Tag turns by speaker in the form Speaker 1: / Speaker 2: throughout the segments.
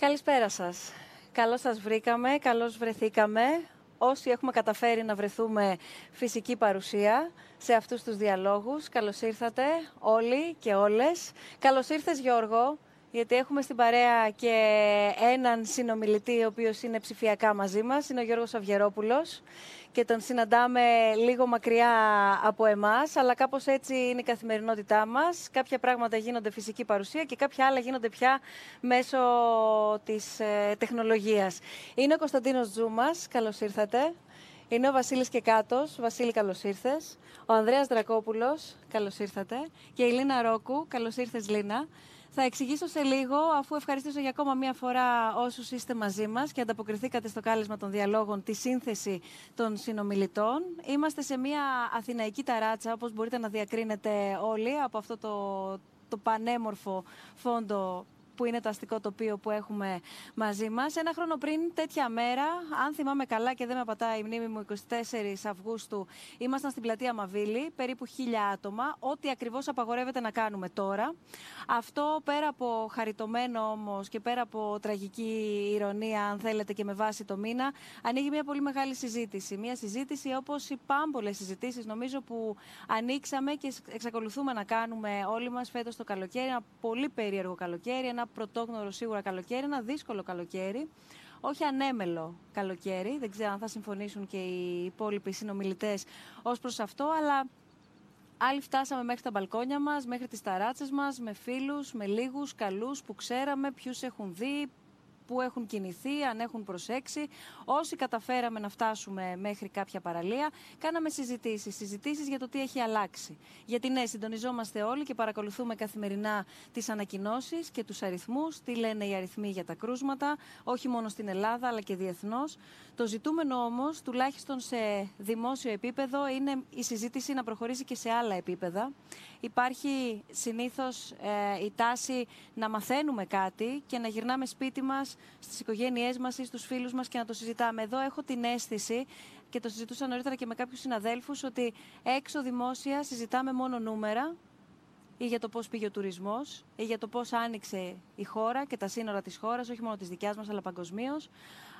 Speaker 1: Καλησπέρα σας. Καλώς σας βρήκαμε, καλώς βρεθήκαμε. Όσοι έχουμε καταφέρει να βρεθούμε φυσική παρουσία σε αυτούς τους διαλόγους, καλώς ήρθατε όλοι και όλες. Καλώς ήρθες Γιώργο, γιατί έχουμε στην παρέα και έναν συνομιλητή ο οποίος είναι ψηφιακά μαζί μας, είναι ο Γιώργος Αυγερόπουλος και τον συναντάμε λίγο μακριά από εμάς, αλλά κάπως έτσι είναι η καθημερινότητά μας. Κάποια πράγματα γίνονται φυσική παρουσία και κάποια άλλα γίνονται πια μέσω της ε, τεχνολογίας. Είναι ο Κωνσταντίνος Τζούμας, καλώς ήρθατε. Είναι ο Βασίλης Κεκάτος. Βασίλη, καλώς ήρθες. Ο Ανδρέας Δρακόπουλος, καλώς ήρθατε. Και η Λίνα Ρόκου, καλώς ήρθες Λίνα. Θα εξηγήσω σε λίγο, αφού ευχαριστήσω για ακόμα μία φορά όσους είστε μαζί μας και ανταποκριθήκατε στο κάλεσμα των διαλόγων, τη σύνθεση των συνομιλητών. Είμαστε σε μία αθηναϊκή ταράτσα, όπως μπορείτε να διακρίνετε όλοι από αυτό το, το πανέμορφο φόντο που είναι το αστικό τοπίο που έχουμε μαζί μας. Ένα χρόνο πριν, τέτοια μέρα, αν θυμάμαι καλά και δεν με πατάει η μνήμη μου, 24 Αυγούστου, ήμασταν στην πλατεία Μαβίλη, περίπου χίλια άτομα, ό,τι ακριβώς απαγορεύεται να κάνουμε τώρα. Αυτό πέρα από χαριτωμένο όμως και πέρα από τραγική ηρωνία, αν θέλετε, και με βάση το μήνα, ανοίγει μια πολύ μεγάλη συζήτηση. Μια συζήτηση όπως οι πάμπολες συζητήσεις, νομίζω, που ανοίξαμε και εξακολουθούμε να κάνουμε όλοι μας φέτος το καλοκαίρι. Ένα πολύ περίεργο καλοκαίρι, ένα πρωτόγνωρο σίγουρα καλοκαίρι, ένα δύσκολο καλοκαίρι. Όχι ανέμελο καλοκαίρι, δεν ξέρω αν θα συμφωνήσουν και οι υπόλοιποι συνομιλητές ως προς αυτό, αλλά Άλλοι φτάσαμε μέχρι τα μπαλκόνια μας, μέχρι τις ταράτσες μας, με φίλους, με λίγους, καλούς που ξέραμε, ποιους έχουν δει, που έχουν κινηθεί, αν έχουν προσέξει. Όσοι καταφέραμε να φτάσουμε μέχρι κάποια παραλία, κάναμε συζητήσεις. Συζητήσεις για το τι έχει αλλάξει. Γιατί ναι, συντονιζόμαστε όλοι και παρακολουθούμε καθημερινά τις ανακοινώσεις και τους αριθμούς, τι λένε οι αριθμοί για τα κρούσματα, όχι μόνο στην Ελλάδα αλλά και διεθνώς. Το ζητούμενο όμως, τουλάχιστον σε δημόσιο επίπεδο, είναι η συζήτηση να προχωρήσει και σε άλλα επίπεδα. Υπάρχει συνήθως ε, η τάση να μαθαίνουμε κάτι και να γυρνάμε σπίτι μας, στις οικογένειές μας ή στους φίλους μας και να το συζητάμε. Εδώ έχω την αίσθηση και το συζητούσα νωρίτερα και με κάποιους συναδέλφους ότι έξω δημόσια συζητάμε μόνο νούμερα ή για το πώς πήγε ο τουρισμός ή για το πώς άνοιξε η χώρα και τα σύνορα της χώρας, όχι μόνο της δικιάς μας αλλά παγκοσμίως.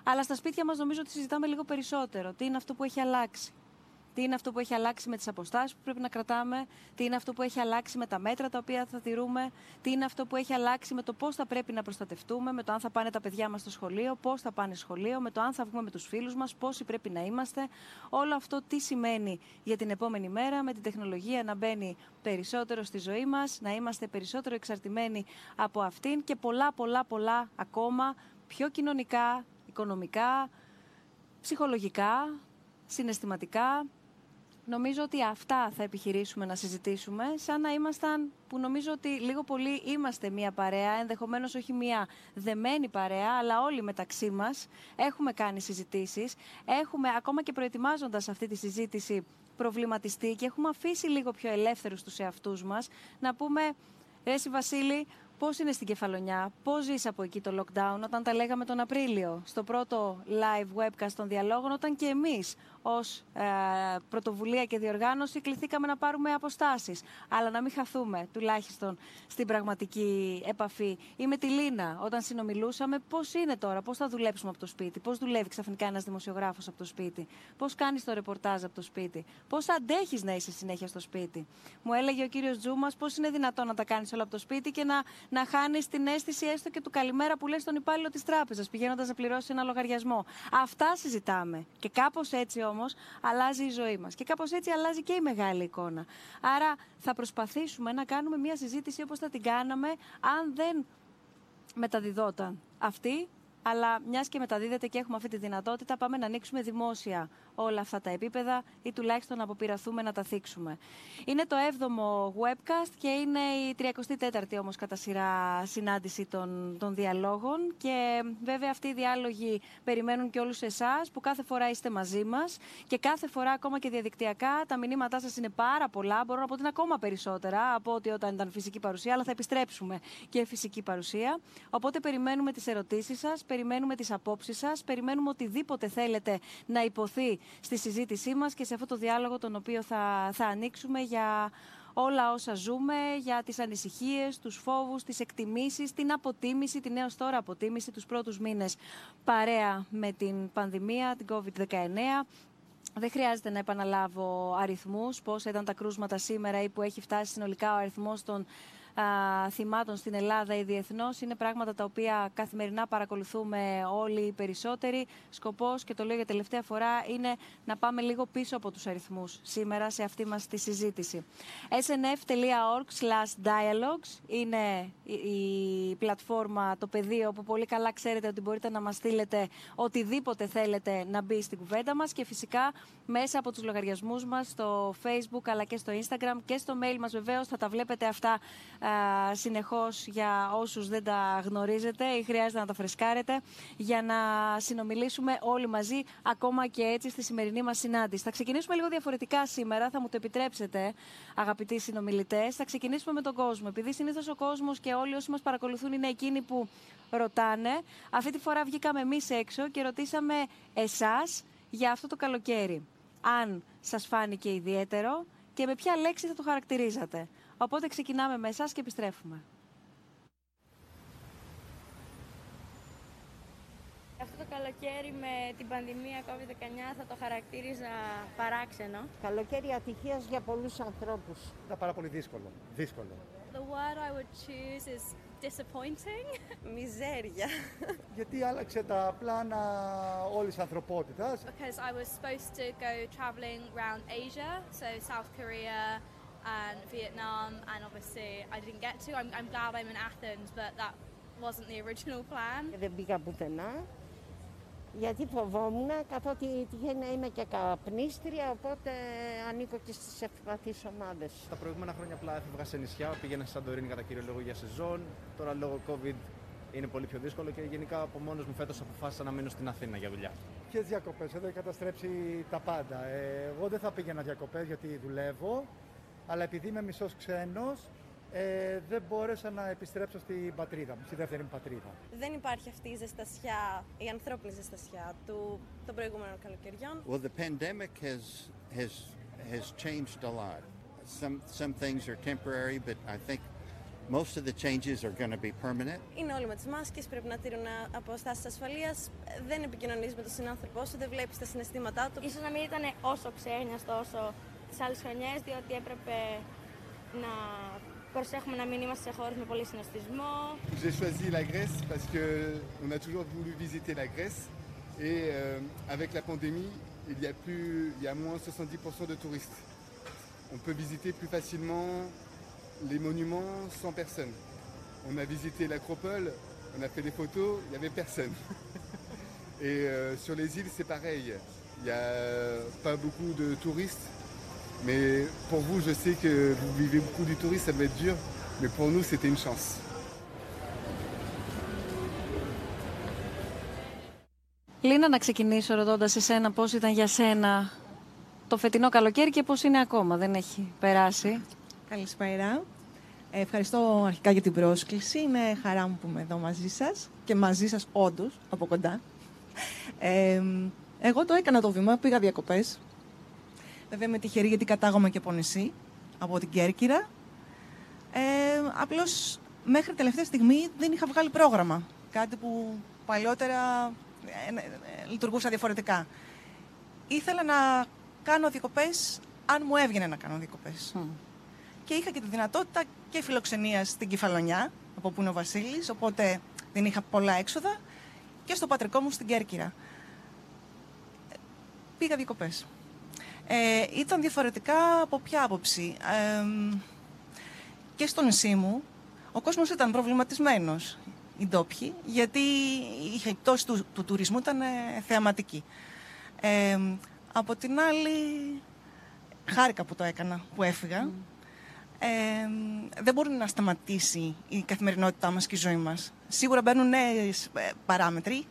Speaker 1: Αλλά στα σπίτια μας νομίζω ότι συζητάμε λίγο περισσότερο. Τι είναι αυτό που έχει αλλάξει; Τι είναι αυτό που έχει αλλάξει με τις αποστάσεις που πρέπει να κρατάμε, τι είναι αυτό που έχει αλλάξει με τα μέτρα τα οποία θα τηρούμε, τι είναι αυτό που έχει αλλάξει με το πώς θα πρέπει να προστατευτούμε, με το αν θα πάνε τα παιδιά μας στο σχολείο, πώς θα πάνε σχολείο, με το αν θα βγούμε με τους φίλους μας, πόσοι πρέπει να είμαστε. Όλο αυτό τι σημαίνει για την επόμενη μέρα, με την τεχνολογία να μπαίνει περισσότερο στη ζωή μας, να είμαστε περισσότερο εξαρτημένοι από αυτήν και πολλά, πολλά, πολλά ακόμα πιο κοινωνικά, οικονομικά, ψυχολογικά, συναισθηματικά, Νομίζω ότι αυτά θα επιχειρήσουμε να συζητήσουμε, σαν να ήμασταν, που νομίζω ότι λίγο πολύ είμαστε μία παρέα, ενδεχομένως όχι μία δεμένη παρέα, αλλά όλοι μεταξύ μας έχουμε κάνει συζητήσεις, έχουμε ακόμα και προετοιμάζοντας αυτή τη συζήτηση προβληματιστεί και έχουμε αφήσει λίγο πιο ελεύθερους τους εαυτούς μας να πούμε «Ρε Βασίλη, Πώς είναι στην Κεφαλονιά, πώς ζεις από εκεί το lockdown, όταν τα λέγαμε τον Απρίλιο, στο πρώτο live webcast των διαλόγων, όταν και εμείς ως ε, πρωτοβουλία και διοργάνωση κληθήκαμε να πάρουμε αποστάσεις. Αλλά να μην χαθούμε, τουλάχιστον στην πραγματική επαφή. Ή με τη Λίνα, όταν συνομιλούσαμε, πώς είναι τώρα, πώς θα δουλέψουμε από το σπίτι, πώς δουλεύει ξαφνικά ένας δημοσιογράφος από το σπίτι, πώς κάνεις το ρεπορτάζ από το σπίτι, πώς αντέχεις να είσαι συνέχεια στο σπίτι. Μου έλεγε ο κύριος Τζούμας πώς είναι δυνατόν να τα κάνεις όλα από το σπίτι και να να χάνεις την αίσθηση έστω και του καλημέρα που λες στον υπάλληλο της τράπεζας, πηγαίνοντας να πληρώσει ένα λογαριασμό. Αυτά συζητάμε. Και κάπως έτσι όμως αλλάζει η ζωή μας. Και κάπως έτσι αλλάζει και η μεγάλη εικόνα. Άρα θα προσπαθήσουμε να κάνουμε μια συζήτηση όπως θα την κάναμε αν δεν μεταδιδόταν αυτή αλλά μιας και μεταδίδεται και έχουμε αυτή τη δυνατότητα, πάμε να ανοίξουμε δημόσια όλα αυτά τα επίπεδα ή τουλάχιστον να αποπειραθούμε να τα θίξουμε. Είναι το 7ο webcast και είναι η 34η όμως κατά σειρά συνάντηση των, των διαλόγων και βέβαια αυτοί οι διάλογοι περιμένουν και όλους εσάς που κάθε φορά είστε μαζί μας και κάθε φορά ακόμα και διαδικτυακά τα μηνύματά σας είναι πάρα πολλά, μπορώ να πω ότι είναι ακόμα περισσότερα από ότι όταν ήταν φυσική παρουσία, αλλά θα επιστρέψουμε και φυσική παρουσία. Οπότε περιμένουμε τις ερωτήσεις σας, περιμένουμε τις απόψεις σας, περιμένουμε οτιδήποτε θέλετε να υποθεί στη συζήτησή μας και σε αυτό το διάλογο τον οποίο θα, θα ανοίξουμε για όλα όσα ζούμε, για τις ανησυχίες, τους φόβους, τις εκτιμήσεις, την αποτίμηση, την έως τώρα αποτίμηση τους πρώτους μήνες παρέα με την πανδημία, την COVID-19. Δεν χρειάζεται να επαναλάβω αριθμούς, πώς ήταν τα κρούσματα σήμερα ή που έχει φτάσει συνολικά ο αριθμός των α, θυμάτων στην Ελλάδα ή διεθνώς. Είναι πράγματα τα οποία καθημερινά παρακολουθούμε όλοι οι περισσότεροι. Σκοπός, και το λέω για τελευταία φορά, είναι να πάμε λίγο πίσω από τους αριθμούς σήμερα σε αυτή μας τη συζήτηση. snf.org/dialogues είναι η πλατφόρμα, το πεδίο που πολύ καλά ξέρετε ότι μπορείτε να μας στείλετε οτιδήποτε θέλετε να μπει στην κουβέντα μας και φυσικά μέσα από τους λογαριασμούς μας στο Facebook αλλά και στο Instagram και στο mail μας βεβαίως θα τα βλέπετε αυτά συνεχώς για όσους δεν τα γνωρίζετε ή χρειάζεται να τα φρεσκάρετε για να συνομιλήσουμε όλοι μαζί ακόμα και έτσι στη σημερινή μας συνάντηση. Θα ξεκινήσουμε λίγο διαφορετικά σήμερα, θα μου το επιτρέψετε αγαπητοί συνομιλητές. Θα ξεκινήσουμε με τον κόσμο. Επειδή συνήθως ο κόσμος και όλοι όσοι μας παρακολουθούν είναι εκείνοι που ρωτάνε, αυτή τη φορά βγήκαμε εμείς έξω και ρωτήσαμε εσάς για αυτό το καλοκαίρι. Αν σας φάνηκε ιδιαίτερο και με ποια λέξη θα το χαρακτηρίζατε; Οπότε ξεκινάμε με εσάς και επιστρέφουμε.
Speaker 2: Αυτό το καλοκαίρι με την πανδημία COVID-19 θα το χαρακτήριζα παράξενο.
Speaker 3: Καλοκαίρι ατυχίας για πολλούς ανθρώπους.
Speaker 4: Ήταν πάρα πολύ δύσκολο. Δύσκολο.
Speaker 2: The word I would choose is disappointing.
Speaker 3: Μιζέρια.
Speaker 4: Γιατί άλλαξε τα πλάνα όλης της ανθρωπότητας.
Speaker 2: Because I was supposed to go traveling around Asia, so South Korea, and Vietnam, and obviously I didn't get to. I'm, I'm glad I'm in Athens, but that wasn't the original plan.
Speaker 3: Δεν πήγα πουθενά. Γιατί φοβόμουν, καθότι τυχαίνει να είμαι και καπνίστρια, οπότε ανήκω και στις ευπαθείς ομάδες.
Speaker 5: Τα προηγούμενα χρόνια απλά έφευγα σε νησιά, πήγαινα στη Σαντορίνη κατά κύριο λόγο για σεζόν. Τώρα λόγω COVID είναι πολύ πιο δύσκολο και γενικά από μόνος μου φέτος αποφάσισα να μείνω στην Αθήνα για δουλειά.
Speaker 4: Ποιες διακοπές, εδώ έχει καταστρέψει τα πάντα. Ε, εγώ δεν θα πήγαινα διακοπές γιατί δουλεύω, αλλά επειδή είμαι μισός ξένος, ε, δεν μπόρεσα να επιστρέψω στην πατρίδα μου, στη δεύτερη μου πατρίδα.
Speaker 6: Δεν υπάρχει αυτή η ζεστασιά, η ανθρώπινη ζεστασιά του, των προηγούμενων καλοκαιριών.
Speaker 7: Well, the pandemic has has has changed a lot. Some some things are temporary, but I think most of the changes are going to be permanent.
Speaker 6: Είναι όλοι με τις μάσκες, πρέπει να τηρούν αποστάσεις ασφαλείας. Δεν επικοινωνείς με τον συνάνθρωπό σου, δεν βλέπεις τα συναισθήματά του.
Speaker 2: Ίσως να μην ήταν όσο ξένιαστο όσο τις άλλες χρονιές, διότι έπρεπε να προσέχουμε να μην είμαστε σε χώρες με πολύ συνοστισμό.
Speaker 8: J'ai choisi la Grèce parce que on a toujours voulu visiter la Grèce et euh, avec la pandémie, il y a plus, il y a moins 70% de touristes. On peut visiter plus facilement les monuments sans personne. On a visité l'acropole, on a fait des photos, il n'y avait personne. et euh, sur les îles, c'est pareil. Il n'y a pas beaucoup de touristes, mais pour vous, je sais que vous vivez beaucoup du tourisme, ça va être dur, mais pour nous, c'était une chance.
Speaker 1: Λίνα, να ξεκινήσω ρωτώντας εσένα πώς ήταν για σένα το φετινό καλοκαίρι και πώς είναι ακόμα, δεν έχει περάσει.
Speaker 9: Καλησπέρα. Ε, Ευχαριστώ αρχικά για την πρόσκληση. Είναι χαρά μου που είμαι εδώ μαζί σας και μαζί σας όντως, από κοντά. Ε, εγώ το έκανα το βήμα, πήγα διακοπές. Βέβαια είμαι τυχερή γιατί κατάγομαι και από νησί, από την Κέρκυρα. Ε, απλώς μέχρι τελευταία στιγμή δεν είχα βγάλει πρόγραμμα. Κάτι που παλιότερα ε, ε, ε, λειτουργούσα διαφορετικά. Ήθελα να κάνω διακοπές αν μου έβγαινε να κάνω διακοπές. Και είχα και τη δυνατότητα και φιλοξενία στην Κεφαλονιά, από που είναι ο Βασίλης, οπότε δεν είχα πολλά έξοδα, και στο πατρικό μου στην Κέρκυρα. Ε, Πήγα διακοπές. Ε, ήταν διαφορετικά από ποια άποψη. Ε, και στο νησί μου, ο κόσμος ήταν προβληματισμένος, οι ντόπιοι, γιατί η πτώση του, του τουρισμού ήταν ε, θεαματική. Ε, από την άλλη, χάρηκα που το έκανα, που έφυγα. Ε, δεν μπορεί να σταματήσει η καθημερινότητά μας και η ζωή μας. Σίγουρα μπαίνουν νέες ε, παράμετροι,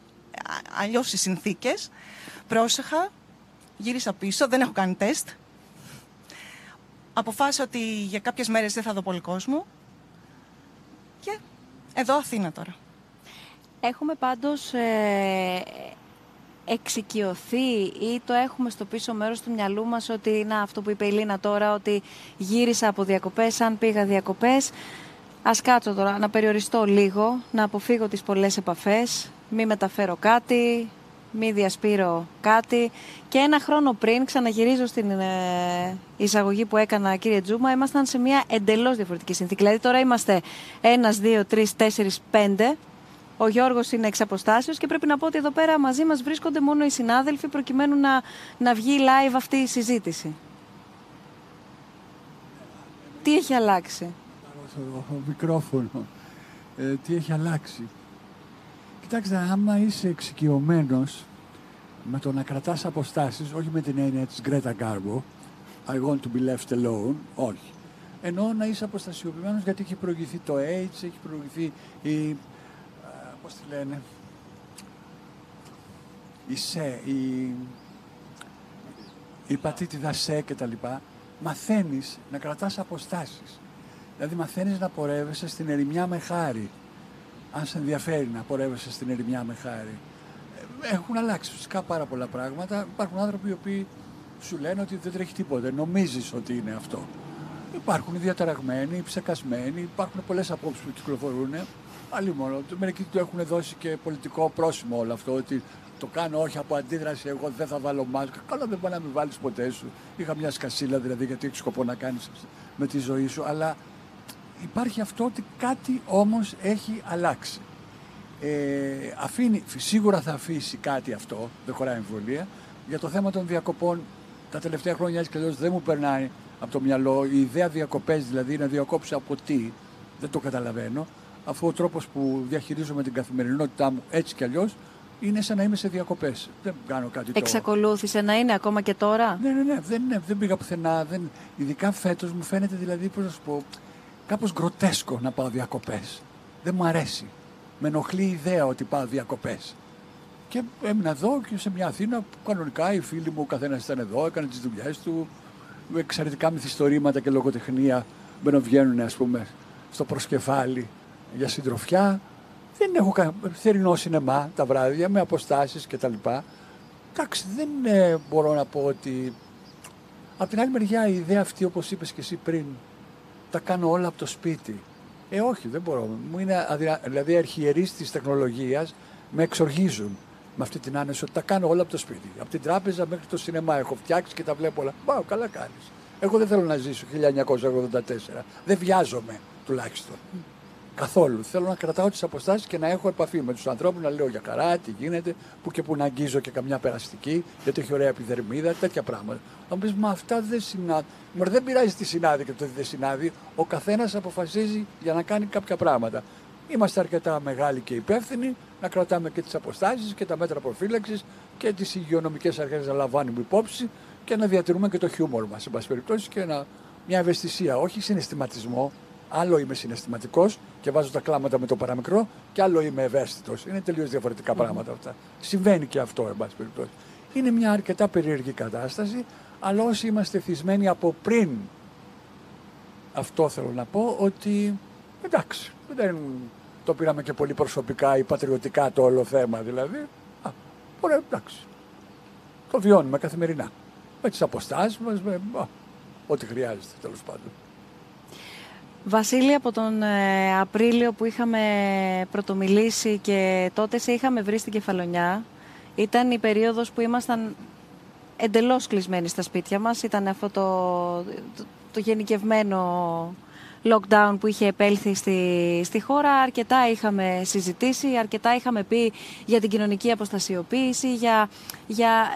Speaker 9: α- αλλιώς οι συνθήκες. Πρόσεχα, γύρισα πίσω, δεν έχω κάνει τεστ. Αποφάσισα ότι για κάποιες μέρες δεν θα δω πολύ κόσμο. Και εδώ Αθήνα τώρα.
Speaker 1: Έχουμε πάντως ε, εξοικειωθεί ή το έχουμε στο πίσω μέρος του μυαλού μας ότι να αυτό που είπε η Λίνα τώρα ότι γύρισα από διακοπές, αν πήγα διακοπές ας κάτσω τώρα να περιοριστώ λίγο, να αποφύγω τις πολλές επαφές, μη μεταφέρω κάτι, μη διασπείρω κάτι και ένα χρόνο πριν ξαναγυρίζω στην ε, εισαγωγή που έκανα κύριε Τζούμα ήμασταν σε μια εντελώς διαφορετική συνθήκη δηλαδή τώρα είμαστε ένας, δύο, τρεις, τέσσερις, πέντε ο Γιώργος είναι εξ αποστάσεως και πρέπει να πω ότι εδώ πέρα μαζί μας βρίσκονται μόνο οι συνάδελφοι προκειμένου να, να βγει live αυτή η συζήτηση. Τι έχει αλλάξει;
Speaker 10: Το μικρόφωνο. Ε, τι έχει αλλάξει; Κοιτάξτε, άμα είσαι εξοικειωμένος με το να κρατάς αποστάσεις, όχι με την έννοια της Γκρέτα Γκάρμπο, I want to be left alone, όχι. Ενώ να είσαι αποστασιοποιημένος γιατί έχει προηγηθεί το AIDS, έχει προηγηθεί η πώς τη λένε, η ΣΕ, η, η πατήτηδα ΣΕ και τα λοιπά, μαθαίνεις να κρατάς αποστάσεις. Δηλαδή μαθαίνεις να πορεύεσαι στην ερημιά με χάρη. Αν σε ενδιαφέρει να πορεύεσαι στην ερημιά με χάρη. Ε, έχουν αλλάξει φυσικά πάρα πολλά πράγματα. Υπάρχουν άνθρωποι οι οποίοι σου λένε ότι δεν τρέχει τίποτα. Νομίζεις ότι είναι αυτό. Υπάρχουν διαταραγμένοι, ψεκασμένοι, υπάρχουν πολλές απόψεις που κυκλοφορούν Αλλή μόνο. Μερικοί του έχουν δώσει και πολιτικό πρόσημο όλο αυτό. Ότι το κάνω όχι από αντίδραση. Εγώ δεν θα βάλω μάσκα. Καλά, δεν μπορεί να μην βάλεις ποτέ σου. Είχα μια σκασίλα δηλαδή, γιατί έχει σκοπό να κάνεις με τη ζωή σου. Αλλά υπάρχει αυτό ότι κάτι όμως έχει αλλάξει. Ε, αφήνει, σίγουρα θα αφήσει κάτι αυτό, δεν χωράει εμβολία. Για το θέμα των διακοπών, τα τελευταία χρόνια έτσι και δεν μου περνάει από το μυαλό. Η ιδέα διακοπές δηλαδή να διακόψω από τι, δεν το καταλαβαίνω αφού ο τρόπος που διαχειρίζομαι την καθημερινότητά μου έτσι κι αλλιώς είναι σαν να είμαι σε διακοπές. Δεν κάνω κάτι
Speaker 1: τέτοιο. Εξακολούθησε να είναι ακόμα και τώρα;
Speaker 10: Ναι, ναι, ναι. Δεν, ναι, δεν πήγα πουθενά. Δεν... Ειδικά φέτος μου φαίνεται δηλαδή, πώς να σου πω, κάπως γκροτέσκο να πάω διακοπές. Δεν μου αρέσει. Με ενοχλεί η ιδέα ότι πάω διακοπές. Και έμεινα εδώ και σε μια Αθήνα που κανονικά οι φίλοι μου, ο καθένας ήταν εδώ, έκανε τις δουλειές του. Με εξαιρετικά μυθιστορήματα και λογοτεχνία μπαινοβγαίνουν, ας πούμε, στο προσκεφάλι για συντροφιά. Δεν έχω κανένα θερινό σινεμά τα βράδια με αποστάσεις και τα λοιπά. Εντάξει, δεν ε, μπορώ να πω ότι... Από την άλλη μεριά η ιδέα αυτή όπως είπες και εσύ πριν, τα κάνω όλα από το σπίτι. Ε, όχι, δεν μπορώ. Μου είναι αδυα... Δηλαδή, αρχιερείς της τεχνολογίας με εξοργίζουν με αυτή την άνεση ότι τα κάνω όλα από το σπίτι. Από την τράπεζα μέχρι το σινεμά έχω φτιάξει και τα βλέπω όλα. Πάω, καλά κάνεις. Εγώ δεν θέλω να ζήσω 1984. Δεν βιάζομαι τουλάχιστον. Καθόλου. Θέλω να κρατάω τις αποστάσεις και να έχω επαφή με τους ανθρώπους, να λέω για χαρά, τι γίνεται, που και που να αγγίζω και καμιά περαστική, γιατί έχει ωραία επιδερμίδα, τέτοια πράγματα. Θα μου πεις, μα αυτά δεν συνάδει. Μα δεν πειράζει τι συνάδει και το τι δεν συνάδει. Ο καθένας αποφασίζει για να κάνει κάποια πράγματα. Είμαστε αρκετά μεγάλοι και υπεύθυνοι να κρατάμε και τις αποστάσεις και τα μέτρα προφύλαξης και τις υγειονομικές αρχές να λαμβάνουμε υπόψη και να διατηρούμε και το χιούμορ μας, εν πάση περιπτώσει, και να, μια ευαισθησία, όχι συναισθηματισμό, Άλλο είμαι συναισθηματικός και βάζω τα κλάματα με το παραμικρό, και άλλο είμαι ευαίσθητος. Είναι τελείως διαφορετικά πράγματα αυτά. Συμβαίνει και αυτό, εν πάση περιπτώσει. Είναι μια αρκετά περίεργη κατάσταση, αλλά όσοι είμαστε θυσμένοι από πριν, αυτό θέλω να πω, ότι εντάξει, δεν το πήραμε και πολύ προσωπικά ή πατριωτικά το όλο θέμα δηλαδή. Α, ωραία, εντάξει. Το βιώνουμε καθημερινά. Με τις αποστάσεις μας, με ό,τι χρειάζεται τέλος πάντων.
Speaker 1: Βασίλη, από τον ε, Απρίλιο που είχαμε πρωτομιλήσει και τότε σε είχαμε βρει στην Κεφαλονιά, ήταν η περίοδος που ήμασταν εντελώς κλεισμένοι στα σπίτια μας. Ήταν αυτό το, το, γενικευμένο lockdown που είχε επέλθει στη, στη χώρα. Αρκετά είχαμε συζητήσει, αρκετά είχαμε πει για την κοινωνική αποστασιοποίηση, για, για,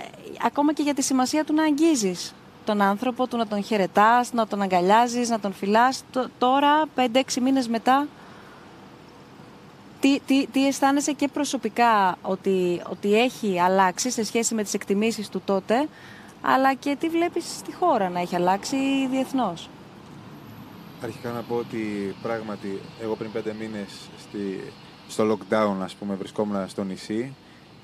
Speaker 1: ακόμα και για τη σημασία του να αγγίζεις τον άνθρωπο, του να τον χαιρετάς, να τον αγκαλιάζεις, να τον φυλάς. Τώρα, 5-6 μήνες μετά, τι, τι, τι αισθάνεσαι και προσωπικά ότι, ότι έχει αλλάξει σε σχέση με τις εκτιμήσεις του τότε, αλλά και τι βλέπεις στη χώρα να έχει αλλάξει διεθνώς;
Speaker 11: Αρχικά να πω ότι πράγματι εγώ πριν πέντε μήνες στη, στο lockdown ας πούμε βρισκόμουν στο νησί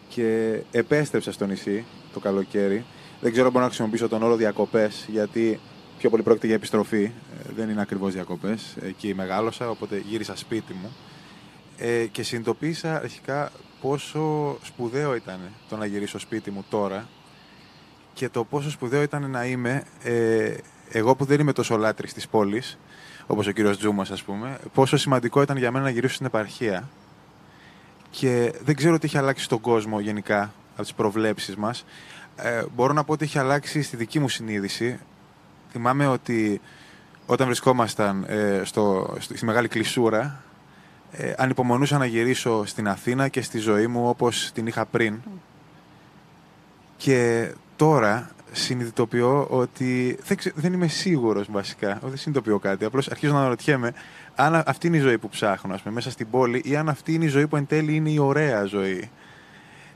Speaker 11: και επέστρεψα στο νησί το καλοκαίρι δεν ξέρω αν μπορώ να χρησιμοποιήσω τον όρο διακοπές, γιατί πιο πολύ πρόκειται για επιστροφή. Ε, δεν είναι ακριβώς διακοπές. Εκεί μεγάλωσα, οπότε γύρισα σπίτι μου. Ε, και συνειδητοποίησα αρχικά πόσο σπουδαίο ήταν το να γυρίσω σπίτι μου τώρα και το πόσο σπουδαίο ήταν να είμαι ε, εγώ που δεν είμαι τόσο λάτρης της πόλης, όπως ο κύριος Τζούμας ας πούμε, πόσο σημαντικό ήταν για μένα να γυρίσω στην επαρχία και δεν ξέρω τι έχει αλλάξει στον κόσμο γενικά από τις προβλέψεις μας. Ε, μπορώ να πω ότι έχει αλλάξει στη δική μου συνείδηση. Θυμάμαι ότι όταν βρισκόμασταν ε, στο, στη μεγάλη κλεισούρα, ε, ανυπομονούσα να γυρίσω στην Αθήνα και στη ζωή μου όπως την είχα πριν. Και τώρα συνειδητοποιώ ότι δεν, δεν είμαι σίγουρος βασικά, δεν συνειδητοποιώ κάτι, απλώς αρχίζω να αναρωτιέμαι αν αυτή είναι η ζωή που ψάχνω ας πούμε, μέσα στην πόλη ή αν αυτή είναι η ζωή που εν τέλει είναι η ωραία ζωή.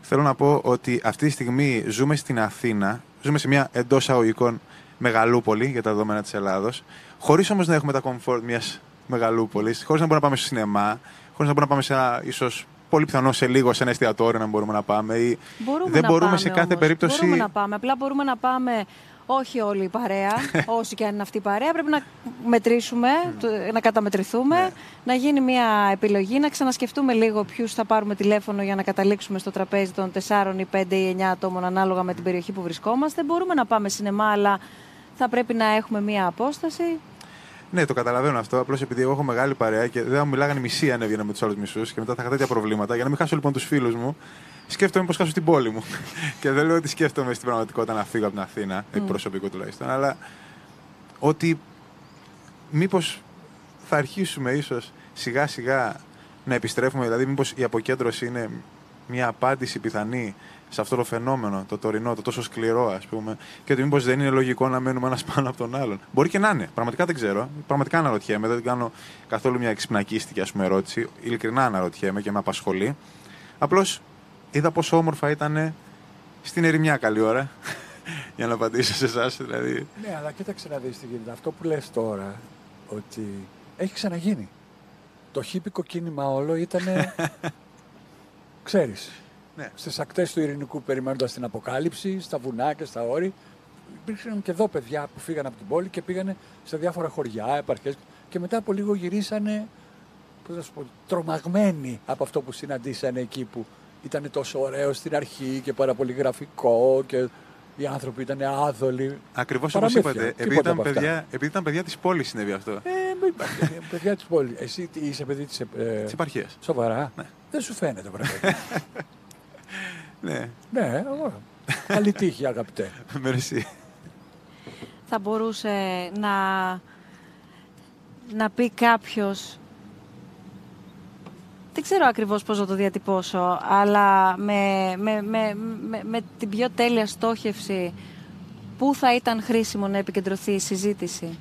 Speaker 11: Θέλω να πω ότι αυτή τη στιγμή ζούμε στην Αθήνα, ζούμε σε μια εντός αγωγικών μεγαλούπολη για τα δεδομένα της Ελλάδος, χωρίς όμως να έχουμε τα comfort μιας μεγαλούπολης, χωρίς να μπορούμε να πάμε στο σινεμά, χωρίς να μπορούμε να πάμε σε ένα ίσως πολύ πιθανό σε λίγο σε ένα εστιατόριο να μπορούμε να πάμε. Ή
Speaker 1: μπορούμε
Speaker 11: δεν
Speaker 1: να
Speaker 11: μπορούμε
Speaker 1: πάμε
Speaker 11: σε κάθε
Speaker 1: όμως.
Speaker 11: περίπτωση.
Speaker 1: Μπορούμε να πάμε. Απλά μπορούμε να πάμε όχι όλη η παρέα, όσοι και αν είναι αυτή η παρέα. Πρέπει να μετρήσουμε, το- να καταμετρηθούμε,
Speaker 11: Ναι.
Speaker 1: να γίνει μια επιλογή, να ξανασκεφτούμε λίγο ποιους θα πάρουμε τηλέφωνο για να καταλήξουμε στο τραπέζι των 4 ή 5 ή 9 ατόμων ανάλογα με την περιοχή που βρισκόμαστε. Μπορούμε να πάμε σινεμά, αλλά θα πρέπει να έχουμε μια απόσταση.
Speaker 11: Ναι, το καταλαβαίνω αυτό. Απλώς επειδή εγώ έχω μεγάλη παρέα και δεν θα μου μιλάγανε μισή αν έβγαινα με τους άλλους μισούς και μετά θα είχα τέτοια προβλήματα. Για να μην χάσω λοιπόν τους φίλους μου, σκέφτομαι πώ χάσω την πόλη μου. και δεν λέω ότι σκέφτομαι στην πραγματικότητα να φύγω από την Αθήνα, εκ
Speaker 1: Μμ.
Speaker 11: προσωπικού τουλάχιστον, αλλά ότι μήπως θα αρχίσουμε ίσως σιγά σιγά να επιστρέφουμε, δηλαδή μήπως η αποκέντρωση είναι μια απάντηση πιθανή σε αυτό το φαινόμενο, το τωρινό, το τόσο σκληρό, ας πούμε, και ότι μήπως δεν είναι λογικό να μένουμε ένας πάνω από τον άλλον. Μπορεί και να είναι. Πραγματικά δεν ξέρω. Πραγματικά αναρωτιέμαι. Δεν κάνω καθόλου μια εξυπνακίστικη ας πούμε, ερώτηση. Ειλικρινά αναρωτιέμαι και με απασχολεί. Απλώς είδα πόσο όμορφα ήταν στην ερημιά καλή ώρα. Για να απαντήσω σε εσάς. Δηλαδή.
Speaker 10: Ναι, αλλά κοίταξε να δεις τι γίνεται. Αυτό που λες τώρα, ότι έχει ξαναγίνει. Το χίπικο κίνημα όλο ήταν, ξέρεις,
Speaker 11: Ναι.
Speaker 10: στις ακτές του ειρηνικού περιμένοντας την αποκάλυψη, στα βουνά και στα όρη. Υπήρξαν και εδώ παιδιά που φύγαν από την πόλη και πήγανε σε διάφορα χωριά, επαρχές και μετά από λίγο γυρίσανε, πώς να σου πω, τρομαγμένοι από αυτό που συναντήσανε εκεί που ήταν τόσο ωραίο στην αρχή και πάρα πολύ γραφικό και οι άνθρωποι ήταν άδολοι.
Speaker 11: Ακριβώς όπως
Speaker 10: Παραμύθια,
Speaker 11: είπατε. Επειδή
Speaker 10: τίποτα
Speaker 11: ήταν,
Speaker 10: από αυτά.
Speaker 11: παιδιά, επειδή ήταν παιδιά της πόλης συνέβη αυτό.
Speaker 10: Ε, μην πάτε, παιδιά της πόλης. Εσύ τι, είσαι παιδί της. Ε,
Speaker 11: Της επαρχίας.
Speaker 10: Σοβαρά;
Speaker 11: Ναι.
Speaker 10: Δεν σου φαίνεται, βρε.
Speaker 11: Ναι,
Speaker 10: ναι, ωραία. Καλή τύχη, αγαπητέ.
Speaker 11: μερσή.
Speaker 1: θα μπορούσε να, να πει κάποιος δεν ξέρω ακριβώς πώς να το διατυπώσω αλλά με, με, με, με, με την πιο τέλεια στόχευση πού θα ήταν χρήσιμο να επικεντρωθεί η συζήτηση.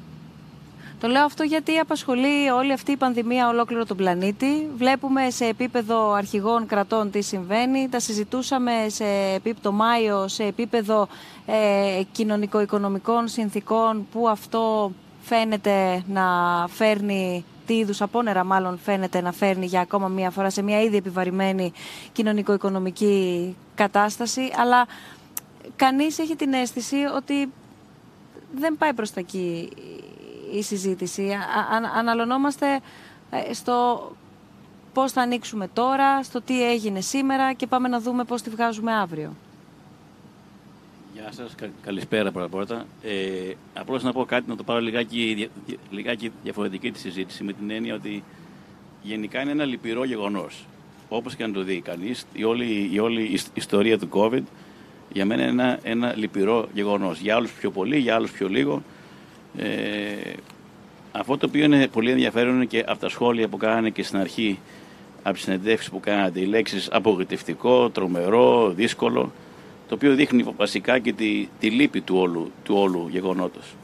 Speaker 1: Το λέω αυτό γιατί απασχολεί όλη αυτή η πανδημία ολόκληρο τον πλανήτη. Βλέπουμε σε επίπεδο αρχηγών κρατών τι συμβαίνει. Τα συζητούσαμε σε επίπεδο Μάιο, σε επίπεδο ε, κοινωνικο-οικονομικών συνθήκων που αυτό φαίνεται να φέρνει τι είδους απόνερα μάλλον φαίνεται να φέρνει για ακόμα μία φορά σε μια ήδη επιβαρημένη κοινωνικο-οικονομική κατάσταση. Αλλά κανείς έχει την αίσθηση ότι δεν πάει προς τα εκεί η συζήτηση. Α- α- αναλωνόμαστε ε, στο πώς θα ανοίξουμε τώρα, στο τι έγινε σήμερα και πάμε να δούμε πώς τη βγάζουμε αύριο.
Speaker 12: Γεια σας, κα- καλησπέρα πρώτα πρώτα. Ε, απλώς να πω κάτι, να το πάρω λιγάκι, δια- δια- λιγάκι διαφορετική τη συζήτηση με την έννοια ότι γενικά είναι ένα λυπηρό γεγονός. Όπως και να το δει κανείς, η όλη, η όλη ι- ιστορία του COVID για μένα είναι ένα, ένα λυπηρό γεγονός. Για άλλους πιο πολύ, για άλλους πιο λίγο. Ε, αυτό το οποίο είναι πολύ ενδιαφέρον είναι και από τα σχόλια που κάνανε και στην αρχή από τις συνεντεύξεις που κάνατε οι λέξεις απογοητευτικό, τρομερό, δύσκολο το οποίο δείχνει βασικά και τη, τη λύπη του όλου, του όλου γεγονότος.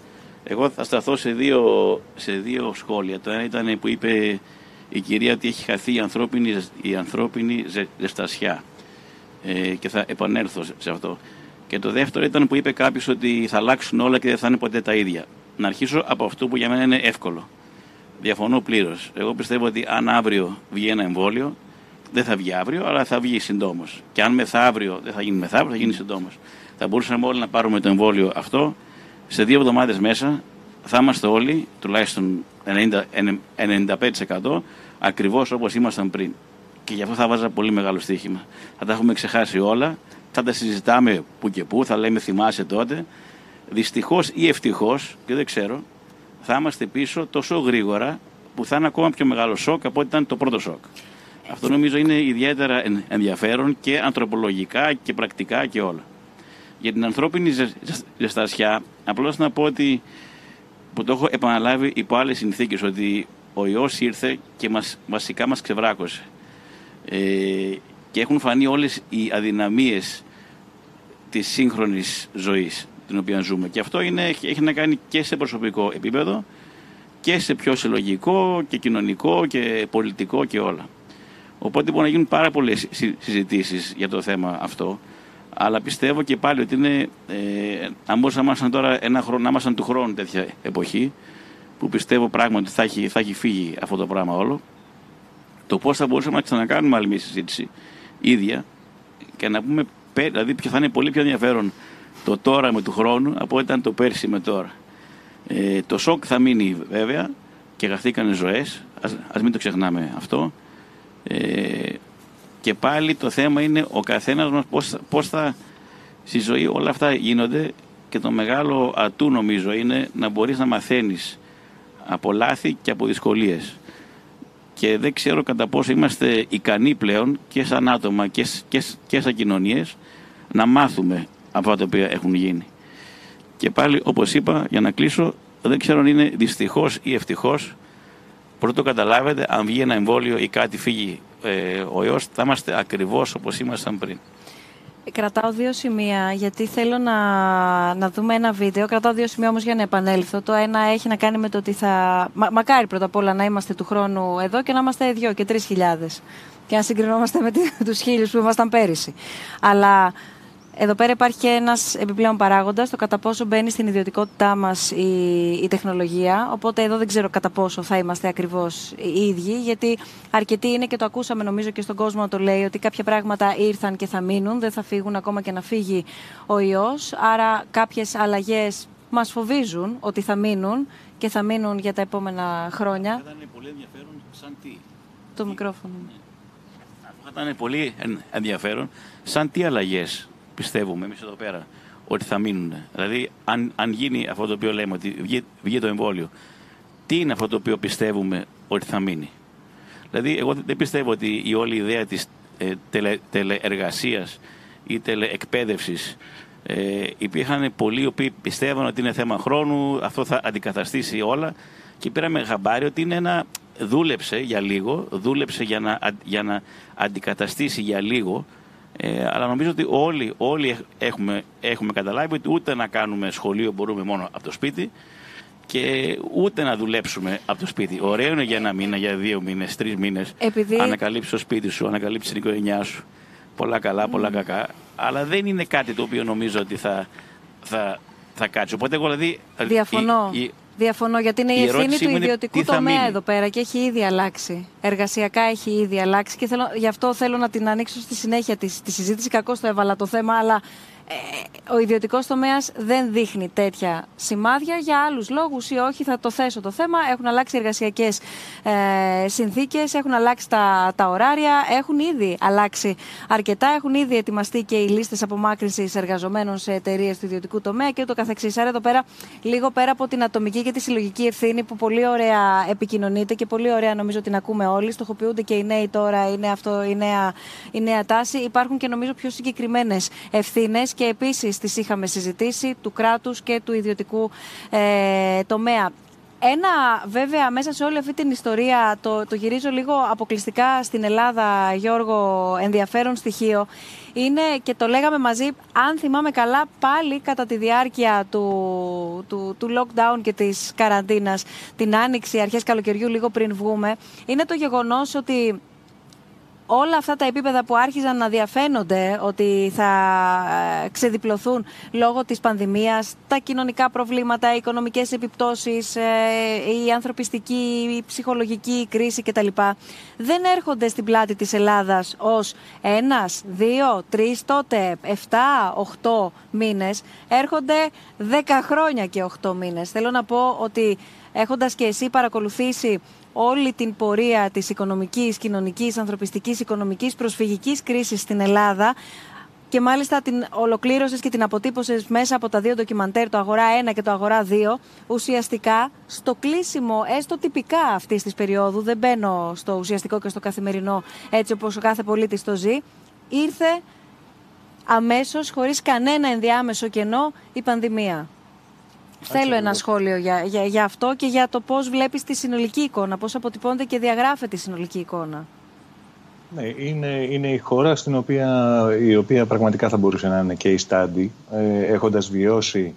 Speaker 12: Εγώ θα σταθώ σε δύο, σε δύο σχόλια. Το ένα ήταν που είπε η κυρία ότι έχει χαθεί η ανθρώπινη, η ανθρώπινη ζε- ζεστασιά ε, και θα επανέλθω σε- σε αυτό. Και το δεύτερο ήταν που είπε κάποιος ότι θα αλλάξουν όλα και δεν θα είναι ποτέ τα ίδια. Να αρχίσω από αυτό που για μένα είναι εύκολο. Διαφωνώ πλήρως. Εγώ πιστεύω ότι αν αύριο βγει ένα εμβόλιο, δεν θα βγει αύριο, αλλά θα βγει συντόμως. Και αν μεθαύριο δεν θα γίνει μεθαύριο, θα γίνει συντόμως. Θα μπορούσαμε όλοι να πάρουμε το εμβόλιο αυτό. Σε δύο εβδομάδες μέσα θα είμαστε όλοι, τουλάχιστον 90, 95% ακριβώς όπως ήμασταν πριν. και γι' αυτό θα βάζα πολύ μεγάλο στοίχημα. Θα τα έχουμε ξεχάσει όλα, θα τα συζητάμε που και που, θα λέμε θυμάσαι τότε. Δυστυχώς ή ευτυχώς, και δεν ξέρω, θα είμαστε πίσω τόσο γρήγορα που θα είναι ακόμα πιο μεγάλο σοκ από ό,τι ήταν το πρώτο σοκ. Αυτό νομίζω είναι ιδιαίτερα ενδιαφέρον και ανθρωπολογικά και πρακτικά και όλα. Για την ανθρώπινη ζεστασιά, απλώς να πω ότι που το έχω επαναλάβει υπό άλλες συνθήκες, ότι ο ιό ήρθε και μας, βασικά μας ξεβράκωσε. Ε, και έχουν φανεί όλες οι αδυναμίες της σύγχρονης ζωής την οποία ζούμε. Και αυτό είναι, έχει να κάνει και σε προσωπικό επίπεδο και σε πιο συλλογικό και κοινωνικό και πολιτικό και όλα. Οπότε μπορεί να γίνουν πάρα πολλές συζητήσεις για το θέμα αυτό. Αλλά πιστεύω και πάλι ότι είναι, ε, αν μπορούσαμε να ήμασταν τώρα ένα χρόνο, να ήμασταν του χρόνου τέτοια εποχή, που πιστεύω πράγματι θα έχει, θα έχει φύγει αυτό το πράγμα όλο, το πώς θα μπορούσαμε να ξανακάνουμε άλλη μια συζήτηση ίδια και να πούμε, δηλαδή θα είναι πολύ πιο ενδιαφέρον το τώρα με του χρόνου από ό,τι ήταν το πέρσι με τώρα. Ε, το σοκ θα μείνει βέβαια και γραφτήκαν ζωές, ας, ας μην το ξεχνάμε αυτό. Ε, και πάλι το θέμα είναι ο καθένας μας πώς, πώς θα στη ζωή όλα αυτά γίνονται και το μεγάλο ατού νομίζω είναι να μπορείς να μαθαίνεις από λάθη και από δυσκολίες. Και δεν ξέρω κατά πόσο είμαστε ικανοί πλέον και σαν άτομα και, και, και σαν κοινωνίες να μάθουμε από αυτά τα οποία έχουν γίνει. Και πάλι όπως είπα για να κλείσω δεν ξέρω αν είναι δυστυχώς ή ευτυχώς πρώτο καταλάβετε αν βγει ένα εμβόλιο ή κάτι φύγει ε, ο ιός θα είμαστε ακριβώς όπως ήμασταν πριν.
Speaker 1: Κρατάω δύο σημεία γιατί θέλω να, να δούμε ένα βίντεο. Κρατάω δύο σημεία όμως για να επανέλθω. Το ένα έχει να κάνει με το ότι θα... Μα, μακάρι πρώτα απ' όλα να είμαστε του χρόνου εδώ και να είμαστε δυο και τρεις χιλιάδες. Και να συγκρινόμαστε με τους χίλιους που ήμασταν πέρυσι. Αλλά εδώ πέρα υπάρχει και ένας επιπλέον παράγοντας, το κατά πόσο μπαίνει στην ιδιωτικότητά μας η, η τεχνολογία. Οπότε εδώ δεν ξέρω κατά πόσο θα είμαστε ακριβώς οι ίδιοι, γιατί αρκετοί είναι και το ακούσαμε νομίζω και στον κόσμο να το λέει ότι κάποια πράγματα ήρθαν και θα μείνουν, δεν θα φύγουν ακόμα και να φύγει ο ιός. Άρα κάποιες αλλαγές μας φοβίζουν ότι θα μείνουν και θα μείνουν για τα επόμενα χρόνια.
Speaker 12: Θα ήταν πολύ ενδιαφέρον σαν τι;
Speaker 1: Το μικρόφωνο.
Speaker 12: Θα ήταν πολύ ενδιαφέρον σαν τι αλλαγές πιστεύουμε εμείς εδώ πέρα ότι θα μείνουν. Δηλαδή, αν, αν γίνει αυτό το οποίο λέμε, ότι βγει, βγει το εμβόλιο, τι είναι αυτό το οποίο πιστεύουμε ότι θα μείνει; Δηλαδή, εγώ δεν πιστεύω ότι η όλη ιδέα της ε, τελε, τελεεργασίας ή τελεεκπαίδευσης ε, υπήρχαν πολλοί οι οποίοι πιστεύαν ότι είναι θέμα χρόνου, αυτό θα αντικαταστήσει όλα και πήραμε χαμπάρι ότι είναι ένα δούλεψε για λίγο, δούλεψε για να, για να αντικαταστήσει για λίγο ε, αλλά νομίζω ότι όλοι, όλοι έχουμε, έχουμε καταλάβει ότι ούτε να κάνουμε σχολείο μπορούμε μόνο από το σπίτι και ούτε να δουλέψουμε από το σπίτι. Ωραίο είναι για ένα μήνα, για δύο μήνες, τρεις μήνες.
Speaker 1: Επειδή...
Speaker 12: Ανακαλύψεις το σπίτι σου, ανακαλύψεις την οικογένειά σου. Πολλά καλά, πολλά κακά. Αλλά δεν είναι κάτι το οποίο νομίζω ότι θα, θα, θα κάτσει. Οπότε εγώ δηλαδή.
Speaker 1: Διαφωνώ. Η, Διαφωνώ, γιατί είναι η, η ευθύνη του ιδιωτικού τομέα εδώ πέρα και έχει ήδη αλλάξει. Εργασιακά έχει ήδη αλλάξει και θέλω, γι' αυτό θέλω να την ανοίξω στη συνέχεια της, τη συζήτηση. Κακώς το έβαλα το θέμα, αλλά ε, ο ιδιωτικός τομέας δεν δείχνει τέτοια σημάδια για άλλους λόγους ή όχι. Θα το θέσω το θέμα. Έχουν αλλάξει εργασιακές ε, συνθήκες, έχουν αλλάξει τα, τα ωράρια, έχουν ήδη αλλάξει αρκετά. Έχουν ήδη ετοιμαστεί και οι λίστες απομάκρυνσης εργαζομένων σε εταιρείες του ιδιωτικού τομέα και ούτω καθεξής. Άρα εδώ πέρα, λίγο πέρα από την ατομική και τη συλλογική ευθύνη που πολύ ωραία επικοινωνείται και πολύ ωραία νομίζω την ακούμε όλοι. Στοχοποιούνται και οι νέοι τώρα, είναι αυτό η νέα, η νέα τάση. Υπάρχουν και νομίζω πιο συγκεκριμένες ευθύνες και επίσης τις είχαμε συζητήσει του κράτους και του ιδιωτικού ε, τομέα. Ένα βέβαια μέσα σε όλη αυτή την ιστορία, το, το γυρίζω λίγο αποκλειστικά στην Ελλάδα, Γιώργο, ενδιαφέρον στοιχείο, είναι και το λέγαμε μαζί, αν θυμάμαι καλά, πάλι κατά τη διάρκεια του, του, του lockdown και της καραντίνας, την άνοιξη, αρχές καλοκαιριού, λίγο πριν βγούμε, είναι το γεγονός ότι όλα αυτά τα επίπεδα που άρχιζαν να διαφαίνονται ότι θα ε, ξεδιπλωθούν λόγω της πανδημίας, τα κοινωνικά προβλήματα, οι οικονομικές επιπτώσεις, ε, η ανθρωπιστική, η ψυχολογική κρίση κτλ. δεν έρχονται στην πλάτη της Ελλάδας ως ένας, δύο, τρεις, τότε εφτά, οχτώ μήνες. Έρχονται δέκα χρόνια και οχτώ μήνες. Θέλω να πω ότι έχοντας και εσύ παρακολουθήσει όλη την πορεία της οικονομικής, κοινωνικής, ανθρωπιστικής, οικονομικής, προσφυγικής κρίσης στην Ελλάδα και μάλιστα την ολοκλήρωσες και την αποτύπωσες μέσα από τα δύο ντοκιμαντέρ, το Αγορά 1 και το Αγορά 2, ουσιαστικά στο κλείσιμο, έστω τυπικά αυτής της περίοδου, δεν μπαίνω στο ουσιαστικό και στο καθημερινό έτσι όπως ο κάθε πολίτης το ζει, ήρθε αμέσως, χωρίς κανένα ενδιάμεσο κενό, η πανδημία. Θέλω ένα σχόλιο για, για, για αυτό και για το πώς βλέπεις τη συνολική εικόνα, πώς αποτυπώνεται και διαγράφεται η συνολική εικόνα.
Speaker 13: Ναι, είναι, είναι η χώρα στην οποία, η οποία πραγματικά θα μπορούσε να είναι και η στάντη, ε, έχοντας βιώσει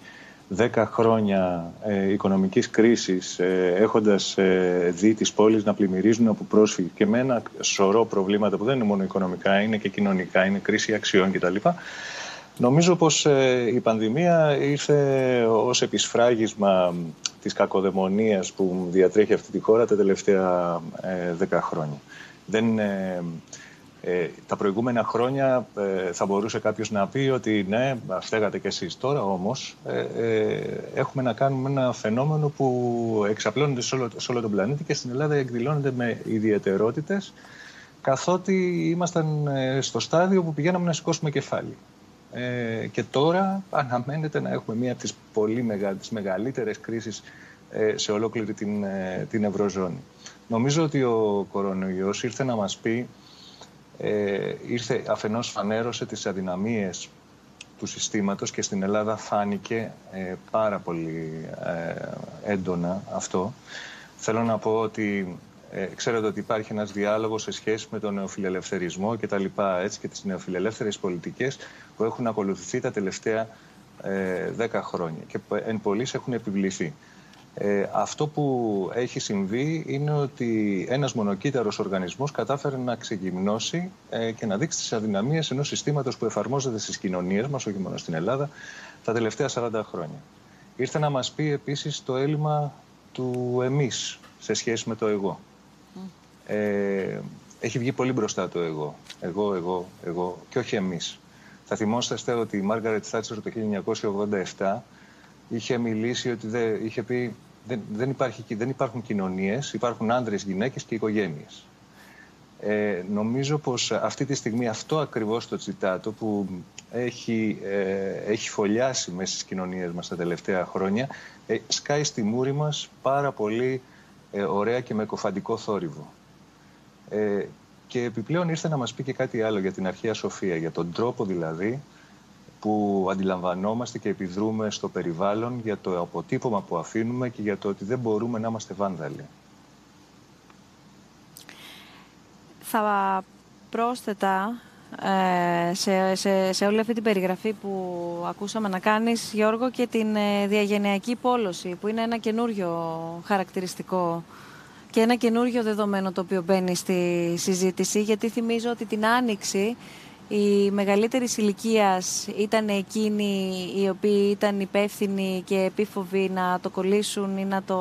Speaker 13: 10 χρόνια ε, οικονομικής κρίσης, ε, έχοντας ε, δει τις πόλεις να πλημμυρίζουν από πρόσφυγες και με ένα σωρό προβλήματα που δεν είναι μόνο οικονομικά, είναι και κοινωνικά, είναι κρίση αξιών κτλ. Νομίζω πως ε, η πανδημία ήρθε ως επισφράγισμα της κακοδαιμονίας που διατρέχει αυτή τη χώρα τα τελευταία δέκα χρόνια. Δεν, ε, ε, τα προηγούμενα χρόνια ε, θα μπορούσε κάποιος να πει ότι ναι, φταίγατε κι εσείς. Τώρα όμως έχουμε να κάνουμε ένα φαινόμενο που εξαπλώνεται σε όλο, σε όλο τον πλανήτη και στην Ελλάδα εκδηλώνεται με ιδιαιτερότητες καθότι ήμασταν στο στάδιο που πηγαίναμε να σηκώσουμε κεφάλι. Ε, και τώρα αναμένεται να έχουμε μία από τις πολύ μεγα, τις μεγαλύτερες κρίσεις σε ολόκληρη την, την Ευρωζώνη. Νομίζω ότι ο κορονοϊός ήρθε να μας πει, ε, ήρθε αφενός φανέρωσε τις αδυναμίες του συστήματος και στην Ελλάδα φάνηκε ε, πάρα πολύ ε, έντονα αυτό. Θέλω να πω ότι ε, ξέρετε ότι υπάρχει ένας διάλογος σε σχέση με τον νεοφιλελευθερισμό και τα λοιπά, έτσι και τις νεοφιλελεύθερες πολιτικές που έχουν ακολουθηθεί τα τελευταία ε, δέκα χρόνια και εν πολλής έχουν επιβληθεί. Ε, αυτό που έχει συμβεί είναι ότι ένας μονοκύτταρος οργανισμός κατάφερε να ξεκυμνώσει ε, και να δείξει τις αδυναμίες ενός συστήματος που εφαρμόζεται στις κοινωνίες μας, όχι μόνο στην Ελλάδα, τα τελευταία 40 χρόνια. Ήρθε να μας πει επίσης το έλλειμμα του εμείς σε σχέση με το εγώ. Ε, έχει βγει πολύ μπροστά το εγώ. Εγώ, εγώ, εγώ και όχι εμείς. Θα θυμόσαστε ότι η Μάργαρετ Θάτσερ το 1987 είχε μιλήσει ότι δεν, είχε πει δεν, δεν, υπάρχει, δεν υπάρχουν κοινωνίες, υπάρχουν άντρες, γυναίκες και οικογένειες. Ε, νομίζω πως αυτή τη στιγμή αυτό ακριβώς το τσιτάτο που έχει, ε, έχει φωλιάσει μέσα στις κοινωνίες μας τα τελευταία χρόνια ε, σκάει στη μούρη μας πάρα πολύ ε, ωραία και με κοφαντικό θόρυβο. Ε, και επιπλέον ήρθε να μας πει και κάτι άλλο για την αρχαία σοφία, για τον τρόπο δηλαδή που αντιλαμβανόμαστε και επιδρούμε στο περιβάλλον για το αποτύπωμα που αφήνουμε και για το ότι δεν μπορούμε να είμαστε βάνδαλοι.
Speaker 1: Θα πρόσθετα ε, σε, σε, σε όλη αυτή την περιγραφή που ακούσαμε να κάνεις, Γιώργο, και την ε, διαγενειακή πόλωση, που είναι ένα καινούριο χαρακτηριστικό και ένα καινούριο δεδομένο το οποίο μπαίνει στη συζήτηση, γιατί θυμίζω ότι την Άνοιξη οι μεγαλύτερη ηλικίας ήταν εκείνοι οι οποίοι ήταν υπεύθυνοι και επίφοβοι να το κολλήσουν ή να το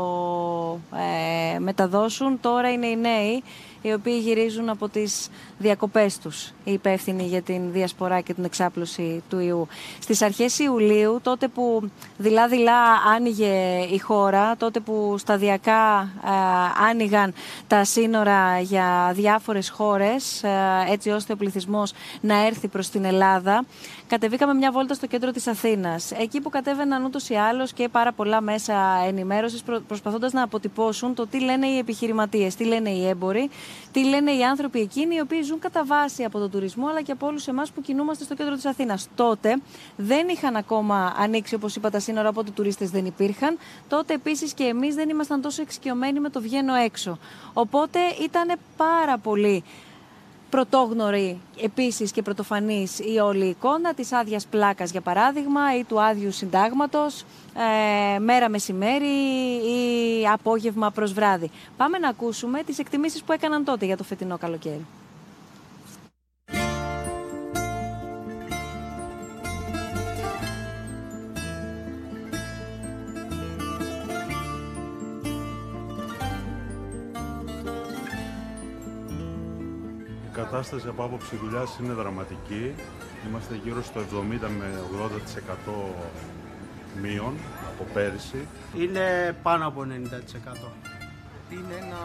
Speaker 1: ε, μεταδώσουν. Τώρα είναι οι νέοι οι οποίοι γυρίζουν από τις διακοπές τους, οι υπεύθυνοι για την διασπορά και την εξάπλωση του ιού. Στις αρχές Ιουλίου, τότε που δειλά-δειλά άνοιγε η χώρα, τότε που σταδιακά ε, άνοιγαν τα σύνορα για διάφορες χώρες, ε, έτσι ώστε ο πληθυσμός να έρθει προς την Ελλάδα, κατεβήκαμε μια βόλτα στο κέντρο της Αθήνας. Εκεί που κατέβαιναν ούτως ή άλλως και πάρα πολλά μέσα ενημέρωσης προσπαθώντας να αποτυπώσουν το τι λένε οι επιχειρηματίες, τι λένε οι έμποροι, τι λένε οι άνθρωποι εκείνοι οι οποίοι ζουν κατά βάση από τον τουρισμό αλλά και από όλους εμάς που κινούμαστε στο κέντρο της Αθήνας. Τότε δεν είχαν ακόμα ανοίξει, όπως είπα, τα σύνορα, οπότε τουρίστες δεν υπήρχαν. Τότε επίσης και εμείς δεν ήμασταν τόσο εξοικειωμένοι με το βγαίνω έξω. Οπότε ήταν πάρα πολύ πρωτόγνωρη επίσης και πρωτοφανής η όλη εικόνα της άδειας πλάκας για παράδειγμα ή του άδειου συντάγματος ε, μέρα μεσημέρι ή απόγευμα προς βράδυ. Πάμε να ακούσουμε τις εκτιμήσεις που έκαναν τότε για το φετινό καλοκαίρι.
Speaker 14: Κατάσταση από άποψη δουλειάς είναι δραματική. Είμαστε γύρω στο 70 με 80% μείον από πέρυσι.
Speaker 15: Είναι πάνω από 90%. είναι ένα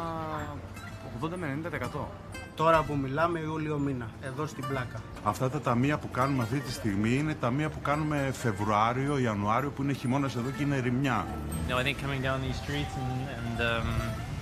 Speaker 15: 80 με 90%.
Speaker 16: Τώρα που μιλάμε Ιούλιο μήνα, εδώ στην πλάκα.
Speaker 14: Αυτά τα ταμεία που κάνουμε αυτή τη στιγμή είναι ταμεία που κάνουμε Φεβρουάριο, Ιανουάριο που είναι χειμώνας εδώ και είναι ρημιά.
Speaker 17: You know, I think coming down these streets and, and um,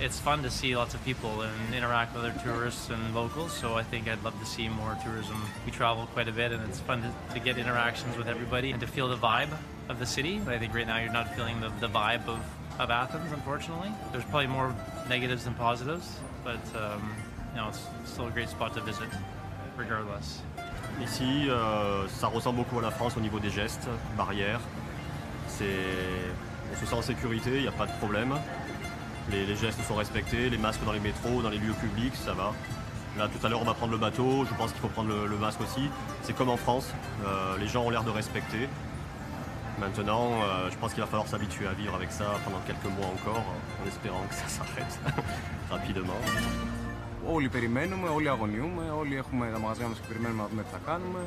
Speaker 17: it's fun to see lots of people and interact with other tourists and locals. So I think I'd love to see more tourism. We travel quite a bit and it's fun to, to get interactions with everybody and to feel the vibe of the city. But I think right now you're not feeling the, the vibe of, of Athens, unfortunately. There's probably more negatives than positives, but um, you know, it's still a great spot to visit, regardless.
Speaker 18: Ici, euh, ça ressemble beaucoup à la France au niveau des gestes, barrières. On se sent en sécurité, il n'y a pas de problème. Les, les gestes sont respectés, les masques dans les métros, dans les lieux publics, ça va. Là, tout à l'heure, on va prendre le bateau, je pense qu'il faut prendre le, le masque aussi. C'est comme en France, euh, les gens ont l'air de respecter. Maintenant, euh, je pense qu'il va falloir s'habituer à vivre avec ça pendant quelques mois encore, en espérant que ça s'arrête rapidement.
Speaker 15: Όλοι περιμένουμε, όλοι αγωνιούμε, όλοι έχουμε τα μαγαζιά μας και περιμένουμε να δούμε τι θα κάνουμε.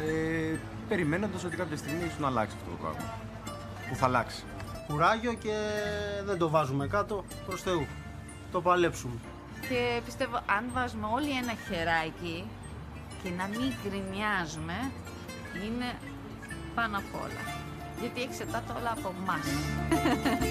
Speaker 15: Ε, περιμένοντας ότι κάποια στιγμή ίσως να αλλάξει αυτό το πράγμα. Που θα αλλάξει.
Speaker 16: Κουράγιο και δεν το βάζουμε κάτω προς Θεού. Το παλέψουμε.
Speaker 19: Και πιστεύω αν βάζουμε όλοι ένα χεράκι και να μην γκρινιάζουμε είναι πάνω απ' όλα. Γιατί εξετάται όλα από εμάς.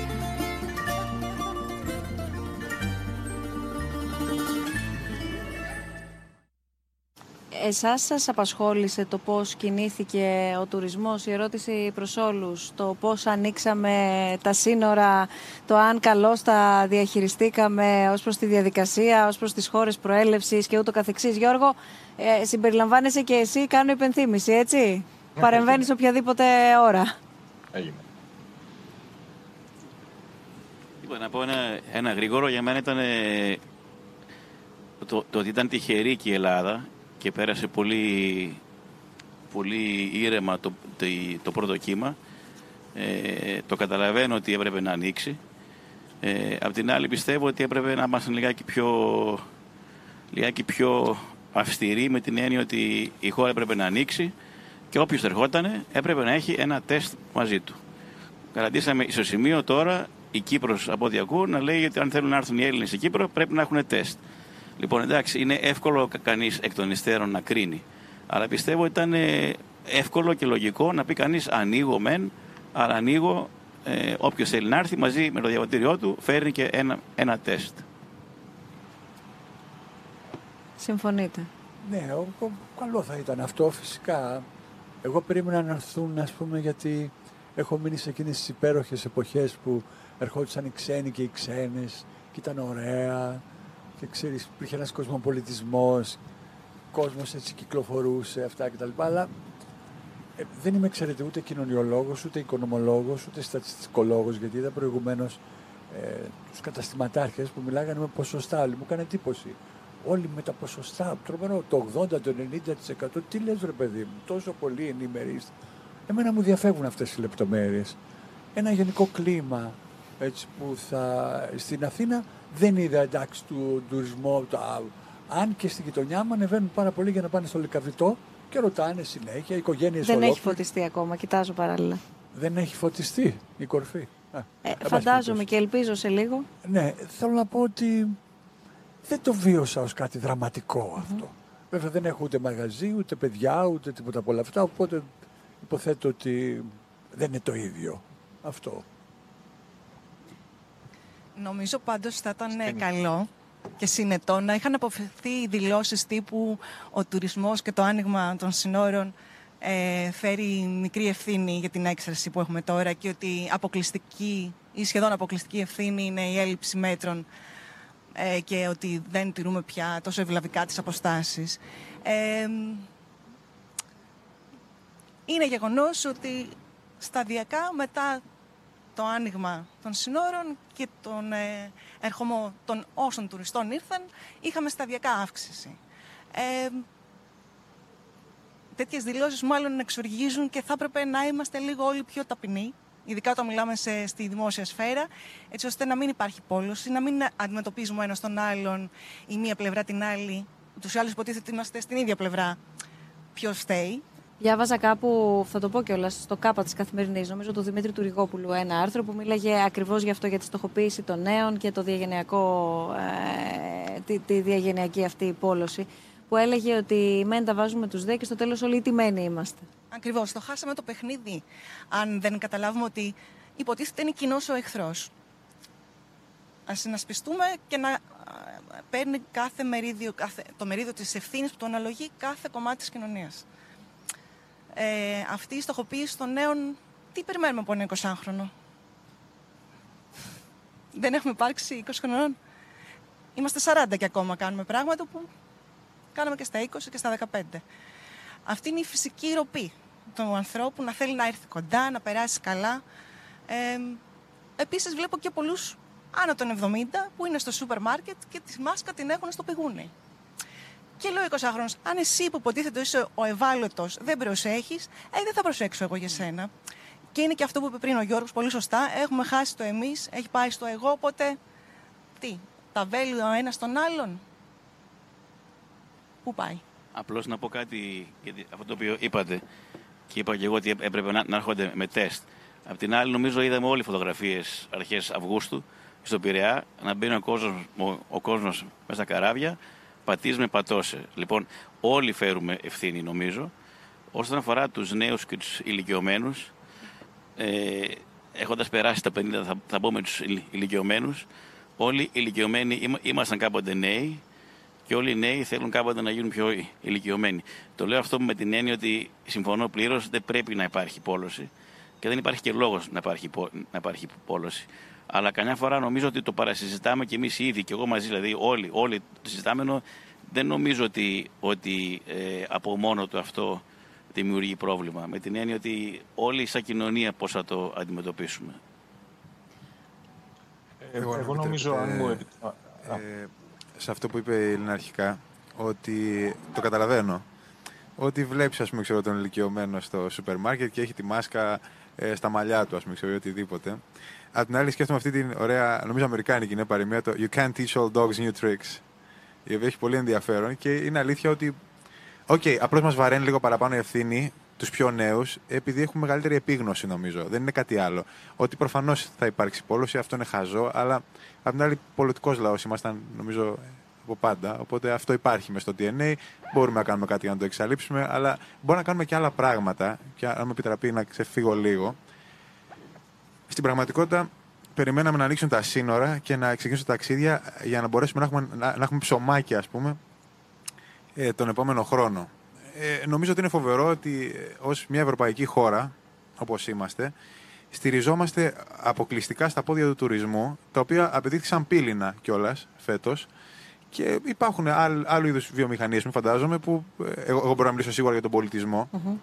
Speaker 1: Εσάς σας απασχόλησε το πώς κινήθηκε ο τουρισμός, η ερώτηση προς όλους, το πώς ανοίξαμε τα σύνορα, το αν καλώς τα διαχειριστήκαμε ως προς τη διαδικασία, ως προς τις χώρες προέλευσης και ούτω καθεξής. Γιώργο, ε, συμπεριλαμβάνεσαι και εσύ, κάνω υπενθύμηση, έτσι; Παρεμβαίνεις οποιαδήποτε ώρα.
Speaker 20: Έγινε.
Speaker 12: Λοιπόν, να πω ένα, ένα γρήγορο. Για μένα ήταν ε, το, το ότι ήταν τυχερή και η Ελλάδα και πέρασε πολύ, πολύ ήρεμα το, το, το πρώτο κύμα. Ε, το καταλαβαίνω ότι έπρεπε να ανοίξει. Ε, απ' την άλλη πιστεύω ότι έπρεπε να είμαστε λιγάκι πιο, λιγάκι πιο αυστηροί με την έννοια ότι η χώρα έπρεπε να ανοίξει και όποιος ερχόταν έπρεπε να έχει ένα τεστ μαζί του. Κρατήσαμε ισοσημείο τώρα η Κύπρος από ό,τι ακούω να λέει ότι αν θέλουν να έρθουν οι Έλληνες στην Κύπρο πρέπει να έχουν τεστ. Λοιπόν, εντάξει, είναι εύκολο κανείς εκ των υστέρων να κρίνει. Αλλά πιστεύω ότι ήταν ε, εύκολο και λογικό να πει κανείς ανοίγω μεν, αλλά ανοίγω ε, όποιος θέλει να έρθει μαζί με το διαβατήριό του φέρνει και ένα, ένα τεστ.
Speaker 1: Συμφωνείτε.
Speaker 10: Ναι, ο- ο- καλό θα ήταν αυτό φυσικά. Εγώ περίμενα να έρθουν, ας πούμε, γιατί έχω μείνει σε εκείνες τις υπέροχες εποχές που ερχόντουσαν οι ξένοι και οι ξένες και ήταν ωραία και ξέρεις, υπήρχε ένας κοσμοπολιτισμός, κόσμος έτσι κυκλοφορούσε, αυτά κτλ. Αλλά ε, δεν είμαι, ξέρετε, ούτε κοινωνιολόγος, ούτε οικονομολόγος, ούτε στατιστικολόγος, γιατί είδα προηγουμένως ε, τους καταστηματάρχες που μιλάγανε με ποσοστά. Όλοι μου έκανε εντύπωση. Όλοι με τα ποσοστά, τρομερό, το 80, το 90%. Τι λες ρε παιδί μου, τόσο πολύ ενημερείς. Εμένα μου διαφεύγουν αυτές οι λεπτομέρειες. Ένα γενικό κλίμα έτσι, που θα... Στην Αθήνα δεν είδα εντάξει του τουρισμό, το, α, αν και στην γειτονιά μου ανεβαίνουν πάρα πολύ για να πάνε στο Λικαβιτό και ρωτάνε συνέχεια, οι οικογένειες
Speaker 1: Δεν έχει
Speaker 10: ολόκληρες.
Speaker 1: φωτιστεί ακόμα, κοιτάζω παράλληλα.
Speaker 10: Δεν έχει φωτιστεί η κορφή. Α,
Speaker 1: Ε,
Speaker 10: εν πάση
Speaker 1: φαντάζομαι
Speaker 10: περιπτώσει.
Speaker 1: και ελπίζω σε λίγο.
Speaker 10: Ναι, θέλω να πω ότι δεν το βίωσα ως κάτι δραματικό αυτό. Βέβαια δεν έχω ούτε μαγαζί, ούτε παιδιά, ούτε τίποτα από όλα αυτά, οπότε υποθέτω ότι δεν είναι το ίδιο αυτό.
Speaker 9: Νομίζω πάντως θα ήταν ε, καλό και συνετό να είχαν αποφευθεί οι δηλώσεις τύπου ο τουρισμός και το άνοιγμα των συνόρων ε, φέρει μικρή ευθύνη για την έξαρση που έχουμε τώρα και ότι αποκλειστική ή σχεδόν αποκλειστική ευθύνη είναι η έλλειψη μέτρων ε, και ότι δεν τηρούμε πια τόσο ευλαβικά τις αποστάσεις. Ε, είναι γεγονός ότι σταδιακά μετά το άνοιγμα των συνόρων και τον ε, ερχομό των όσων τουριστών ήρθαν, είχαμε σταδιακά αύξηση. Ε, τέτοιες δηλώσεις μάλλον εξοργίζουν και θα έπρεπε να είμαστε λίγο όλοι πιο ταπεινοί, ειδικά όταν μιλάμε σε, στη δημόσια σφαίρα, έτσι ώστε να μην υπάρχει πόλωση, να μην αντιμετωπίζουμε ένας τον άλλον η μία πλευρά την άλλη. Τους άλλους υποτίθεται ότι είμαστε στην ίδια πλευρά. Ποιος φταίει.
Speaker 1: Διάβαζα κάπου, θα το πω κιόλας, στο ΚΑΠΑ της Καθημερινής, νομίζω του Δημήτρη Τουριγόπουλου, ένα άρθρο που μίλαγε ακριβώς γι' αυτό, για τη στοχοποίηση των νέων και το διαγενειακό, ε, τη, τη διαγενειακή αυτή υπόλωση. Που έλεγε ότι μεν τα βάζουμε τους δε και στο τέλος όλοι τιμένοι είμαστε.
Speaker 9: Ακριβώς. Το χάσαμε το παιχνίδι. Αν δεν καταλάβουμε ότι υποτίθεται είναι κοινός ο εχθρός. Α συνασπιστούμε και να α, παίρνει κάθε μερίδιο, κάθε, το μερίδιο της ευθύνης που το αναλογεί κάθε κομμάτι της κοινωνίας. Ε, αυτή η στοχοποίηση των νέων, τι περιμένουμε από ένα 20χρονο. Δεν έχουμε υπάρξει 20 χρονών. Είμαστε 40 και ακόμα κάνουμε πράγματα που κάναμε και στα 20 και στα 15. Αυτή είναι η φυσική ροπή του ανθρώπου να θέλει να έρθει κοντά, να περάσει καλά. Ε, επίσης βλέπω και πολλούς άνω των 70 που είναι στο σούπερ μάρκετ και τη μάσκα την έχουν στο πηγούνι. Και λέω 20 χρόνων, αν εσύ που υποτίθεται είσαι ο ευάλωτος δεν προσέχεις, ε, δεν θα προσέξω εγώ για σένα. Και είναι και αυτό που είπε πριν ο Γιώργος πολύ σωστά. Έχουμε χάσει το εμείς, έχει πάει στο εγώ, οπότε τι, τα βέλη ο ένας τον άλλον. Πού πάει.
Speaker 12: Απλώς να πω κάτι για αυτό το οποίο είπατε και είπα και εγώ ότι έπρεπε να, να έρχονται με τεστ. Απ' την άλλη, νομίζω είδαμε όλοι φωτογραφίες αρχές Αυγούστου στο Πειραιά να μπαίνει ο κόσμος ο κόσμος μέσα στα καράβια, πατήσει με πατώσε. Λοιπόν, όλοι φέρουμε ευθύνη, νομίζω. Όσον αφορά τους νέους και τους ηλικιωμένους, ε, έχοντας περάσει τα 50, θα, θα πω με του ηλικιωμένους. Όλοι οι ηλικιωμένοι ήμασταν κάποτε νέοι και όλοι οι νέοι θέλουν κάποτε να γίνουν πιο ηλικιωμένοι. Το λέω αυτό με την έννοια ότι συμφωνώ πλήρως, δεν πρέπει να υπάρχει πόλωση και δεν υπάρχει και λόγος να υπάρχει, να υπάρχει πόλωση. Αλλά καμιά φορά νομίζω ότι το παρασυζητάμε και εμείς ήδη, και εγώ μαζί, δηλαδή όλοι, όλοι το συζητάμε, δεν νομίζω ότι, ότι ε, από μόνο του αυτό δημιουργεί πρόβλημα. Με την έννοια ότι όλοι σαν κοινωνία πώς θα το αντιμετωπίσουμε.
Speaker 11: Εγώ,
Speaker 13: εγώ νομίζω, αν μου
Speaker 11: ε, σε αυτό που είπε η Ελίνα αρχικά, ότι το καταλαβαίνω. Ότι βλέπεις, ας πούμε, ξέρω, τον ηλικιωμένο στο σούπερ μάρκετ και έχει τη μάσκα ε, στα μαλλιά του, ας πούμε, ξέρω, οτιδήποτε. Απ' την άλλη, σκέφτομαι αυτή την ωραία, νομίζω, αμερικάνικη είναι παροιμία, το You can't teach old dogs new tricks. Η οποία έχει πολύ ενδιαφέρον και είναι αλήθεια ότι. Ok, okay, απλώς μας βαραίνει λίγο παραπάνω η ευθύνη τους πιο νέους, επειδή έχουν μεγαλύτερη επίγνωση, νομίζω. Δεν είναι κάτι άλλο. Ότι προφανώς θα υπάρξει πόλωση, αυτό είναι χαζό, αλλά απ' την άλλη, πολιτικός λαός ήμασταν, νομίζω, από πάντα. Οπότε αυτό υπάρχει μες στο DNA. Μπορούμε να κάνουμε κάτι για να το εξαλείψουμε, αλλά μπορούμε να κάνουμε και άλλα πράγματα. Και αν με επιτραπεί να ξεφύγω λίγο. Στην πραγματικότητα, περιμέναμε να ανοίξουν τα σύνορα και να ξεκινήσουν τα ταξίδια για να μπορέσουμε να έχουμε, να, να έχουμε ψωμάκια, ας πούμε, ε, τον επόμενο χρόνο. Ε, νομίζω ότι είναι φοβερό ότι ε, ως μια ευρωπαϊκή χώρα, όπως είμαστε, στηριζόμαστε αποκλειστικά στα πόδια του τουρισμού, τα οποία απαιτήθησαν πύληνα κιόλας φέτος. Και υπάρχουν άλλ, άλλου είδους βιομηχανίες, μου φαντάζομαι, που ε, εγώ, εγώ μπορώ να μιλήσω σίγουρα για τον πολιτισμό. Mm-hmm.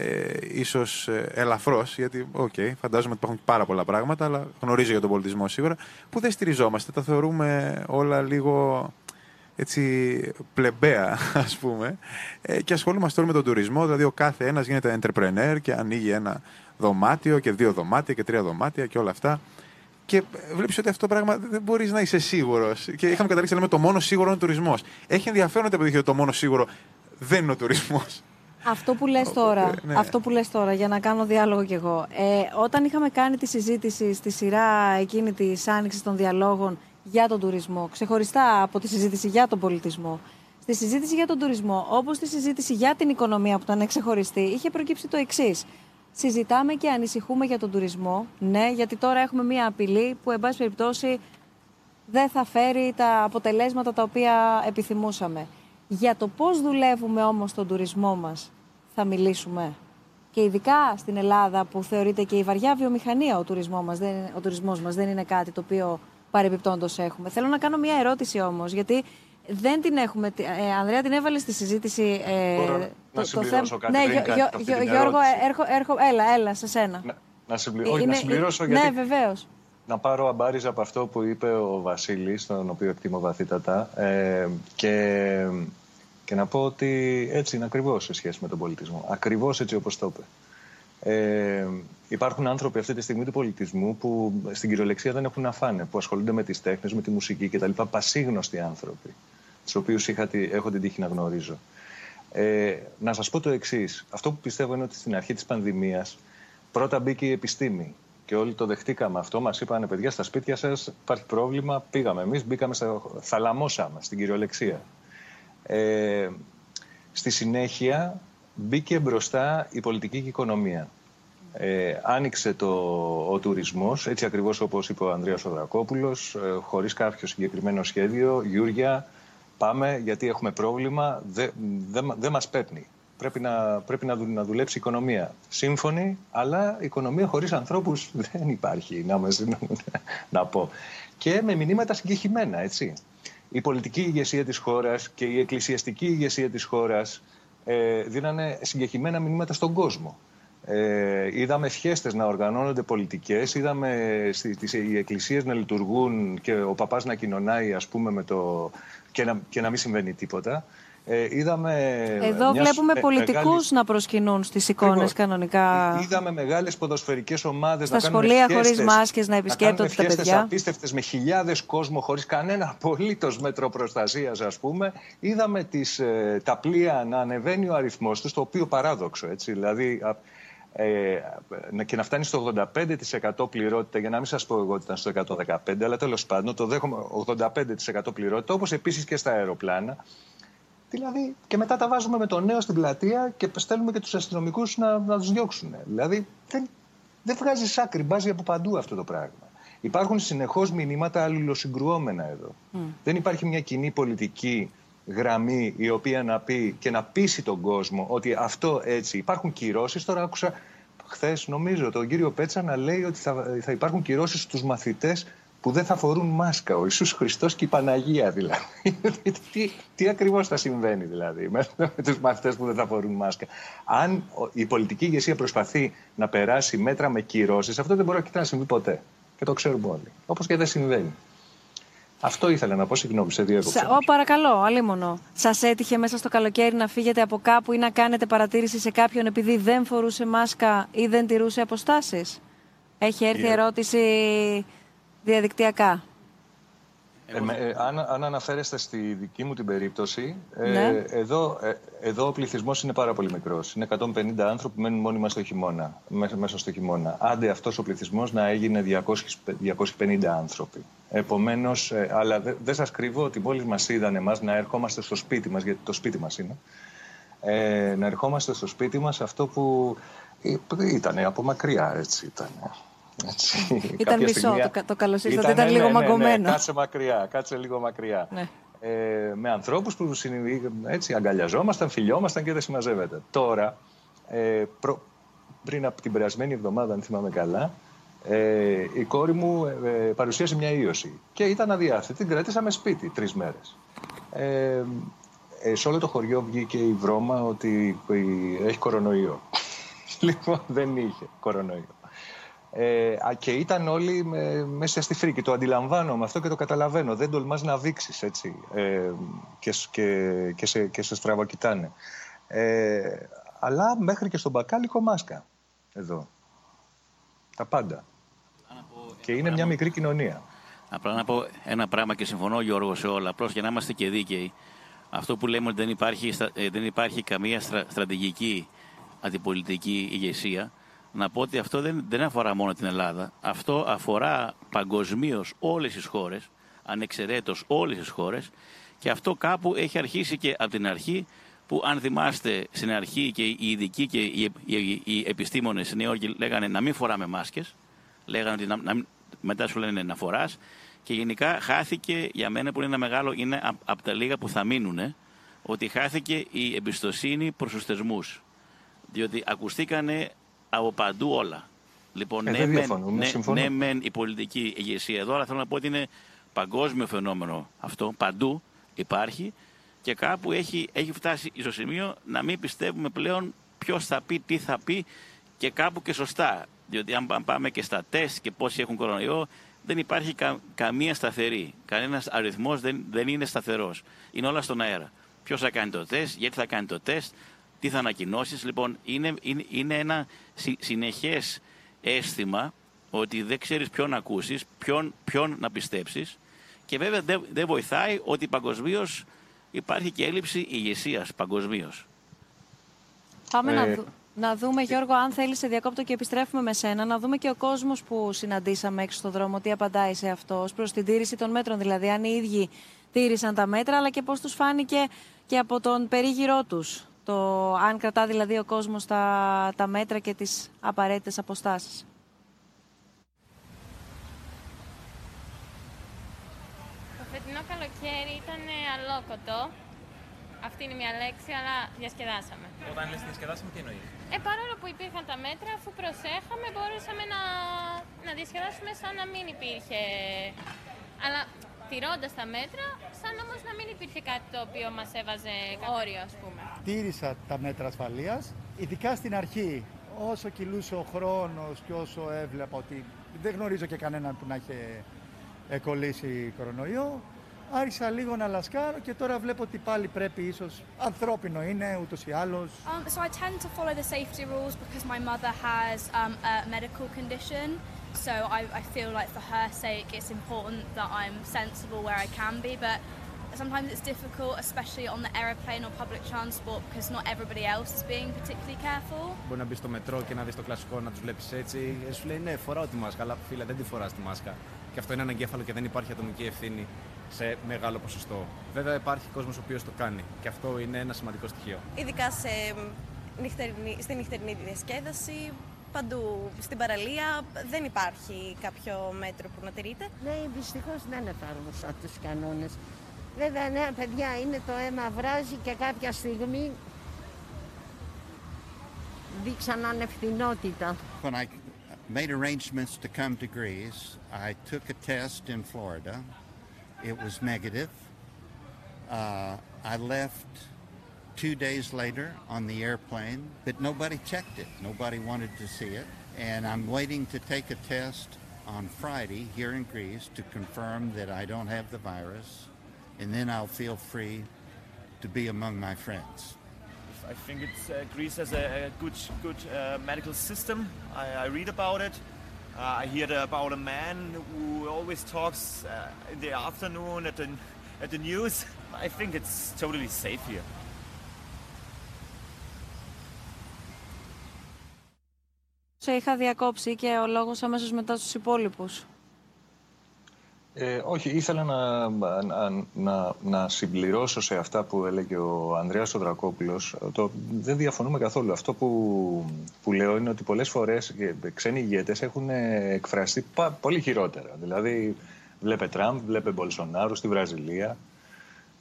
Speaker 11: Ε, ίσως ε, ελαφρώς, γιατί okay, φαντάζομαι ότι υπάρχουν πάρα πολλά πράγματα, αλλά γνωρίζω για τον πολιτισμό σίγουρα, που δεν στηριζόμαστε. Τα θεωρούμε όλα λίγο έτσι πλεμπαία, ας πούμε, ε, και ασχολούμαστε τώρα με τον τουρισμό, δηλαδή ο κάθε ένας γίνεται entrepreneur και ανοίγει ένα δωμάτιο και δύο δωμάτια και τρία δωμάτια και όλα αυτά. Και βλέπεις ότι αυτό το πράγμα δεν μπορείς να είσαι σίγουρος. Και είχαμε καταλήξει να λέμε το μόνο σίγουρο είναι ο τουρισμός. Έχει ενδιαφέρον ότι αποδείχει ότι το μόνο σίγουρο δεν είναι ο τουρισμός.
Speaker 1: Αυτό που λες τώρα, ναι. αυτό που λες τώρα, για να κάνω διάλογο κι εγώ. Ε, όταν είχαμε κάνει τη συζήτηση στη σειρά εκείνη της άνοιξης των διαλόγων για τον τουρισμό, ξεχωριστά από τη συζήτηση για τον πολιτισμό, στη συζήτηση για τον τουρισμό, όπως στη συζήτηση για την οικονομία που ήταν ξεχωριστή, είχε προκύψει το εξής. Συζητάμε και ανησυχούμε για τον τουρισμό, ναι, γιατί τώρα έχουμε μία απειλή που, εν πάση περιπτώσει, δεν θα φέρει τα αποτελέσματα τα οποία επιθυμούσαμε. Για το πώς δουλεύουμε όμως τον τουρισμό μας θα μιλήσουμε. Και ειδικά στην Ελλάδα που θεωρείται και η βαριά βιομηχανία ο, τουρισμό μας, δεν, ο τουρισμός μας δεν είναι κάτι το οποίο παρεμπιπτόντως έχουμε. Θέλω να κάνω μια ερώτηση όμως, γιατί δεν την έχουμε. Ε, Ανδρέα, την έβαλες στη συζήτηση. Ε,
Speaker 13: Μπορώ το, να συμπληρώσω το κάτι
Speaker 1: Ναι, γιο, γιο, Γιώργο, έρχο, έρχο, έλα, έλα, σε σένα.
Speaker 13: Να, να, συμπληρώσω, είναι, να συμπληρώσω γιατί...
Speaker 1: Ναι, βεβαίως.
Speaker 13: Να πάρω αμπάριζα από αυτό που είπε ο Βασίλης, τον οποίο εκτιμώ βαθύτατα, ε, και, και να πω ότι έτσι είναι ακριβώς σε σχέση με τον πολιτισμό. Ακριβώς έτσι όπως το είπε. Ε, υπάρχουν άνθρωποι αυτή τη στιγμή του πολιτισμού που στην κυριολεξία δεν έχουν να φάνε, που ασχολούνται με τις τέχνες, με τη μουσική κτλ. Πασίγνωστοι άνθρωποι τους οποίους έχω την τύχη να γνωρίζω. Ε, να σας πω το εξής. Αυτό που πιστεύω είναι ότι στην αρχή της πανδημίας πρώτα μπήκε η επιστήμη και όλοι το δεχτήκαμε αυτό. Μας είπανε παιδιά στα σπίτια σας υπάρχει πρόβλημα. Πήγαμε εμείς, μπήκαμε, στα... θαλαμώσαμε στην κυριολεξία. Ε, στη συνέχεια μπήκε μπροστά η πολιτική και η οικονομία. Ε, άνοιξε το, ο τουρισμός, έτσι ακριβώς όπως είπε ο Ανδρέας Οδρακόπουλος, ε, χωρίς κάποιο συγκεκριμένο σχέδιο. Γιούρια, πάμε γιατί έχουμε πρόβλημα, δεν δε, δε μας παίρνει. Πρέπει να, πρέπει να, να δουλέψει η οικονομία. Σύμφωνη, αλλά η οικονομία χωρίς ανθρώπους δεν υπάρχει, να, να πω. Και με μηνύματα συγκεχημένα, έτσι. Η πολιτική ηγεσία της χώρας και η εκκλησιαστική ηγεσία της χώρας ε, δίνανε συγκεκριμένα μηνύματα στον κόσμο. Ε, είδαμε φιέστες να οργανώνονται πολιτικές, είδαμε στις, οι εκκλησίες να λειτουργούν και ο παπάς να κοινωνάει ας πούμε με το, και, να, και να μην συμβαίνει τίποτα. Ε, είδαμε
Speaker 1: Εδώ βλέπουμε πολιτικούς να προσκυνούν στις εικόνες κανονικά.
Speaker 13: Ε, είδαμε μεγάλες ποδοσφαιρικές ομάδες
Speaker 1: Στα
Speaker 13: να κάνουν
Speaker 1: σχολεία χωρίς μάσκες να επισκέπτονται τα παιδιά.
Speaker 13: απίστευτες με χιλιάδες κόσμο χωρίς κανένα απολύτως μέτρο προστασίας ας πούμε. Είδαμε τις, ε, τα πλοία να ανεβαίνει ο αριθμός τους, το οποίο παράδοξο έτσι. Δηλαδή ε, και να φτάνει στο 85% πληρότητα, για να μην σας πω εγώ ότι ήταν στο 115%, αλλά τέλος πάντων το δέχομαι 85% πληρότητα, όπως επίσης και στα αεροπλάνα. Δηλαδή, και μετά τα βάζουμε με το νέο στην πλατεία και στέλνουμε και τους αστυνομικούς να, να τους διώξουν. Δηλαδή, δεν, δεν βγάζει άκρη, μπάζει από παντού αυτό το πράγμα. Υπάρχουν συνεχώς μηνύματα αλληλοσυγκρουόμενα εδώ. Δεν υπάρχει μια κοινή πολιτική γραμμή η οποία να πει και να πείσει τον κόσμο ότι αυτό έτσι. Υπάρχουν κυρώσεις. Τώρα άκουσα χθες, νομίζω, τον κύριο Πέτσα να λέει ότι θα, θα υπάρχουν κυρώσεις στους μαθητές που δεν θα φορούν μάσκα. Ο Ιησούς Χριστός και η Παναγία δηλαδή. τι, τι ακριβώς θα συμβαίνει δηλαδή με, με τους μαθητές που δεν θα φορούν μάσκα. Αν η πολιτική ηγεσία προσπαθεί να περάσει μέτρα με κυρώσεις, αυτό δεν μπορεί να συμβεί ποτέ. Και το ξέρουμε όλοι. Όπως και δεν συμβαίνει. Αυτό ήθελα να πω, συγγνώμη, σε δύο
Speaker 1: Σα, παρακαλώ, αλίμονο. Σας έτυχε μέσα στο καλοκαίρι να φύγετε από κάπου ή να κάνετε παρατήρηση σε κάποιον επειδή δεν φορούσε μάσκα ή δεν τηρούσε αποστάσεις; Έχει έρθει yeah. ερώτηση διαδικτυακά.
Speaker 13: Ε, ε, αν, αν αναφέρεστε στη δική μου την περίπτωση, ε, ναι. εδώ, ε, εδώ ο πληθυσμός είναι πάρα πολύ μικρός. Είναι 150 άνθρωποι που μένουν μόνιμα στο χειμώνα, μέσα στο χειμώνα. Άντε αυτός ο πληθυσμός να έγινε 200, 250 άνθρωποι. Επομένως, ε, αλλά δεν δε σας κρύβω ότι μόλις μας είδαν εμά να ερχόμαστε στο σπίτι μας, γιατί το σπίτι μας είναι, ε, να ερχόμαστε στο σπίτι μας αυτό που ήταν από μακριά έτσι ήταν.
Speaker 1: Έτσι, ήταν μισό στιγμή... το, το καλώ ήρθατε, ήταν, λίγο ναι, μαγκωμένο. Ναι,
Speaker 13: ναι, κάτσε μακριά, κάτσε λίγο μακριά.
Speaker 1: Ναι.
Speaker 13: Ε, με ανθρώπους που έτσι, αγκαλιαζόμασταν, φιλιόμασταν και δεν συμμαζεύεται. Τώρα, ε, προ... πριν από την περασμένη εβδομάδα, αν θυμάμαι καλά, ε, η κόρη μου ε, παρουσίασε μια ίωση και ήταν αδιάθετη. Την κρατήσαμε σπίτι τρεις μέρες. Ε, ε, σε όλο το χωριό βγήκε η βρώμα ότι έχει κορονοϊό. λοιπόν, δεν είχε κορονοϊό. Ε, και ήταν όλοι μέσα στη φρίκη. Το αντιλαμβάνομαι αυτό και το καταλαβαίνω. Δεν τολμάς να δείξεις έτσι. Ε, και, και, και, σε, και σε στραβοκοιτάνε. Ε, αλλά μέχρι και στον μπακάλικο μάσκα. Εδώ. Τα πάντα. Και είναι μια μικρή κοινωνία.
Speaker 12: Απλά να πω ένα πράγμα και συμφωνώ Γιώργο σε όλα. Απλώς για να είμαστε και δίκαιοι. Αυτό που λέμε ότι δεν υπάρχει, ε, δεν υπάρχει καμία στρατηγική αντιπολιτική ηγεσία να πω ότι αυτό δεν, δεν αφορά μόνο την Ελλάδα. Αυτό αφορά παγκοσμίως όλες τις χώρες, ανεξαιρέτως όλες τις χώρες και αυτό κάπου έχει αρχίσει και από την αρχή που αν θυμάστε στην αρχή και οι ειδικοί και οι, οι, οι επιστήμονες στην Νέα Υόρκη λέγανε να μην φοράμε μάσκες, λέγανε ότι να, να, μετά σου λένε να φοράς και γενικά χάθηκε για μένα που είναι ένα μεγάλο, είναι από τα λίγα που θα μείνουν, ότι χάθηκε η εμπιστοσύνη προς τους θεσμούς. Διότι ακουστήκανε από παντού όλα. Λοιπόν, ε, ναι, ναι, ναι, μεν η πολιτική ηγεσία εδώ, αλλά θέλω να πω ότι είναι παγκόσμιο φαινόμενο αυτό. Παντού υπάρχει και κάπου έχει, έχει φτάσει στο σημείο να μην πιστεύουμε πλέον ποιος θα πει, τι θα πει και κάπου και σωστά. Διότι αν πάμε και στα τεστ και πόσοι έχουν κορονοϊό, δεν υπάρχει καμία σταθερή. Κανένας αριθμός δεν, δεν είναι σταθερός. Είναι όλα στον αέρα. Ποιος θα κάνει το τεστ, γιατί θα κάνει το τεστ, τι θα ανακοινώσεις. Λοιπόν, είναι, είναι, είναι ένα συνεχές αίσθημα ότι δεν ξέρεις ποιον να ακούσεις, ποιον, ποιον να πιστέψεις. Και βέβαια δεν, δεν βοηθάει ότι παγκοσμίως υπάρχει και έλλειψη ηγεσίας παγκοσμίως.
Speaker 1: Πάμε να,
Speaker 13: Ε,
Speaker 1: δου- να δούμε, Γιώργο, αν θέλεις σε διακόπτω και επιστρέφουμε με σένα, να δούμε και ο κόσμος που συναντήσαμε έξω στον δρόμο, τι απαντάει σε αυτό, προς την τήρηση των μέτρων. Δηλαδή, αν οι ίδιοι τήρησαν τα μέτρα, αλλά και πώς τους φάνηκε και από τον περίγυρό τους. Το αν κρατά δηλαδή ο κόσμος τα, τα μέτρα και τις απαραίτητες αποστάσεις.
Speaker 20: Το φετινό καλοκαίρι ήταν αλόκοτο. Αυτή είναι μια λέξη, αλλά διασκεδάσαμε.
Speaker 21: Όταν λες διασκεδάσαμε, τι εννοείς;
Speaker 20: Ε, παρόλο που υπήρχαν τα μέτρα, αφού προσέχαμε, μπορούσαμε να, να διασκεδάσουμε σαν να μην υπήρχε. Αλλά τηρώντας τα μέτρα, σαν όμως να μην υπήρχε κάτι το οποίο μας έβαζε όριο, ας πούμε.
Speaker 4: Τήρησα τα μέτρα ασφαλείας, ειδικά στην αρχή. Όσο κυλούσε ο χρόνος και όσο έβλεπα ότι δεν γνωρίζω και κανέναν που να είχε ε, κολλήσει κορονοϊό, άρχισα λίγο να λασκάρω και τώρα βλέπω ότι πάλι πρέπει ίσως, ανθρώπινο είναι ούτως ή άλλως.
Speaker 2: Um, so I tend to follow the safety rules because my mother has um, a medical condition. So I, I feel like for her sake, it's important that I'm sensible where I can be. But sometimes it's difficult, especially on the aeroplane or public transport, because not everybody else is being particularly careful.
Speaker 5: Μπορεί να μπεις στο μετρό και να δεις το κλασικό, να τους βλέπεις έτσι. Ε, Σου λέει ναι, φοράω τη μάσκα, αλλά φίλε δεν τη φοράς τη μάσκα. Και αυτό είναι ένα εγκέφαλο και δεν υπάρχει ατομική ευθύνη σε μεγάλο ποσοστό. Βέβαια υπάρχει κόσμος ο οποίος το κάνει και αυτό είναι ένα σημαντικό στοιχείο.
Speaker 6: Ειδικά σε νυχτερινή, στη νυχτερινή διασκέδαση, παντού στην παραλία δεν υπάρχει κάποιο μέτρο που να τηρείται.
Speaker 3: Ναι, δυστυχώς δεν εφάρμοσα τους κανόνες. Βέβαια, νέα παιδιά είναι το αίμα βράζει και κάποια στιγμή δείξαν ανευθυνότητα.
Speaker 7: When I made arrangements to come to Greece, I took a test in Florida. It was negative. Uh, I left two days later on the airplane, but nobody checked it. Nobody wanted to see it. And I'm waiting to take a test on Friday here in Greece to confirm that I don't have the virus. And then I'll feel free to be among my friends.
Speaker 22: I think it's uh, Greece has a, a good good uh, medical system. I, I read about it. Uh, I hear about a man who always talks uh, in the afternoon at the at the news. I think it's totally safe here.
Speaker 1: Σε είχα διακόψει και ο λόγος αμέσως μετά στους υπόλοιπους.
Speaker 13: Ε, όχι, ήθελα να, να, να, να συμπληρώσω σε αυτά που έλεγε ο Ανδρέας Σοδρακόπουλος. Το, δεν διαφωνούμε καθόλου. Αυτό που, που λέω είναι ότι πολλές φορές ε, ξένοι ηγέτες έχουν εκφραστεί πα- πολύ χειρότερα. Δηλαδή, βλέπε Τραμπ, βλέπε Μπολσονάρου στη Βραζιλία,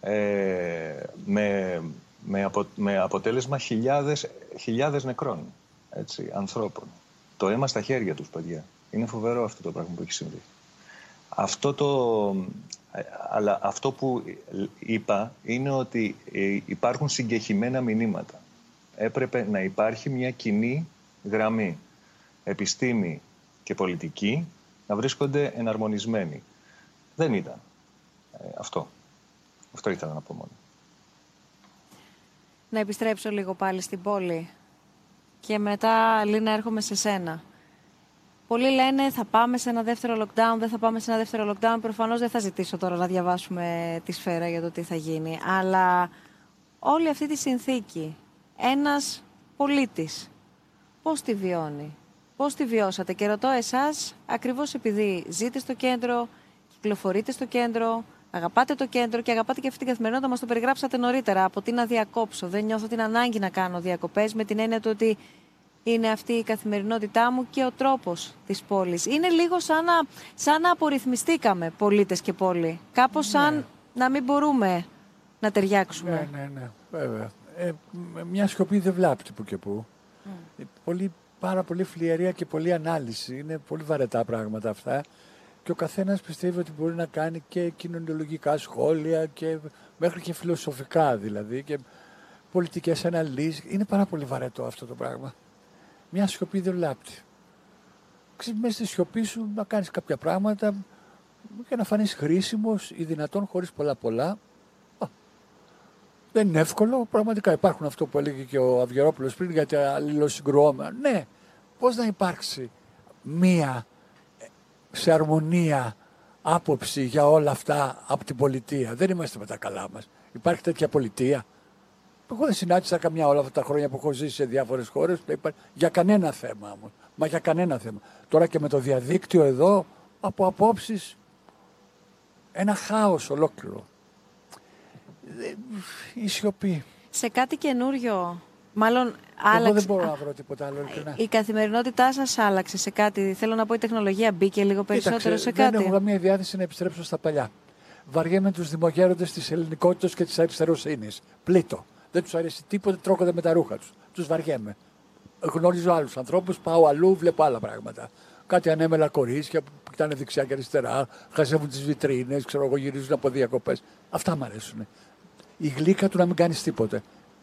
Speaker 13: ε, με, με, απο, με αποτέλεσμα χιλιάδες, χιλιάδες νεκρών, έτσι, ανθρώπων. Το αίμα στα χέρια τους, παιδιά. Είναι φοβερό αυτό το πράγμα που έχει συμβεί. Αυτό, το, ε, αλλά αυτό που είπα είναι ότι ε, υπάρχουν συγκεχημένα μηνύματα. Έπρεπε να υπάρχει μια κοινή γραμμή. Επιστήμη και πολιτική να βρίσκονται εναρμονισμένοι. Δεν ήταν ε, αυτό. Αυτό ήθελα να πω μόνο.
Speaker 1: Να επιστρέψω λίγο πάλι στην πόλη. Και μετά, Λίνα, έρχομαι σε σένα. Πολλοί λένε θα πάμε σε ένα δεύτερο lockdown, δεν θα πάμε σε ένα δεύτερο lockdown. Προφανώς δεν θα ζητήσω τώρα να διαβάσουμε τη σφαίρα για το τι θα γίνει. Αλλά όλη αυτή τη συνθήκη, ένας πολίτης, πώς τη βιώνει, πώς τη βιώσατε; Και ρωτώ εσάς, ακριβώς επειδή ζείτε στο κέντρο, κυκλοφορείτε στο κέντρο, αγαπάτε το κέντρο και αγαπάτε και αυτή την καθημερινότητα, μας το περιγράψατε νωρίτερα, από τι να διακόψω. Δεν νιώθω την ανάγκη να κάνω διακοπές με την έννοια του ότι είναι αυτή η καθημερινότητά μου και ο τρόπος της πόλης. Είναι λίγο σαν να, σαν να απορριθμιστήκαμε πολίτες και πόλη. Κάπως σαν να μην μπορούμε να ταιριάξουμε.
Speaker 10: Ναι, ναι, ναι, βέβαια. Ε, μ- μια σιωπή δεν βλάπτει που και που. Ε, Πολύ, πάρα πολύ φλιαρία και πολλή ανάλυση. Είναι πολύ βαρετά πράγματα αυτά. Και ο καθένας πιστεύει ότι μπορεί να κάνει και κοινωνιολογικά σχόλια και μέχρι και φιλοσοφικά δηλαδή και πολιτικές αναλύσεις. Είναι πάρα πολύ βαρετό αυτό το πράγμα. Μια σιωπή δεν βλάπτει. Ξέρεις, μέσα στη σιωπή σου να κάνεις κάποια πράγματα και να φανείς χρήσιμος ή δυνατόν χωρίς πολλά πολλά. Α, Δεν είναι εύκολο. Πραγματικά υπάρχουν αυτό που έλεγε και ο Αυγερόπουλος πριν για τα αλληλοσυγκρουόμενα. Ναι, πώς να υπάρξει μία ε, σε αρμονία άποψη για όλα αυτά από την πολιτεία. Δεν είμαστε με τα καλά μας. Υπάρχει τέτοια πολιτεία. Εγώ δεν συνάντησα καμιά όλα αυτά τα χρόνια που έχω ζήσει σε διάφορες χώρες για κανένα θέμα όμως. Μα για κανένα θέμα. Τώρα και με το διαδίκτυο εδώ, από απόψεις, ένα χάος ολόκληρο. Ε, η σιωπή.
Speaker 1: Σε κάτι καινούριο, μάλλον
Speaker 10: Εγώ
Speaker 1: άλλαξε.
Speaker 10: δεν μπορώ να βρω τίποτα άλλο. ειλικρινά.
Speaker 1: Η καθημερινότητά σας άλλαξε σε κάτι. Θέλω να πω, η τεχνολογία μπήκε λίγο περισσότερο
Speaker 10: Κοίταξε,
Speaker 1: σε
Speaker 10: δεν
Speaker 1: κάτι.
Speaker 10: έχω καμία διάθεση να επιστρέψω στα παλιά. Βαριέμαι τους δημογέροντες της ελληνικότητας και της αριστεροσύνη. Πλήττο. Δεν τους αρέσει τίποτα, τρώγονται με τα ρούχα τους. Τους βαριέμαι. Γνωρίζω άλλους ανθρώπους, πάω αλλού, βλέπω άλλα πράγματα. Κάτι ανέμελα κορίτσια που κοιτάνε δεξιά και αριστερά, χαζεύουν τις βιτρίνες, ξέρω εγώ, γυρίζουν από διακοπές. Αυτά μου αρέσουν. Η γλύκα του να μην κάνεις τίποτε.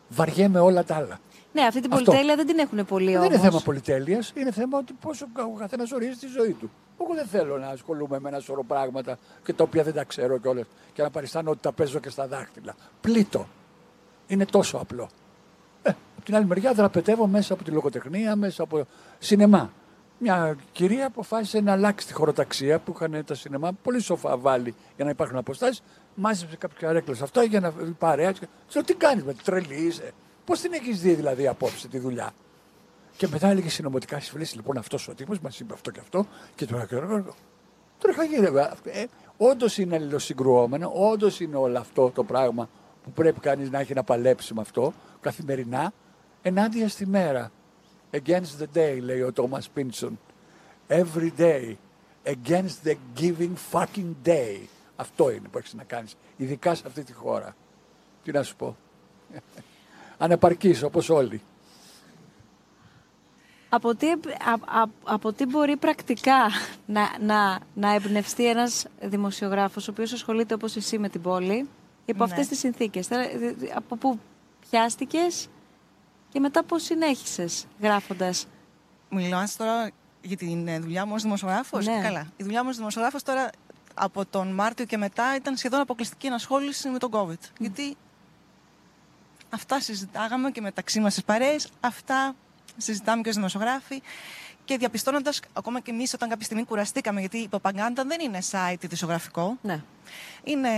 Speaker 10: Βαριέμαι όλα τα άλλα.
Speaker 1: Ναι, αυτή την
Speaker 10: Αυτό.
Speaker 1: πολυτέλεια δεν την έχουν πολύ
Speaker 10: Δεν
Speaker 1: όμως.
Speaker 10: είναι θέμα πολυτέλειας, είναι θέμα ότι πόσο ο καθένας ορίζει τη ζωή του. Εγώ δεν θέλω να ασχολούμαι με ένα σωρό πράγματα και τα οποία δεν τα ξέρω κιόλας και να παριστάνω ότι τα παίζω και στα δάχτυλα. Πλήττω. Είναι τόσο απλό. Ε, από την άλλη μεριά δραπετεύω μέσα από τη λογοτεχνία, μέσα από σινεμά. Μια κυρία αποφάσισε να αλλάξει τη χωροταξία που είχαν τα σινεμά πολύ σοφά βάλει για να υπάρχουν αποστάσεις. Μάζεψε κάποια καρέκλε αυτά για να βγει παρέα. Τη λέω τι κάνεις με τρελής είσαι. Πώς την έχεις δει δηλαδή απόψε τη δουλειά; Και μετά έλεγε συνωμοτικά στις φίλε, λοιπόν αυτός ο τύπος μας είπε αυτό και αυτό. Και τώρα. Τώρα είχα γίνει. Ε, όντως είναι αλληλοσυγκρουόμενο, όντως είναι όλο αυτό το πράγμα που πρέπει κανείς να έχει να παλέψει με αυτό καθημερινά ενάντια στη μέρα. Against the day, λέει ο Τόμα Πίντσον. Every day. Against the giving fucking day. Αυτό είναι που έχεις να κάνεις. Ειδικά σε αυτή τη χώρα. Τι να σου πω. Ανεπαρκής όπως όλοι.
Speaker 1: Από τι, α- α- από τι μπορεί πρακτικά να, να, να εμπνευστεί ένας δημοσιογράφος ο οποίος ασχολείται όπως εσύ με την πόλη υπό
Speaker 9: Ναι.
Speaker 1: αυτές τις συνθήκες; Θέλω- δη- δη- Από πού πιάστηκες και μετά πώς συνέχισες γράφοντας;
Speaker 9: Μιλάς τώρα για την ε, δουλειά μου ως δημοσιογράφος;
Speaker 1: Ναι.
Speaker 9: Καλά. Η δουλειά μου ως δημοσιογράφος τώρα από τον Μάρτιο και μετά ήταν σχεδόν αποκλειστική ενασχόληση με τον COVID. Γιατί αυτά συζητάγαμε και μεταξύ μας στις παρέες, αυτά συζητάμε και ως δημοσιογράφοι και διαπιστώνοντας ακόμα και εμείς όταν κάποια στιγμή κουραστήκαμε γιατί η Παπαγκάντα δεν είναι site ειδησιογραφικό.
Speaker 1: Ναι.
Speaker 9: Είναι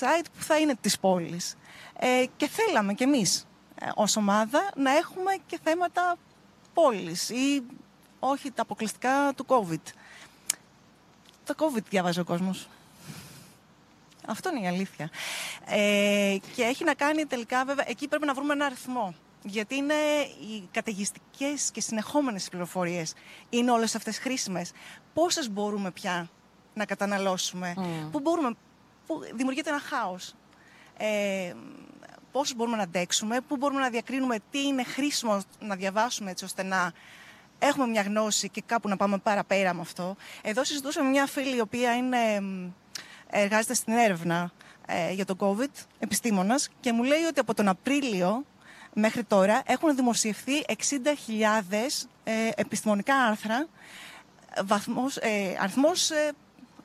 Speaker 9: site που θα είναι της πόλης. Ε, και θέλαμε κι εμείς ε, ως ομάδα να έχουμε και θέματα πόλης ή όχι τα αποκλειστικά του COVID. Το COVID διαβάζει ο κόσμος. Αυτό είναι η αλήθεια. Ε, και έχει να κάνει τελικά, βέβαια, εκεί πρέπει να βρούμε ένα αριθμό. Γιατί είναι οι καταιγιστικές και συνεχόμενες πληροφορίες. Είναι όλες αυτές χρήσιμες. Πόσες μπορούμε πια να καταναλώσουμε. Πού μπορούμε, πού δημιουργείται ένα χάος. Ε, πόσες μπορούμε να αντέξουμε, πού μπορούμε να διακρίνουμε τι είναι χρήσιμο να διαβάσουμε έτσι ώστε να έχουμε μια γνώση και κάπου να πάμε παραπέρα με αυτό. Εδώ συζητούσαμε με μια φίλη η οποία είναι, μ, εργάζεται στην έρευνα ε, για το COVID, επιστήμονας, και μου λέει ότι από τον Απρίλιο μέχρι τώρα έχουν δημοσιευθεί 60.000 ε, επιστημονικά άρθρα, βαθμός, ε, αριθμός ε,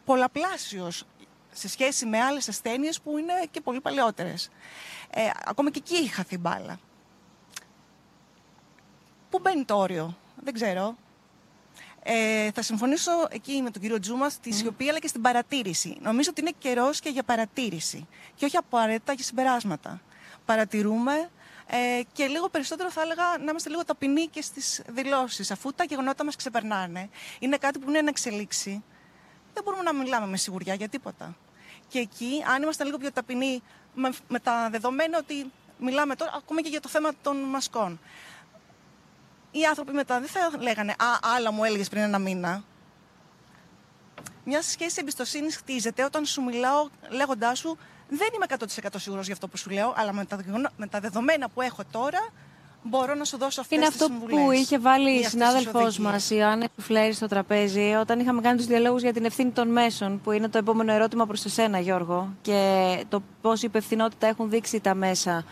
Speaker 9: πολλαπλάσιος σε σχέση με άλλες ασθένειες που είναι και πολύ παλαιότερες. Ε, ακόμα και εκεί έχει χαθεί μπάλα. Πού μπαίνει το όριο, δεν ξέρω. Ε, θα συμφωνήσω εκεί με τον κύριο Τζούμα στη σιωπή αλλά και στην παρατήρηση. Νομίζω ότι είναι καιρός και για παρατήρηση και όχι απαραίτητα για συμπεράσματα. Παρατηρούμε ε, και λίγο περισσότερο θα έλεγα να είμαστε λίγο ταπεινοί και στις δηλώσεις αφού τα γεγονότα μας ξεπερνάνε. Είναι κάτι που είναι να εξελίξει. Δεν μπορούμε να μιλάμε με σιγουριά για τίποτα. Και εκεί, αν είμαστε λίγο πιο ταπεινοί με, με τα δεδομένα ότι μιλάμε τώρα ακόμα και για το θέμα των μασκών οι άνθρωποι μετά δεν θα λέγανε Α, άλλα μου έλεγες πριν ένα μήνα. Μιας σχέσης εμπιστοσύνης χτίζεται όταν σου μιλάω λέγοντάς σου Δεν είμαι 100% σίγουρος για αυτό που σου λέω, αλλά με τα, δεδομένα- με τα δεδομένα που έχω τώρα μπορώ να σου δώσω αυτές
Speaker 1: Είναι
Speaker 9: τις
Speaker 1: αυτό
Speaker 9: συμβουλές.
Speaker 1: που είχε βάλει η συνάδελφός μας, η Ιωάννη Φλέρη, στο τραπέζι, όταν είχαμε κάνει τους διαλόγους για την ευθύνη των μέσων, που είναι το επόμενο ερώτημα προς εσένα, Γιώργο, και το πόση υπευθυνότητα έχουν δείξει τα μέσα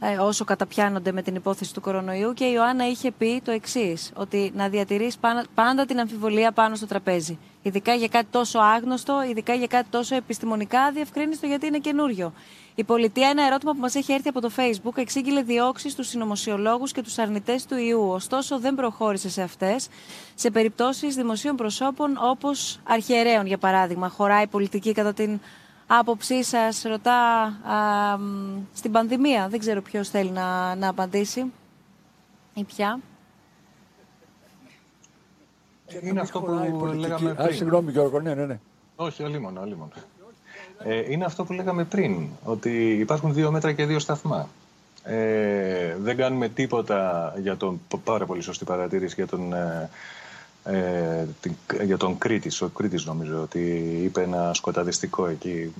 Speaker 1: ε, όσο καταπιάνονται με την υπόθεση του κορονοϊού. Και η Ιωάννα είχε πει το εξής, ότι να διατηρείς πάντα την αμφιβολία πάνω στο τραπέζι. Ειδικά για κάτι τόσο άγνωστο, ειδικά για κάτι τόσο επιστημονικά διευκρίνηστο γιατί είναι καινούριο. Η πολιτεία, ένα ερώτημα που μας έχει έρθει από το Facebook, εξήγηλε διώξεις στους συνωμοσιολόγους και τους αρνητές του ιού. Ωστόσο, δεν προχώρησε σε αυτές. Σε περιπτώσεις δημοσίων προσώπων, όπως αρχιερέων, για παράδειγμα, χωράει πολιτική κατά την άποψή σας, ρωτά α, μ, στην πανδημία. Δεν ξέρω ποιος θέλει να, να απαντήσει ή ποια.
Speaker 13: Είναι αυτό που λέγαμε
Speaker 10: Α,
Speaker 13: πριν.
Speaker 10: συγγνώμη Γιώργο, ναι, ναι, ναι.
Speaker 13: Όχι, αλίμονο, αλίμονο. Ε, είναι αυτό που λέγαμε πριν, ότι υπάρχουν δύο μέτρα και δύο σταθμά. Ε, δεν κάνουμε τίποτα για τον, πάρα πολύ σωστή παρατήρηση για τον, ε, ε, την, για τον Κρήτης. Ο Κρήτης νομίζω ότι είπε ένα σκοταδιστικό εκεί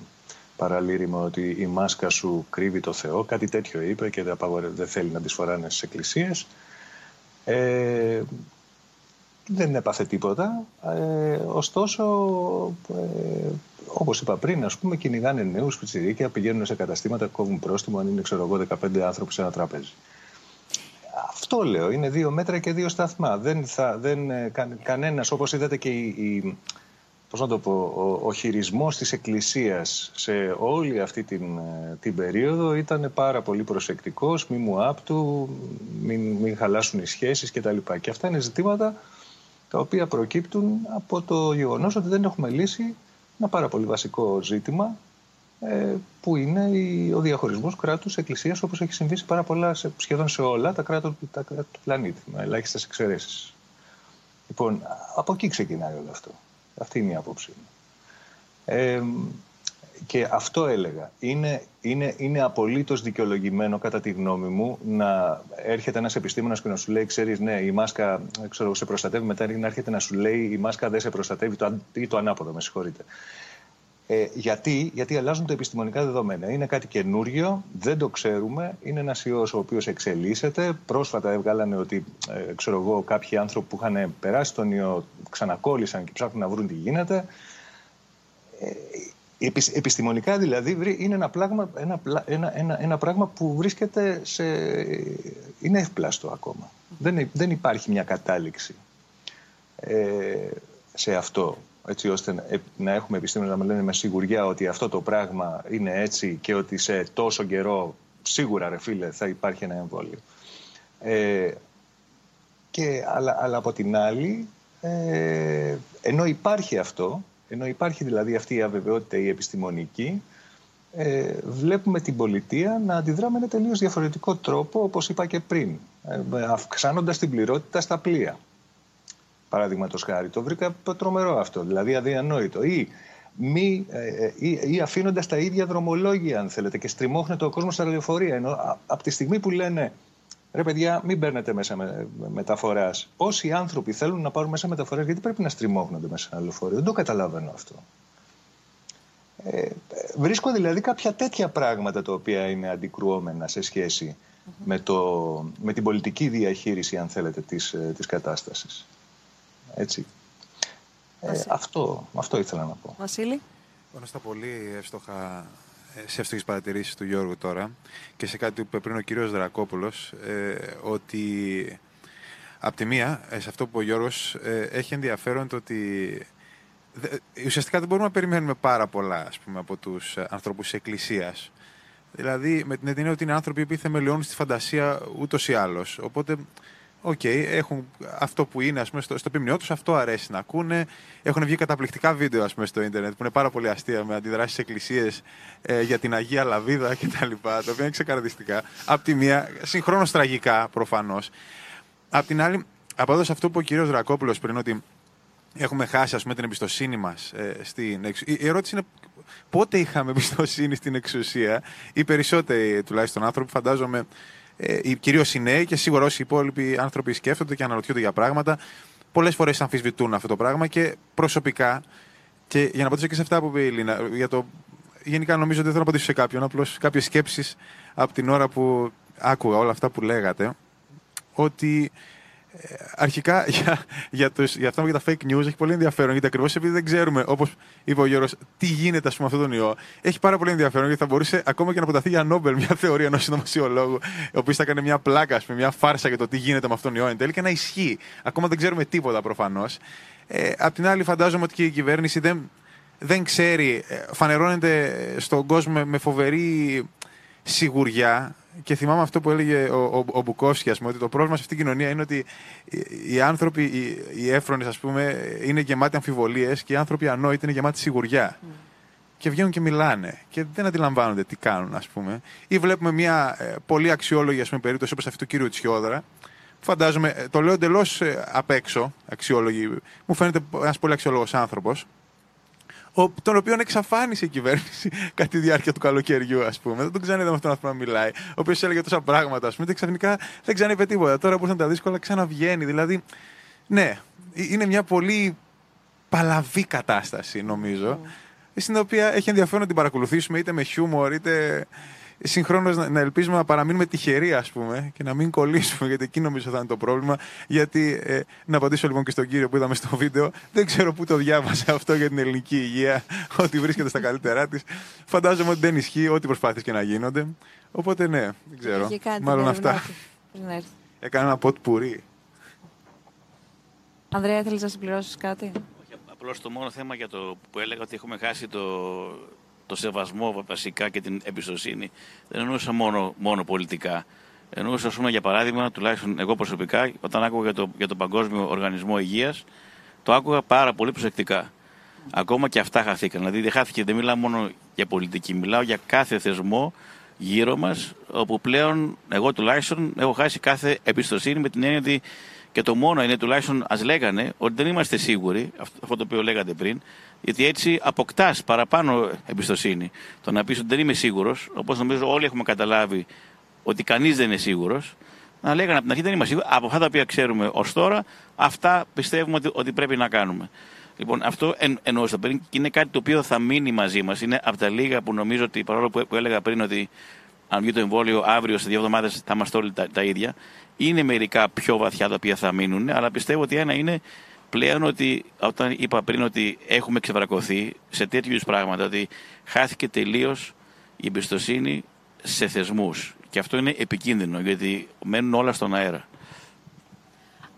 Speaker 13: παραλήρημα ότι η μάσκα σου κρύβει το Θεό. Κάτι τέτοιο είπε και δεν, απαγορε- δεν θέλει να τις φοράνε στις εκκλησίες. Ε, δεν έπαθε τίποτα. Ε, ωστόσο, ε, όπως είπα πριν, ας πούμε, κυνηγάνε νέους πιτσιρίκια, πηγαίνουν σε καταστήματα, κόβουν πρόστιμο αν είναι, ξέρω εγώ, 15 άνθρωποι σε ένα τραπέζι. Αυτό λέω, είναι δύο μέτρα και δύο σταθμά. Δεν θα, δεν, ε, κα, κανένας, όπως είδατε και η, η- πώς να το πω, ο, ο χειρισμός της Εκκλησίας σε όλη αυτή την, ε, την περίοδο ήταν πάρα πολύ προσεκτικός, μη μου άπτου, μην, μην χαλάσουν οι σχέσεις κτλ. Και αυτά είναι ζητήματα τα οποία προκύπτουν από το γεγονός ότι δεν έχουμε λύσει ένα πάρα πολύ βασικό ζήτημα ε, που είναι η- ο διαχωρισμός κράτους εκκλησίας όπως έχει συμβεί σε πάρα πολλά, σε, σχεδόν σε όλα τα κράτη, τα κράτη του πλανήτη, με ελάχιστες εξαιρέσεις. Λοιπόν, από εκεί ξεκινάει όλο αυτό. Αυτή είναι η άποψή μου. Ε, και αυτό έλεγα. Είναι, είναι, είναι απολύτως δικαιολογημένο, κατά τη γνώμη μου, να έρχεται ένας επιστήμονας και να σου λέει, ξέρεις, ναι, η μάσκα ξέρω, σε προστατεύει, μετά να έρχεται να σου λέει η μάσκα δεν σε προστατεύει το, αν- ή το ανάποδο, με συγχωρείτε. Ε, γιατί, γιατί αλλάζουν τα επιστημονικά δεδομένα. Είναι κάτι καινούριο, δεν το ξέρουμε. Είναι ένας ιός ο οποίος εξελίσσεται. Πρόσφατα έβγαλανε ότι ε, ξέρω εγώ, κάποιοι άνθρωποι που είχαν περάσει τον ιό ξανακόλλησαν και ψάχνουν να βρουν τι γίνεται. Ε, επισ- επιστημονικά δηλαδή βρει- είναι ένα, πράγμα, ένα, πλα- ένα, ένα, ένα πράγμα που βρίσκεται σε... είναι εύπλαστο ακόμα. Δεν, δεν υπάρχει μια κατάληξη ε, σε αυτό έτσι ώστε να, ε, να έχουμε επιστήμονες να μας λένε με σιγουριά ότι αυτό το πράγμα είναι έτσι και ότι σε τόσο καιρό σίγουρα ρε φίλε θα υπάρχει ένα εμβόλιο. Ε, και, αλλά, αλλά από την άλλη, ε, ενώ υπάρχει αυτό, ενώ υπάρχει δηλαδή αυτή η αβεβαιότητα η επιστημονική, ε, βλέπουμε την πολιτεία να αντιδρά με ένα τελείως διαφορετικό τρόπο, όπως είπα και πριν, ε, αυξάνοντας την πληρότητα στα πλοία. Παραδείγματο χάρη. Το βρήκα τρομερό αυτό, δηλαδή αδιανόητο. Ή, μη, ε, ε, ή, ή αφήνοντας τα ίδια δρομολόγια, αν θέλετε, και στριμώχνεται ο κόσμο στα λεωφορεία. Ενώ α- από τη στιγμή που λένε ρε παιδιά, μην παίρνετε μέσα με, μεταφοράς. Πόσοι άνθρωποι θέλουν να πάρουν μέσα μεταφορά, γιατί πρέπει να στριμώχνονται μέσα σε ένα λεωφορείο. Δεν το καταλαβαίνω αυτό. Ε, βρίσκω δηλαδή κάποια τέτοια πράγματα τα οποία είναι αντικρουόμενα σε σχέση με, το, με την πολιτική διαχείριση, αν θέλετε, της, ε, της κατάστασης. Έτσι. Ε, αυτό, αυτό ήθελα να πω.
Speaker 1: Βασίλη.
Speaker 11: Πάνω στα πολύ εύστοχα, ε, σε εύστοχες παρατηρήσεις του Γιώργου τώρα και σε κάτι που είπε πριν ο κύριος Δρακόπουλος, ε, ότι απ' τη μία, ε, σε αυτό που ο Γιώργος ε, έχει ενδιαφέρον το ότι δε- ουσιαστικά δεν μπορούμε να περιμένουμε πάρα πολλά ας πούμε, από τους ε, ανθρώπους της Εκκλησίας. Δηλαδή, με την έννοια ότι είναι άνθρωποι που θεμελιώνουν στη φαντασία ούτως ή άλλως. Οπότε, οκ, έχουν αυτό που είναι ας πούμε, στο, στο ποίμνιό τους, αυτό αρέσει να ακούνε. Έχουν βγει καταπληκτικά βίντεο ας πούμε, στο ίντερνετ που είναι πάρα πολύ αστεία με αντιδράσεις εκκλησίες ε, για την Αγία Λαβίδα κτλ. Τα οποία είναι ξεκαρδιστικά. Απ' τη μία, συγχρόνως τραγικά προφανώς. Απ' την άλλη, από εδώ σε αυτό που ο κύριος Ρακόπουλος πριν, ότι έχουμε χάσει ας πούμε, την εμπιστοσύνη μας ε, στην εξουσία. Η ερώτηση είναι πότε είχαμε εμπιστοσύνη στην εξουσία. Οι περισσότεροι τουλάχιστον άνθρωποι, φαντάζομαι, ε, κυρίως οι νέοι και σίγουρα όσοι υπόλοιποι άνθρωποι σκέφτονται και αναρωτιούνται για πράγματα, πολλές φορές αμφισβητούν αυτό το πράγμα και προσωπικά. Και για να απαντήσω και σε αυτά που είπε η Λίνα, για το, γενικά νομίζω ότι δεν θέλω να απαντήσω σε κάποιον, απλώς κάποιες σκέψεις από την ώρα που άκουγα όλα αυτά που λέγατε, ότι ε, αρχικά για, για, τους, για αυτά με τα fake news έχει πολύ ενδιαφέρον γιατί ακριβώς επειδή δεν ξέρουμε, όπως είπε ο Γιώργος, τι γίνεται ας πούμε, με αυτόν τον ιό. Έχει πάρα πολύ ενδιαφέρον γιατί θα μπορούσε ακόμα και να αποταθεί για Νόμπελ μια θεωρία ενός συνωμοσιολόγου, ο οποίος θα κάνει μια πλάκα, ας πούμε, μια φάρσα για το τι γίνεται με αυτόν τον ιό εν τέλει και να ισχύει. Ακόμα δεν ξέρουμε τίποτα προφανώς. Ε, απ' την άλλη, φαντάζομαι ότι και η κυβέρνηση δεν, δεν ξέρει, ε, φανερώνεται στον κόσμο με- με φοβερή σιγουριά και θυμάμαι αυτό που έλεγε ο, ο, ο Μπουκόφσκι, ας πούμε, ότι το πρόβλημα σε αυτήν την κοινωνία είναι ότι οι, οι άνθρωποι, οι, οι έφρονες, ας πούμε, είναι γεμάτοι αμφιβολίες και οι άνθρωποι ανόητοι είναι γεμάτοι σιγουριά. και βγαίνουν και μιλάνε και δεν αντιλαμβάνονται τι κάνουν, ας πούμε. Ή βλέπουμε μια ε, πολύ αξιόλογη ας πούμε, περίπτωση όπως αυτή του κύριου Τσιόδρα. Φαντάζομαι, ε, το λέω εντελώς απ' έξω, αξιόλογη. Μου φαίνεται ένας πολύ αξιόλογος άνθρωπος, τον οποίο εξαφάνισε η κυβέρνηση κατά τη διάρκεια του καλοκαιριού, ας πούμε. Δεν τον ξαναείδαμε αυτόν να μιλάει. Ο οποίος έλεγε τόσα πράγματα, ας πούμε, και ξαφνικά δεν ξαναείπε τίποτα. Τώρα που ήταν τα δύσκολα, ξαναβγαίνει. Δηλαδή, ναι, ε, είναι μια πολύ παλαβή κατάσταση, νομίζω. Στην οποία έχει ενδιαφέρον να την παρακολουθήσουμε είτε με χιούμορ, είτε συγχρόνως να, να ελπίζουμε να παραμείνουμε τυχεροί, ας πούμε, και να μην κολλήσουμε, γιατί εκεί νομίζω θα είναι το πρόβλημα. Γιατί, ε, να απαντήσω λοιπόν και στον κύριο που είδαμε στο βίντεο, δεν ξέρω πού το διάβασε αυτό για την ελληνική υγεία, ότι βρίσκεται στα καλύτερά της. Φαντάζομαι ότι δεν ισχύει ό,τι προσπάθειες και να γίνονται. Οπότε ναι, δεν ξέρω. Μάλλον αυτά. Έκανα ένα ποτ πουρί.
Speaker 1: Ανδρέα, θέλεις να συμπληρώσεις κάτι;
Speaker 12: Απλώς το μόνο θέμα για το που έλεγα ότι έχουμε χάσει το, το σεβασμό βασικά και την εμπιστοσύνη. Δεν εννοούσα μόνο, μόνο πολιτικά. Εννοούσα, ας πούμε, για παράδειγμα, τουλάχιστον εγώ προσωπικά, όταν άκουγα για το, για το Παγκόσμιο Οργανισμό Υγείας, το άκουγα πάρα πολύ προσεκτικά. Ακόμα και αυτά χαθήκαν. Δηλαδή, δεν χάθηκε, δεν μιλάω μόνο για πολιτική, μιλάω για κάθε θεσμό γύρω μας, όπου πλέον εγώ τουλάχιστον έχω χάσει κάθε εμπιστοσύνη με την έννοια ότι και το μόνο είναι τουλάχιστον ας λέγανε ότι δεν είμαστε σίγουροι, αυτό το οποίο λέγατε πριν, γιατί έτσι αποκτάς παραπάνω εμπιστοσύνη. Το να πεις ότι δεν είμαι σίγουρος, όπως νομίζω όλοι έχουμε καταλάβει ότι κανείς δεν είναι σίγουρος, να λέγανε από την αρχή δεν είμαστε σίγουροι. Από αυτά τα οποία ξέρουμε ως τώρα, αυτά πιστεύουμε ότι, ότι πρέπει να κάνουμε. Λοιπόν, αυτό εν, εννοούσα πριν και είναι κάτι το οποίο θα μείνει μαζί μας. Είναι από τα λίγα που νομίζω ότι παρόλο που, που έλεγα πριν ότι αν βγει το εμβόλιο αύριο σε δύο εβδομάδες θα είμαστε όλοι τα, τα ίδια. Είναι μερικά πιο βαθιά τα οποία θα μείνουν, αλλά πιστεύω ότι ένα είναι πλέον ότι όταν είπα πριν ότι έχουμε ξεβρακωθεί σε τέτοιους πράγματα, ότι χάθηκε τελείως η εμπιστοσύνη σε θεσμούς. Και αυτό είναι επικίνδυνο, γιατί μένουν όλα στον αέρα.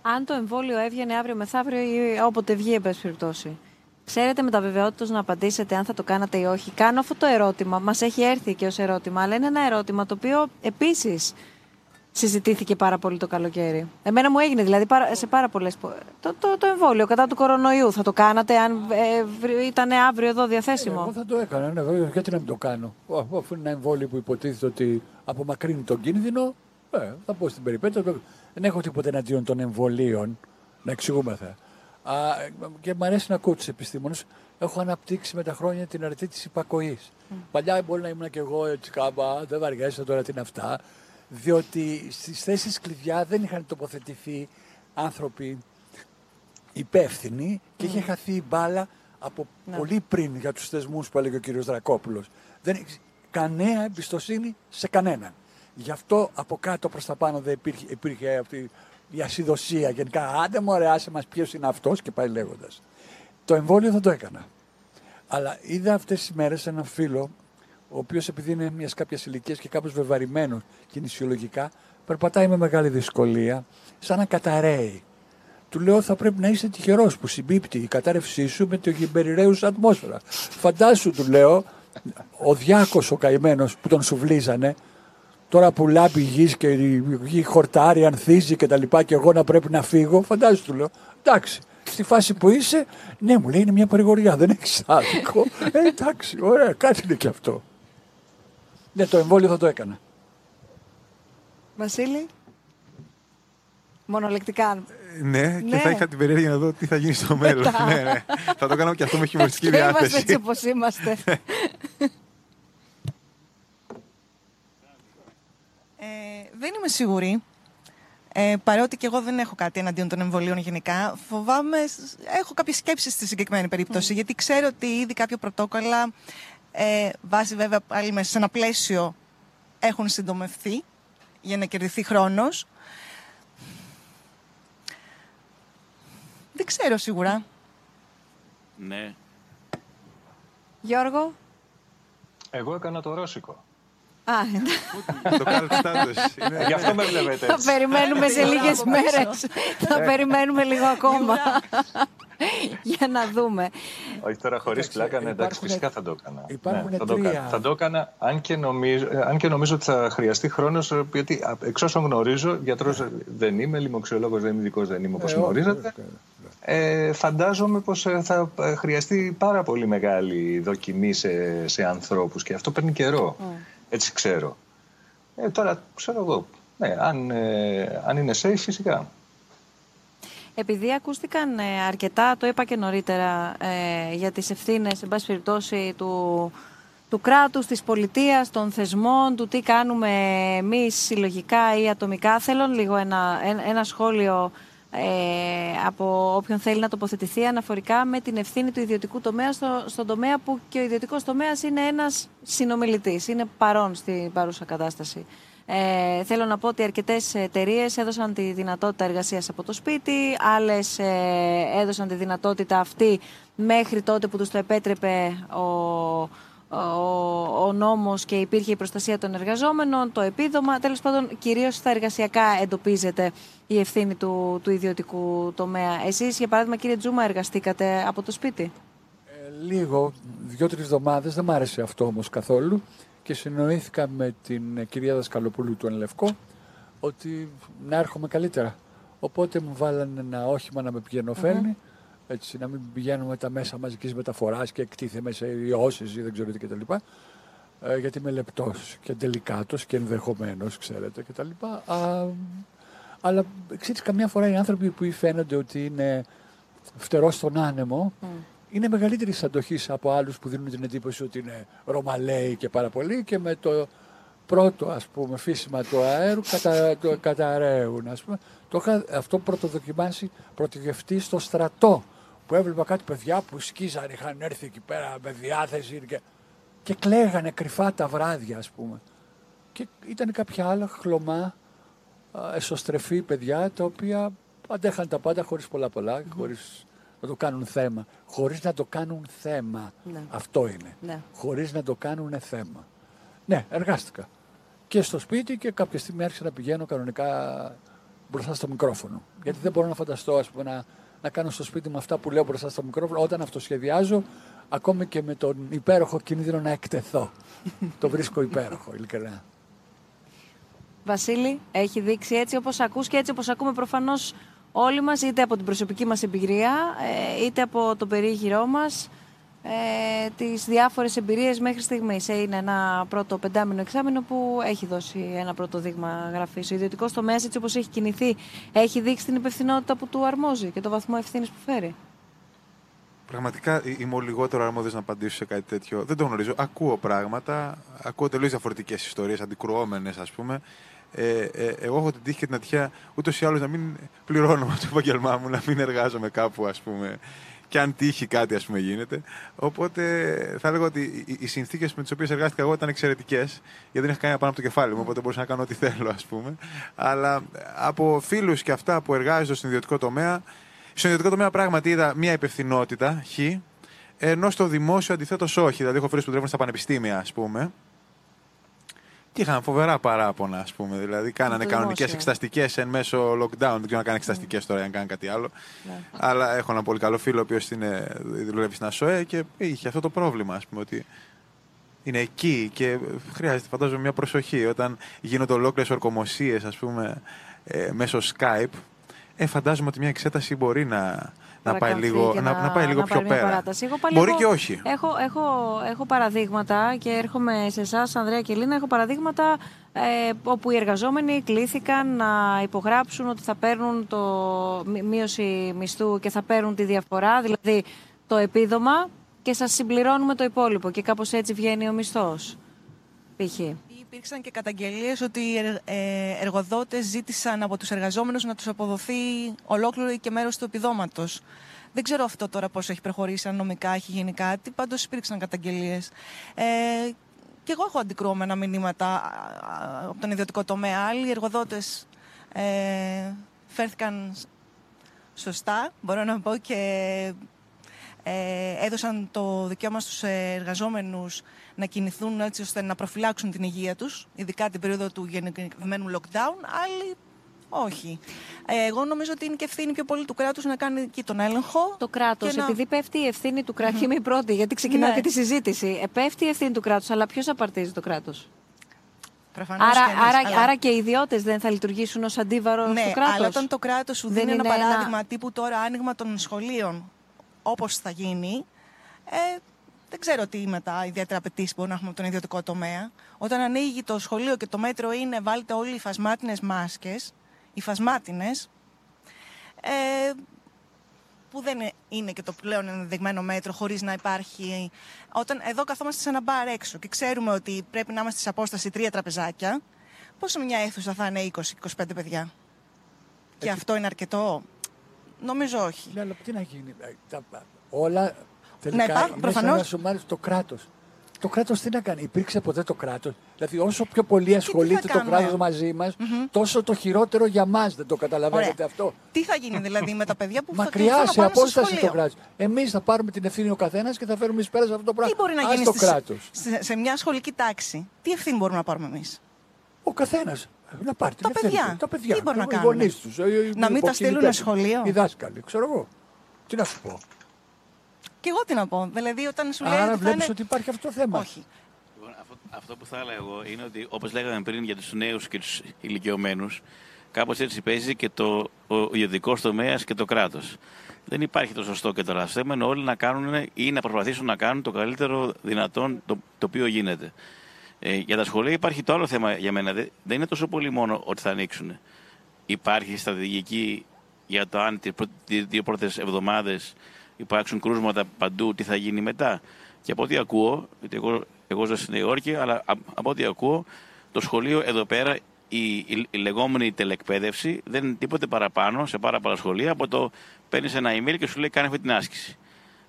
Speaker 1: Αν το εμβόλιο έβγαινε αύριο μεθαύριο ή όποτε βγει, εν περιπτώσει, ξέρετε με τα βεβαιότητας να απαντήσετε αν θα το κάνατε ή όχι. Κάνω αυτό το ερώτημα. Μας έχει έρθει και ως ερώτημα, αλλά είναι ένα ερώτημα το οποίο επίσης συζητήθηκε πάρα πολύ το καλοκαίρι. Εμένα μου έγινε δηλαδή σε πάρα πολλές. Το, το, το εμβόλιο κατά του κορονοϊού θα το κάνατε αν ε, ήταν αύριο εδώ διαθέσιμο;
Speaker 10: Εγώ θα το έκανα, ναι, βέβαια. Γιατί να μην το κάνω; Αφού είναι ένα εμβόλιο που υποτίθεται ότι απομακρύνει τον κίνδυνο, ε, θα πω στην περιπέτεια. Δεν έχω τίποτα εναντίον των εμβολίων, να εξηγούμεθα. Α, και μου αρέσει να ακούω τους επιστήμονες. Έχω αναπτύξει με τα χρόνια την αρετή της υπακοής. Mm. Παλιά μπορεί να ήμουν και εγώ έτσι κάμπα, δεν βαριέσαι τώρα τι είναι αυτά διότι στις θέσεις κλειδιά δεν είχαν τοποθετηθεί άνθρωποι υπεύθυνοι και είχε χαθεί η μπάλα από ναι. πολύ πριν για τους θεσμούς που έλεγε ο κύριος Δρακόπουλος. Δεν έχεις κανένα εμπιστοσύνη σε κανέναν. Γι' αυτό από κάτω προς τα πάνω δεν υπήρχε, υπήρχε αυτή η ασυδοσία γενικά. Άντε μου άσε μας ποιος είναι αυτός και πάει λέγοντας. Το εμβόλιο θα το έκανα. Αλλά είδα αυτές τις μέρες ένα φίλο ο οποίος επειδή είναι μιας κάποιας ηλικίας και κάπως βεβαρημένος κινησιολογικά, περπατάει με μεγάλη δυσκολία, σαν να καταραίει. Του λέω θα πρέπει να είσαι τυχερός που συμπίπτει η κατάρρευσή σου με το γυμπεριραίου ατμόσφαιρα. Φαντάσου, του λέω, ο Διάκος ο καημένος που τον σουβλίζανε, τώρα που λάμπει γης και η γη χορτάρει, ανθίζει και τα λοιπά και εγώ να πρέπει να φύγω, φαντάσου του λέω, εντάξει, στη φάση που είσαι, ναι μου λέει είναι μια παρηγοριά, δεν έχει άδικο. ε, εντάξει, ωραία, κάτι είναι και αυτό. Ναι, το εμβόλιο θα το έκανα.
Speaker 1: Βασίλη. Μονολεκτικά.
Speaker 11: Ναι, ναι, και θα είχα την περιέργεια να δω τι θα γίνει στο μέλλον. ναι, ναι. Θα το κάνω και αυτό με χειμωριστική διάθεση.
Speaker 1: Είμαστε έτσι όπως είμαστε.
Speaker 9: ε, δεν είμαι σίγουρη. Ε, παρότι και εγώ δεν έχω κάτι εναντίον των εμβολίων γενικά, φοβάμαι, έχω κάποιες σκέψεις στη συγκεκριμένη περίπτωση, γιατί ξέρω ότι ήδη κάποια πρωτόκολλα ε, βάσει βέβαια πάλι μέσα σε ένα πλαίσιο έχουν συντομευθεί για να κερδιθεί χρόνος. Δεν ξέρω σίγουρα.
Speaker 12: Ναι.
Speaker 1: Γιώργο;
Speaker 13: Εγώ έκανα το ρώσικο.
Speaker 1: Α,
Speaker 11: το κάνω
Speaker 13: Γι' αυτό με βλέπετε
Speaker 1: Θα περιμένουμε σε λίγες μέρες. Θα περιμένουμε λίγο ακόμα. για να δούμε.
Speaker 13: Όχι τώρα χωρίς πλάκα, ναι, εντάξει, φυσικά θα το έκανα.
Speaker 10: Υπάρχουν
Speaker 13: ναι, θα,
Speaker 10: τρία.
Speaker 13: το έκανα. θα το έκανα, αν και, νομίζω, αν και νομίζω ότι θα χρειαστεί χρόνος, γιατί εξ όσων γνωρίζω, γιατρός δεν είμαι, λοιμοξιολόγος δεν είμαι, ειδικός δεν είμαι, όπως ε, γνωρίζετε. ε, φαντάζομαι πως ε, θα ε, χρειαστεί πάρα πολύ μεγάλη δοκιμή σε, σε ανθρώπους και αυτό παίρνει καιρό. Έτσι ξέρω. Ε, τώρα ξέρω εγώ. Ναι, αν, ε, αν είναι safe φυσικά.
Speaker 1: Επειδή ακούστηκαν ε, αρκετά, το είπα και νωρίτερα, ε, για τις ευθύνες, εν πάση περιπτώσει, του, του κράτους, της πολιτείας, των θεσμών, του τι κάνουμε εμείς συλλογικά ή ατομικά. Θέλω λίγο ένα, ένα, ένα σχόλιο ε, από όποιον θέλει να τοποθετηθεί αναφορικά με την ευθύνη του ιδιωτικού τομέα στο, στον τομέα που και ο ιδιωτικός τομέας είναι ένας συνομιλητής, είναι παρόν στην παρούσα κατάσταση. Ε, θέλω να πω ότι αρκετές εταιρείες έδωσαν τη δυνατότητα εργασίας από το σπίτι, άλλες ε, έδωσαν τη δυνατότητα αυτή μέχρι τότε που τους το επέτρεπε ο, ο, ο νόμος και υπήρχε η προστασία των εργαζόμενων, το επίδομα. Τέλος πάντων, κυρίως στα εργασιακά εντοπίζεται η ευθύνη του, του ιδιωτικού τομέα. Εσείς, για παράδειγμα, κύριε Τζούμα, εργαστήκατε από το σπίτι;
Speaker 10: Ε, λίγο, δύο-τρει εβδομάδες, δεν μ' άρεσε αυτό όμως καθόλου και συνοήθηκα με την κυρία Δασκαλοπούλου του Ενλευκό ότι να έρχομαι καλύτερα. Οπότε μου βάλανε ένα όχημα να με πηγαίνω φέρνει, έτσι, να μην πηγαίνουμε τα μέσα μαζικής μεταφοράς και εκτίθεμαι σε ιώσεις ή δεν ξέρω τι κτλ. Ε, γιατί είμαι λεπτός και τελικάτος και ενδεχομένως, ξέρετε κτλ. Α, αλλά ξέρεις, καμιά φορά οι άνθρωποι που φαίνονται ότι είναι φτερός στον άνεμο, είναι μεγαλύτερης αντοχής από άλλους που δίνουν την εντύπωση ότι είναι ρωμαλαίοι και πάρα πολύ και με το πρώτο ας πούμε φύσιμα του αέρου κατα, το, καταραίουν ας πούμε. Το είχα αυτό πρωτοδοκιμάσει πρωτογευτεί στο στρατό που έβλεπα κάτι παιδιά που σκίζαν, είχαν έρθει εκεί πέρα με διάθεση και, και κλαίγανε κρυφά τα βράδια ας πούμε. Και ήταν κάποια άλλα χλωμά α, εσωστρεφή παιδιά τα οποία αντέχαν τα πάντα χωρίς πολλά πολλά, χωρίς να το κάνουν θέμα. Χωρίς να το κάνουν θέμα.
Speaker 1: Ναι.
Speaker 10: Αυτό είναι.
Speaker 1: Ναι.
Speaker 10: Χωρίς να το κάνουν θέμα. Ναι, εργάστηκα. Και στο σπίτι και κάποια στιγμή άρχισα να πηγαίνω κανονικά μπροστά στο μικρόφωνο. Γιατί δεν μπορώ να φανταστώ ας πούμε, να, να κάνω στο σπίτι μου αυτά που λέω μπροστά στο μικρόφωνο όταν αυτοσχεδιάζω ακόμη και με τον υπέροχο κίνδυνο να εκτεθώ. το βρίσκω υπέροχο, ειλικρινά.
Speaker 1: Βασίλη, έχει δείξει έτσι όπως ακούς και έτσι όπως ακούμε προφανώς όλοι μας, είτε από την προσωπική μας εμπειρία, ε, είτε από το περίγυρό μας, ε, τις διάφορες εμπειρίες μέχρι στιγμής. Ε, Είναι ένα πρώτο πεντάμινο εξάμεινο που έχει δώσει ένα πρώτο δείγμα γραφής. Ο ιδιωτικός τομέας, έτσι όπως έχει κινηθεί, έχει δείξει την υπευθυνότητα που του αρμόζει και το βαθμό ευθύνης που φέρει.
Speaker 11: Πραγματικά ε, είμαι ο λιγότερο αρμόδιος να απαντήσω σε κάτι τέτοιο. Δεν το γνωρίζω. Ακούω πράγματα, ακούω τελείως διαφορετικές ιστορίες, αντικρουόμενες ας πούμε. Ε, ε, εγώ έχω την τύχη και την ατυχία ούτως ή άλλως να μην πληρώνω το επάγγελμά μου, να μην εργάζομαι κάπου, ας πούμε. Και αν τύχει κάτι, ας πούμε, γίνεται. Οπότε θα έλεγα ότι οι- οι συνθήκες με τις οποίες εργάστηκα εγώ ήταν εξαιρετικές, γιατί δεν είχα κανένα πάνω από το κεφάλι μου, οπότε μπορούσα να κάνω ό,τι θέλω, ας πούμε. Αλλά από φίλους και αυτά που εργάζονται στον ιδιωτικό τομέα, στον ιδιωτικό τομέα πράγματι είδα μια υπευθυνότητα, χ, ενώ στο δημόσιο αντιθέτως όχι. Δηλαδή, έχω φίλους που δουλεύουν στα πανεπιστήμια, ας πούμε. Και είχαν φοβερά παράπονα, ας πούμε. Δηλαδή, κάνανε
Speaker 1: το
Speaker 11: κανονικές
Speaker 1: δημόσιο.
Speaker 11: εξεταστικές εν μέσω lockdown. Δεν ξέρω να κάνει εξεταστικές τώρα, αν κάνει κάτι άλλο.
Speaker 1: Ναι.
Speaker 11: Αλλά έχω ένα πολύ καλό φίλο, ο οποίος δουλεύει στην ΑΣΟΕ και είχε αυτό το πρόβλημα, ας πούμε, ότι είναι εκεί και χρειάζεται, φαντάζομαι, μια προσοχή. Όταν γίνονται ολόκληρες ορκομοσίες, ας πούμε, ε, μέσω Skype, ε, φαντάζομαι ότι μια εξέταση μπορεί να, να πάει
Speaker 1: παρακαμφθεί
Speaker 11: λίγο,
Speaker 1: και
Speaker 11: να, να πάει λίγο
Speaker 1: να
Speaker 11: πιο
Speaker 1: πάρει μια
Speaker 11: πέρα.
Speaker 1: παράταση. Εγώ πάλι
Speaker 11: Μπορεί
Speaker 1: έχω-
Speaker 11: και όχι.
Speaker 1: Έχω, έχω, έχω παραδείγματα και έρχομαι σε εσάς, Ανδρέα και Λίνα. Έχω παραδείγματα ε, όπου οι εργαζόμενοι κλήθηκαν να υπογράψουν ότι θα παίρνουν το μη- μείωση μισθού και θα παίρνουν τη διαφορά, δηλαδή το επίδομα και σας συμπληρώνουμε το υπόλοιπο και κάπως έτσι βγαίνει ο μισθός. Π.χ.
Speaker 9: Υπήρξαν και καταγγελίες ότι οι ερ- ε, εργοδότες ζήτησαν από τους εργαζόμενους να τους αποδοθεί ολόκληρο ή και μέρος του επιδόματος. Δεν ξέρω αυτό τώρα πώς έχει προχωρήσει, αν νομικά έχει γίνει κάτι, πάντως υπήρξαν καταγγελίες. Ε, και εγώ έχω αντικρουόμενα μηνύματα α, α, από τον ιδιωτικό τομέα. Άλλοι εργοδότες ε, φέρθηκαν σ- σωστά, μπορώ να πω, και ε, έδωσαν το δικαίωμα στους ε, εργαζόμενους να κινηθούν έτσι ώστε να προφυλάξουν την υγεία τους, ειδικά την περίοδο του γενικευμένου lockdown, άλλοι όχι. Ε, εγώ νομίζω ότι είναι και ευθύνη πιο πολύ του κράτους να κάνει εκεί τον έλεγχο.
Speaker 1: Το κράτος,
Speaker 9: και να-
Speaker 1: επειδή πέφτει η ευθύνη του κράτους, είμαι η πρώτη, γιατί ξεκινάω
Speaker 9: Ναι.
Speaker 1: και τη συζήτηση. Ε, πέφτει η ευθύνη του κράτους, αλλά ποιος απαρτίζει το κράτος;
Speaker 9: Προφανώς
Speaker 1: Άρα,
Speaker 9: και εμείς,
Speaker 1: άρα,
Speaker 9: αλλά-
Speaker 1: άρα και οι ιδιώτες δεν θα λειτουργήσουν ως αντίβαρο
Speaker 9: Ναι,
Speaker 1: στο κράτος;
Speaker 9: αλλά όταν το κράτος σου
Speaker 1: Δεν
Speaker 9: δίνει ένα
Speaker 1: είναι ένα-
Speaker 9: παράδειγμα τύπου τώρα άνοιγμα των σχολείων, όπως θα γίνει, ε, δεν ξέρω τι μετά ιδιαίτερα απαιτήσει μπορούν να έχουμε από τον ιδιωτικό τομέα. Όταν ανοίγει το σχολείο και το μέτρο είναι βάλτε όλοι οι φασμάτινες μάσκες, οι φασμάτινες, ε, που δεν είναι- είναι και το πλέον ενδεδειγμένο μέτρο χωρίς να υπάρχει... Όταν εδώ καθόμαστε σε ένα μπαρ έξω και ξέρουμε ότι πρέπει να είμαστε σε απόσταση τρία τραπεζάκια, πώς σε μια αίθουσα θα είναι 20-25 παιδιά; Και αυτό είναι αρκετό; Νομίζω όχι.
Speaker 10: Ναι, αλλά τι να γίνει. ε, Τα, όλα τελικά
Speaker 9: υπάρχουν,
Speaker 10: είναι
Speaker 9: προφανώς.
Speaker 10: σαν να σου μάθει το κράτος. Το κράτος τι να κάνει, υπήρξε ποτέ το κράτος; Δηλαδή, όσο πιο πολύ ασχολείται το
Speaker 9: κάνουμε;
Speaker 10: κράτος μαζί μας, τόσο το χειρότερο για μας. Δεν το καταλαβαίνετε
Speaker 9: Ωραία.
Speaker 10: αυτό.
Speaker 9: Τι θα γίνει δηλαδή με τα παιδιά που θα
Speaker 10: Μακριά
Speaker 9: κληθούν να
Speaker 10: σε
Speaker 9: πάνε στο
Speaker 10: απόσταση
Speaker 9: σχολείο;
Speaker 10: το κράτος. Εμείς θα πάρουμε την ευθύνη ο καθένας και θα φέρουμε εις πέρας σε αυτό το πράγμα.
Speaker 9: Τι μπορεί να
Speaker 10: Ας
Speaker 9: γίνει
Speaker 10: το
Speaker 9: στις-
Speaker 10: κράτος.
Speaker 9: σε, σε μια σχολική τάξη. Τι ευθύνη μπορούμε να πάρουμε εμείς;
Speaker 10: Ο καθένας. Να πάρει την
Speaker 9: Τα
Speaker 10: ευθύνη
Speaker 9: παιδιά.
Speaker 10: του. Τα παιδιά.
Speaker 9: Τι μπορούν να
Speaker 10: Οι
Speaker 9: κάνουν;
Speaker 10: γονείς τους, οι- οι
Speaker 9: Να μην τα
Speaker 10: υποκινητές
Speaker 9: στείλουν
Speaker 10: τους,
Speaker 9: σχολείο;
Speaker 10: Οι δάσκαλοι, ξέρω εγώ. Τι να σου πω.
Speaker 9: Και εγώ τι να πω. Δηλαδή όταν σου λέει.
Speaker 10: Άρα
Speaker 9: ότι θα
Speaker 10: βλέπεις
Speaker 9: είναι...
Speaker 10: ότι υπάρχει αυτό το θέμα.
Speaker 9: Όχι.
Speaker 12: Λοιπόν, αυτό, αυτό που θα έλεγα εγώ είναι ότι όπως λέγαμε πριν για τους νέους και τους ηλικιωμένους, κάπως έτσι παίζει και το ο ιδιωτικός τομέας και το κράτος. Δεν υπάρχει το σωστό και το λάθος. Θέμα είναι όλοι να κάνουν ή να προσπαθήσουν να κάνουν το καλύτερο δυνατόν το, το οποίο γίνεται. Ε, για τα σχολεία υπάρχει το άλλο θέμα για μένα. Δεν, δεν είναι τόσο πολύ μόνο ότι θα ανοίξουν. Υπάρχει στρατηγική για το αν τις πρω- τις δύο πρώτες εβδομάδες υπάρξουν κρούσματα παντού, τι θα γίνει μετά. Και από ό,τι ακούω, γιατί εγώ, εγώ ζω στη Νέα Υόρκη, αλλά α- από ό,τι ακούω, το σχολείο εδώ πέρα, η, η, η λεγόμενη τελεκπαίδευση δεν είναι τίποτε παραπάνω σε πάρα πολλά σχολεία από το παίρνεις ένα email και σου λέει κάνε αυτή την άσκηση.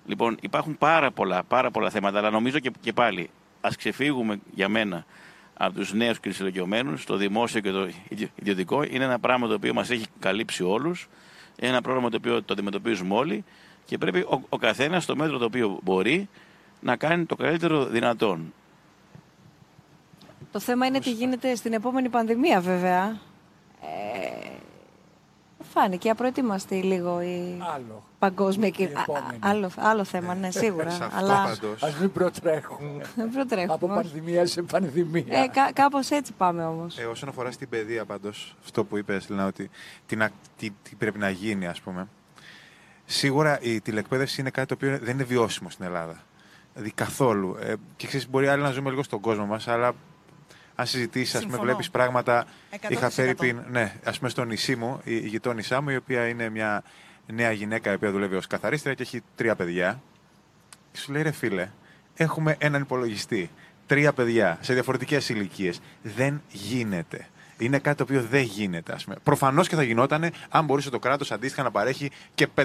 Speaker 12: Λοιπόν, υπάρχουν πάρα πολλά, πάρα πολλά θέματα, αλλά νομίζω και, και πάλι ας ξεφύγουμε για μένα από τους νέους και τους ηλικιωμένους. Το δημόσιο και το ιδιο- ιδιωτικό είναι ένα πράγμα το οποίο μας έχει καλύψει όλους. Είναι ένα πρόβλημα το οποίο το αντιμετωπίζουμε όλοι και πρέπει ο, ο καθένας στο μέτρο το οποίο μπορεί να κάνει το καλύτερο δυνατόν.
Speaker 1: Το θέμα είναι τι γίνεται στην επόμενη πανδημία, βέβαια. Ε, φάνηκε απροετοίμαστη λίγο η
Speaker 10: Άλλο.
Speaker 1: παγκόσμια και...
Speaker 10: Η επόμενη.
Speaker 1: άλλο, άλλο θέμα, ναι, σίγουρα.
Speaker 10: Σε αυτό
Speaker 1: αλλά
Speaker 10: πάντως. Ας μην προτρέχουμε.
Speaker 1: δεν προτρέχουμε.
Speaker 10: Από πανδημία σε πανδημία.
Speaker 1: Ε, κά, κάπως έτσι πάμε όμως.
Speaker 11: Ε, όσον αφορά στην παιδεία πάντως, αυτό που είπες, Λίνα, ότι τι, να- τι, τι πρέπει να γίνει, ας πούμε. Σίγουρα η τηλεκπαίδευση είναι κάτι το οποίο δεν είναι βιώσιμο στην Ελλάδα. Δηλαδή καθόλου. Ε, και ξέρεις, μπορεί άλλοι να ζούμε λίγο στον κόσμο μας, αλλά αν συζητήσεις, ας πούμε,
Speaker 9: Συμφωνώ.
Speaker 11: βλέπεις πράγματα.
Speaker 9: 100%.
Speaker 11: Είχα φέρει πριν, ναι, ας πούμε, στο νησί μου, η, η γειτόνισά μου, η οποία είναι μια νέα γυναίκα η οποία δουλεύει ως καθαρίστρια και έχει τρία παιδιά. Και σου λέει, ρε φίλε, έχουμε έναν υπολογιστή. Τρία παιδιά σε διαφορετικές ηλικίες. Δεν γίνεται. Είναι κάτι το οποίο δεν γίνεται. Ας πούμε. Προφανώς και θα γινόταν αν μπορούσε το κράτος αντίστοιχα να παρέχει και 5.000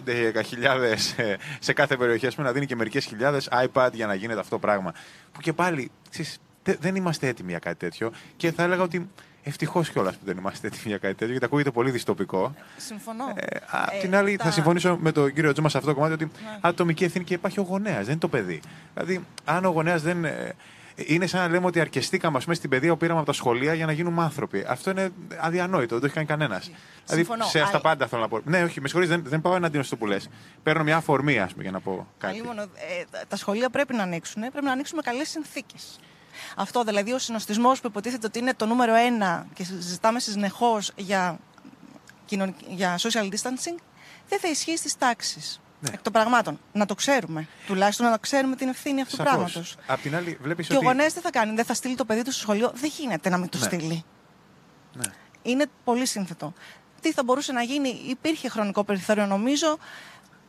Speaker 11: σε κάθε περιοχή, ας πούμε, να δίνει και μερικές χιλιάδες iPad για να γίνεται αυτό το πράγμα. Που και πάλι ξέρεις, τε- δεν είμαστε έτοιμοι για κάτι τέτοιο. Και θα έλεγα ότι ευτυχώς κιόλας που δεν είμαστε έτοιμοι για κάτι τέτοιο, γιατί ακούγεται πολύ δυστοπικό.
Speaker 9: Συμφωνώ.
Speaker 11: Απ'
Speaker 9: Ε,
Speaker 11: την άλλη,
Speaker 9: τα-
Speaker 11: θα συμφωνήσω με τον κύριο Τζόμα σε αυτό το κομμάτι ότι
Speaker 9: Ναι.
Speaker 11: ατομική ευθύνη και υπάρχει ο γονέας, δεν είναι το παιδί. Δηλαδή, αν ο γονέας δεν. Ε, Είναι σαν να λέμε ότι αρκεστήκαμε ας πούμε, στην παιδεία που πήραμε από τα σχολεία για να γίνουμε άνθρωποι. Αυτό είναι αδιανόητο, δεν το έχει κάνει κανένας. Δηλαδή,
Speaker 9: Συμφωνώ,
Speaker 11: σε αυτά
Speaker 9: αλλά-
Speaker 11: πάντα θέλω να πω. Ναι, όχι, με συγχωρείς, δεν, δεν πάω εναντίον στο που λες. Παίρνω μια αφορμή, ας πούμε, για να πω κάτι.
Speaker 9: Αλλήμωνο, ε, τα- τα σχολεία πρέπει να ανοίξουν, πρέπει να ανοίξουν με καλές συνθήκες. Αυτό δηλαδή ο συνοστισμός που υποτίθεται ότι είναι το νούμερο ένα και συζητάμε συνεχώς για, κοινωνικ- για social distancing, δεν θα ισχύει στις τάξεις.
Speaker 11: Ναι.
Speaker 9: Εκ των πραγμάτων. Να το ξέρουμε. Τουλάχιστον να ξέρουμε την ευθύνη αυτού του πράγματος.
Speaker 11: Απ' την άλλη, βλέπεις
Speaker 9: Και ο
Speaker 11: ότι.
Speaker 9: γονέας τι θα κάνει, δεν θα στείλει το παιδί του στο σχολείο; Δεν γίνεται να μην το
Speaker 11: Ναι.
Speaker 9: στείλει.
Speaker 11: Ναι.
Speaker 9: Είναι πολύ σύνθετο. Τι θα μπορούσε να γίνει, υπήρχε χρονικό περιθώριο νομίζω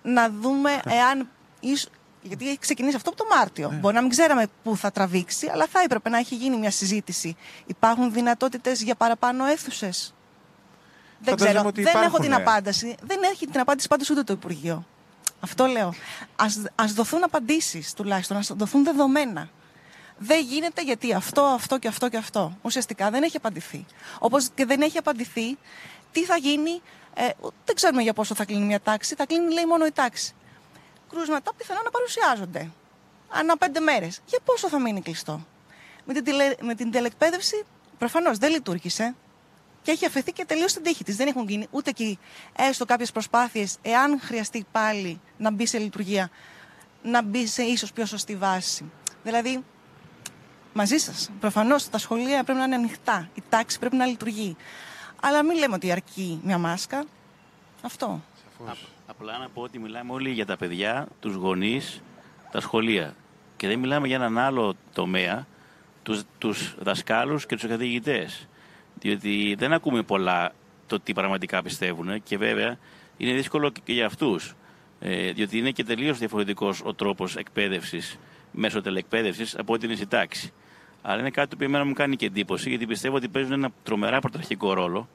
Speaker 9: να δούμε εάν. ίσ- Γιατί έχει ξεκινήσει αυτό από το Μάρτιο.
Speaker 11: Ναι.
Speaker 9: Μπορεί να μην ξέραμε πού θα τραβήξει, αλλά θα έπρεπε να έχει γίνει μια συζήτηση. Υπάρχουν δυνατότητες για παραπάνω αίθουσες; Δεν
Speaker 11: Φαντάζομαι
Speaker 9: ξέρω.
Speaker 11: ότι
Speaker 9: Δεν έχω
Speaker 11: υπάρχουν,
Speaker 9: την
Speaker 11: ε.
Speaker 9: απάντηση. Δεν έχει την απάντηση πάντως ούτε το Υπουργείο. Αυτό λέω. Ας, ας δοθούν απαντήσεις τουλάχιστον, ας δοθούν δεδομένα. Δεν γίνεται γιατί αυτό, αυτό και αυτό και αυτό. Ουσιαστικά δεν έχει απαντηθεί. Όπως και δεν έχει απαντηθεί τι θα γίνει, ε, δεν ξέρουμε για πόσο θα κλείνει μια τάξη, θα κλείνει λέει μόνο η τάξη. Κρούσματα πιθανόν να παρουσιάζονται. Ανά πέντε μέρες. Για πόσο θα μείνει κλειστό. Με την, τηλε, με την τηλεκπαίδευση προφανώς δεν λειτουργήσε και έχει αφαιθεί και τελείως στην τύχη της. Δεν έχουν γίνει ούτε εκεί έστω κάποιες προσπάθειες, εάν χρειαστεί πάλι να μπει σε λειτουργία, να μπει σε ίσως πιο σωστή βάση. Δηλαδή, μαζί σας. Προφανώς τα σχολεία πρέπει να είναι ανοιχτά. Η τάξη πρέπει να λειτουργεί. Αλλά μην λέμε ότι αρκεί μια μάσκα. Αυτό.
Speaker 12: Απλά να πω ότι μιλάμε όλοι για τα παιδιά, τους γονείς, τα σχολεία. Και δεν μιλάμε για έναν άλλο τομέα, τους, τους δασκάλους και τους καθηγητές. Διότι δεν ακούμε πολλά το τι πραγματικά πιστεύουν και βέβαια είναι δύσκολο και για αυτούς. Ε, διότι είναι και τελείως διαφορετικός ο τρόπος εκπαίδευσης μέσω τελεκπαίδευσης από ό,τι είναι στη τάξη. Αλλά είναι κάτι που εμένα μου κάνει και εντύπωση γιατί πιστεύω ότι παίζουν ένα τρομερά πρωταρχικό ρόλο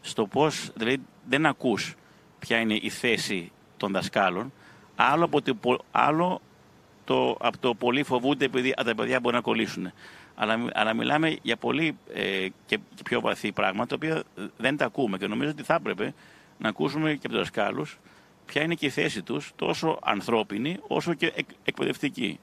Speaker 12: στο πώς δηλαδή δεν ακούς ποια είναι η θέση των δασκάλων, άλλο από το, άλλο το, από το πολύ φοβούνται επειδή τα παιδιά μπορεί να κολλήσουν. Αλλά, αλλά μιλάμε για πολύ ε, και, πιο βαθύ πράγματα, τα οποία δεν τα ακούμε και νομίζω ότι θα έπρεπε να ακούσουμε και από τους δασκάλους ποια είναι και η θέση τους, τόσο ανθρώπινη όσο και εκ, εκπαιδευτική.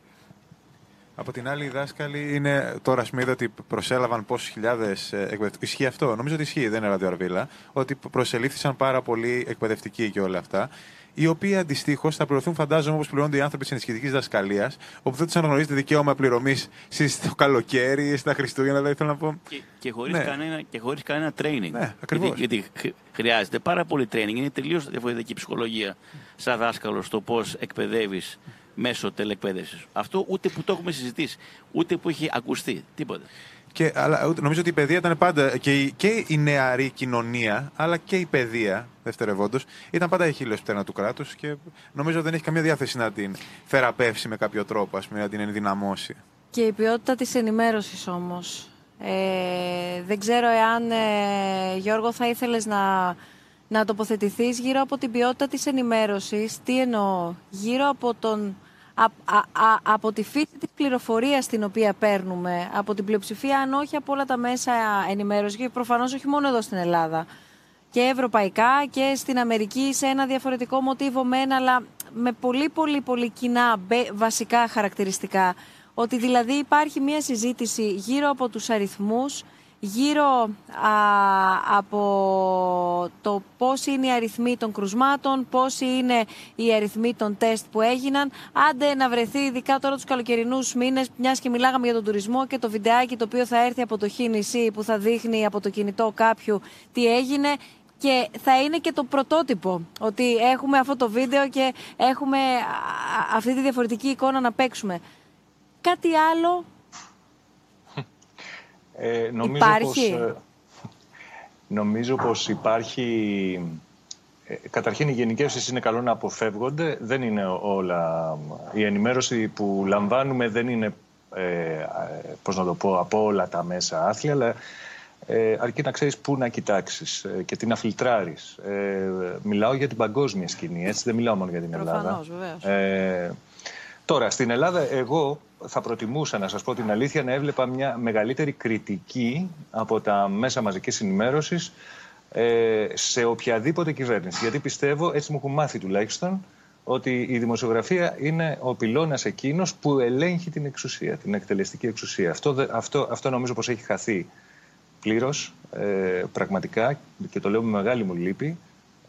Speaker 23: Από την άλλη, οι δάσκαλοι είναι. Τώρα, α είδα ότι προσέλαβαν πόσες χιλιάδες εκπαιδευτικοί. Ισχύει αυτό; Νομίζω ότι ισχύει, δεν είναι ραδιοαρβίλα. Ότι προσελήφθησαν πάρα πολλοί εκπαιδευτικοί και όλα αυτά. Οι οποίοι αντιστοίχως θα πληρωθούν, φαντάζομαι, όπως πληρώνονται οι άνθρωποι της ενισχυτικής δασκαλίας, όπου δεν τους αναγνωρίζεται δικαίωμα πληρωμής στο καλοκαίρι, στα Χριστούγεννα, δηλαδή θέλω να πω.
Speaker 12: Και, και χωρίς ναι. κανένα, κανένα training.
Speaker 23: Ναι, ακριβώς.
Speaker 12: Γιατί, γιατί χρειάζεται πάρα πολύ training. Είναι τελείως διαφορετική ψυχολογία σαν δάσκαλος το πώς εκπαιδεύεις μέσω τελεκπαίδευση. Αυτό ούτε που το έχουμε συζητήσει, ούτε που έχει ακουστεί. Τίποτα.
Speaker 23: Και, αλλά, νομίζω ότι η παιδεία ήταν πάντα και η, και η νεαρή κοινωνία, αλλά και η παιδεία, δευτερευόντως, ήταν πάντα η χείλος πτέρνα του κράτους και νομίζω δεν έχει καμία διάθεση να την θεραπεύσει με κάποιο τρόπο, ας πούμε, να την ενδυναμώσει.
Speaker 1: Και η ποιότητα της ενημέρωσης όμως. Ε, δεν ξέρω εάν, ε, Γιώργο, θα ήθελες να, να τοποθετηθείς γύρω από την ποιότητα της ενημέρωσης. Τι εννοώ, γύρω από τον από τη φύση της πληροφορίας την οποία παίρνουμε, από την πλειοψηφία, αν όχι από όλα τα μέσα ενημέρωσης, και προφανώς όχι μόνο εδώ στην Ελλάδα, και ευρωπαϊκά και στην Αμερική σε ένα διαφορετικό μοτίβο μένα, αλλά με πολύ πολύ πολύ κοινά βασικά χαρακτηριστικά. Ότι δηλαδή υπάρχει μια συζήτηση γύρω από τους αριθμούς, γύρω από το πώς είναι οι αριθμοί των κρουσμάτων, πώς είναι οι αριθμοί των τεστ που έγιναν. Άντε να βρεθεί ειδικά τώρα τους καλοκαιρινούς μήνες, μιας και μιλάγαμε για τον τουρισμό και το βιντεάκι το οποίο θα έρθει από το χ που θα δείχνει από το κινητό κάποιου τι έγινε και θα είναι και το πρωτότυπο ότι έχουμε αυτό το βίντεο και έχουμε αυτή τη διαφορετική εικόνα να παίξουμε. Κάτι άλλο
Speaker 13: ε, νομίζω
Speaker 1: υπάρχει.
Speaker 13: Πως, ε, νομίζω πως υπάρχει... Ε, καταρχήν οι γενικεύσεις είναι καλό να αποφεύγονται. Δεν είναι όλα... Η ενημέρωση που λαμβάνουμε δεν είναι, ε, πώς να το πω, από όλα τα μέσα άθλια, αλλά ε, αρκεί να ξέρεις πού να κοιτάξεις ε, και τι να φιλτράρεις. Ε, μιλάω για την παγκόσμια σκηνή, έτσι δεν μιλάω μόνο για την Ελλάδα.
Speaker 1: Ε,
Speaker 13: τώρα, στην Ελλάδα εγώ θα προτιμούσα να σας πω την αλήθεια να έβλεπα μια μεγαλύτερη κριτική από τα μέσα μαζικής ενημέρωσης ε, σε οποιαδήποτε κυβέρνηση. Γιατί πιστεύω, έτσι μου έχουν μάθει τουλάχιστον, ότι η δημοσιογραφία είναι ο πυλώνας εκείνος που ελέγχει την εξουσία, την εκτελεστική εξουσία. Αυτό, αυτό, αυτό νομίζω πως έχει χαθεί πλήρως, ε, πραγματικά, και το λέω με μεγάλη μου λύπη,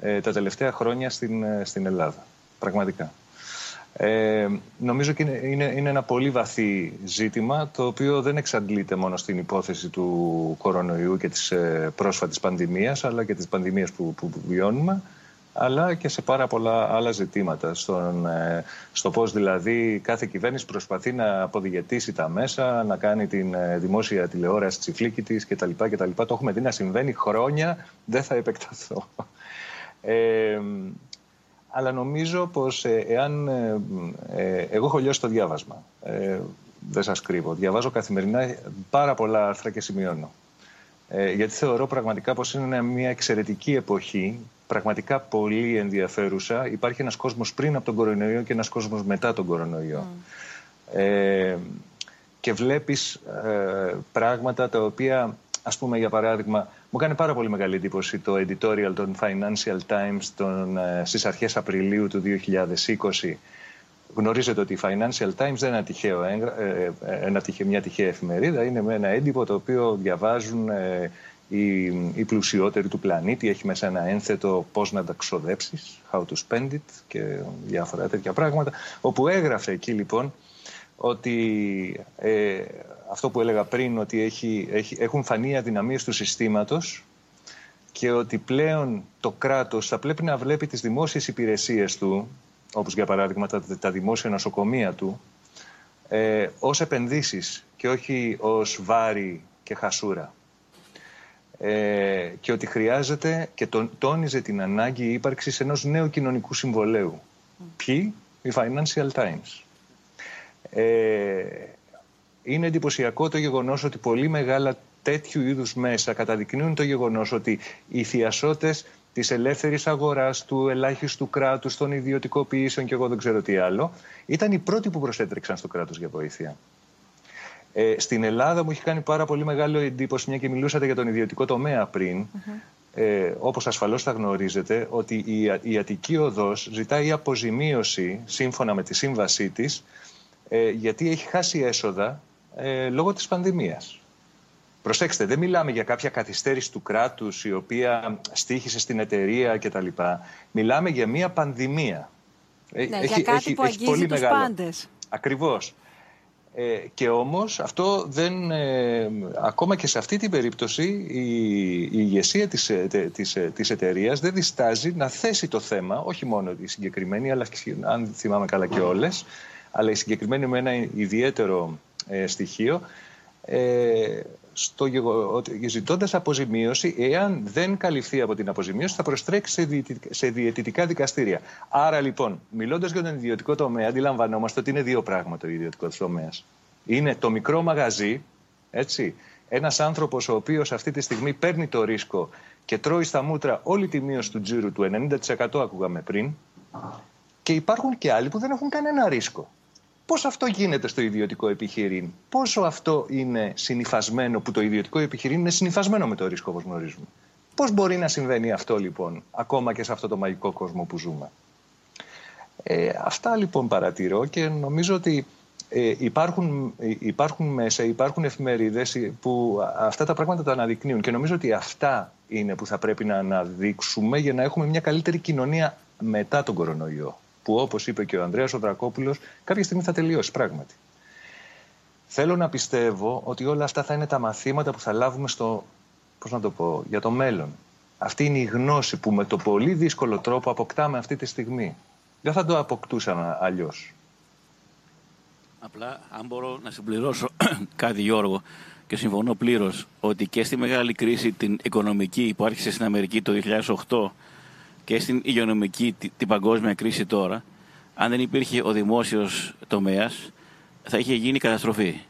Speaker 13: ε, τα τελευταία χρόνια στην, ε, στην Ελλάδα. Πραγματικά. Ε, νομίζω ότι είναι, είναι, είναι ένα πολύ βαθύ ζήτημα το οποίο δεν εξαντλείται μόνο στην υπόθεση του κορονοϊού και της ε, πρόσφατης πανδημίας αλλά και της πανδημίας που, που, βιώνουμε αλλά και σε πάρα πολλά άλλα ζητήματα. Στον, ε, στο πώς δηλαδή κάθε κυβέρνηση προσπαθεί να αποδιαιτήσει τα μέσα, να κάνει την ε, δημόσια τηλεόραση τσιφλίκη της κτλ. κτλ. Το έχουμε δει να συμβαίνει χρόνια, δεν θα επεκταθώ. Ε, αλλά νομίζω πως ε, εάν... Ε, ε, εγώ έχω λιώσει το διάβασμα. Ε, δεν σας κρύβω. Διαβάζω καθημερινά πάρα πολλά άρθρα και σημειώνω. Ε, γιατί θεωρώ πραγματικά πως είναι μια εξαιρετική εποχή, πραγματικά πολύ ενδιαφέρουσα. Υπάρχει ένας κόσμος πριν από τον κορονοϊό και ένας κόσμος μετά τον κορονοϊό. Mm. Ε, και βλέπεις πράγματα τα οποία, ας πούμε για παράδειγμα, μου κάνει πάρα πολύ μεγάλη εντύπωση το editorial των Financial Times των, ε, στις αρχές Απριλίου του 2020. Γνωρίζετε ότι η Financial Times δεν είναι τυχαίο, ε, ε, ένα, μια τυχαία εφημερίδα. Είναι με ένα έντυπο το οποίο διαβάζουν οι, οι πλουσιότεροι του πλανήτη. Έχει μέσα ένα ένθετο πώς να τα ξοδέψεις, how to spend it και διάφορα τέτοια πράγματα. Όπου έγραφε εκεί λοιπόν ότι ε, αυτό που έλεγα πριν, ότι έχει, έχει, έχουν φανεί αδυναμίες του συστήματος και ότι πλέον το κράτος θα πρέπει να βλέπει τις δημόσιες υπηρεσίες του, όπως για παράδειγμα τα, τα δημόσια νοσοκομεία του, ε, ως επενδύσεις και όχι ως βάρη και χασούρα. Ε, και ότι χρειάζεται και τον, τόνιζε την ανάγκη ύπαρξης ενός νέου κοινωνικού συμβολέου. Ποιοι; Οι Financial Times. Ε, είναι εντυπωσιακό το γεγονός ότι πολύ μεγάλα τέτοιου είδους μέσα καταδεικνύουν το γεγονός ότι οι θειασότες της ελεύθερης αγοράς, του ελάχιστου κράτους, των ιδιωτικοποιήσεων και εγώ δεν ξέρω τι άλλο, ήταν οι πρώτοι που προσέτρεξαν στο κράτος για βοήθεια. Ε, στην Ελλάδα μου έχει κάνει πάρα πολύ μεγάλο εντύπωση, μια και μιλούσατε για τον ιδιωτικό τομέα πριν, ε, όπως ασφαλώς θα γνωρίζετε, ότι η, η Αττική Οδός ζητάει αποζημίωση, σύμφωνα με τη σύμβασή της, ε, γιατί έχει χάσει έσοδα ε, λόγω της πανδημίας. Προσέξτε, δεν μιλάμε για κάποια καθυστέρηση του κράτους η οποία στήχησε στην εταιρεία κτλ. Μιλάμε για μια πανδημία.
Speaker 1: Ε, ναι, έχει, για κάτι που αγγίζει πολύ τους μεγάλο. πάντες.
Speaker 13: Ακριβώς. Ε, και όμως αυτό δεν, ε, ακόμα και σε αυτή την περίπτωση η, η ηγεσία της, ε, της, της εταιρείας δεν διστάζει να θέσει το θέμα, όχι μόνο η συγκεκριμένη, αλλά αν θυμάμαι καλά και όλες, αλλά η συγκεκριμένη με ένα ιδιαίτερο στοιχείο, ε, στο ότι ζητώντας αποζημίωση, εάν δεν καλυφθεί από την αποζημίωση, θα προστρέξει σε διαιτητικά δικαστήρια. Άρα λοιπόν, μιλώντας για τον ιδιωτικό τομέα, αντιλαμβανόμαστε ότι είναι δύο πράγματα ο ιδιωτικός τομέας. Είναι το μικρό μαγαζί, έτσι, ένας άνθρωπος ο οποίος αυτή τη στιγμή παίρνει το ρίσκο και τρώει στα μούτρα όλη τη μείωση του τζίρου του 90% ακούγαμε πριν. Και υπάρχουν και άλλοι που δεν έχουν κανένα ρίσκο. Πώς αυτό γίνεται στο ιδιωτικό επιχειρήν, πόσο αυτό είναι συνυφασμένο, που το ιδιωτικό επιχειρήν είναι συνυφασμένο με το ρίσκο όπως γνωρίζουμε; Πώς μπορεί να συμβαίνει αυτό λοιπόν, ακόμα και σε αυτό το μαγικό κόσμο που ζούμε; Ε, αυτά λοιπόν παρατηρώ και νομίζω ότι ε, υπάρχουν, ε, υπάρχουν μέσα, υπάρχουν εφημερίδες που αυτά τα πράγματα τα αναδεικνύουν και νομίζω ότι αυτά είναι που θα πρέπει να αναδείξουμε για να έχουμε μια καλύτερη κοινωνία μετά τον κορονοϊό που όπως είπε και ο Ανδρέας ο Δρακόπουλος κάποια στιγμή θα τελειώσει πράγματι. Θέλω να πιστεύω ότι όλα αυτά θα είναι τα μαθήματα που θα λάβουμε στο, πώς να το πω, για το μέλλον. Αυτή είναι η γνώση που με το πολύ δύσκολο τρόπο αποκτάμε αυτή τη στιγμή. Δεν θα το αποκτούσαμε αλλιώς.
Speaker 12: Απλά, αν μπορώ να συμπληρώσω κάτι, Γιώργο, και συμφωνώ πλήρως ότι και στη μεγάλη κρίση την οικονομική που άρχισε στην Αμερική το 2008 και στην υγειονομική, την παγκόσμια κρίση τώρα, αν δεν υπήρχε ο δημόσιος τομέας, θα είχε γίνει καταστροφή.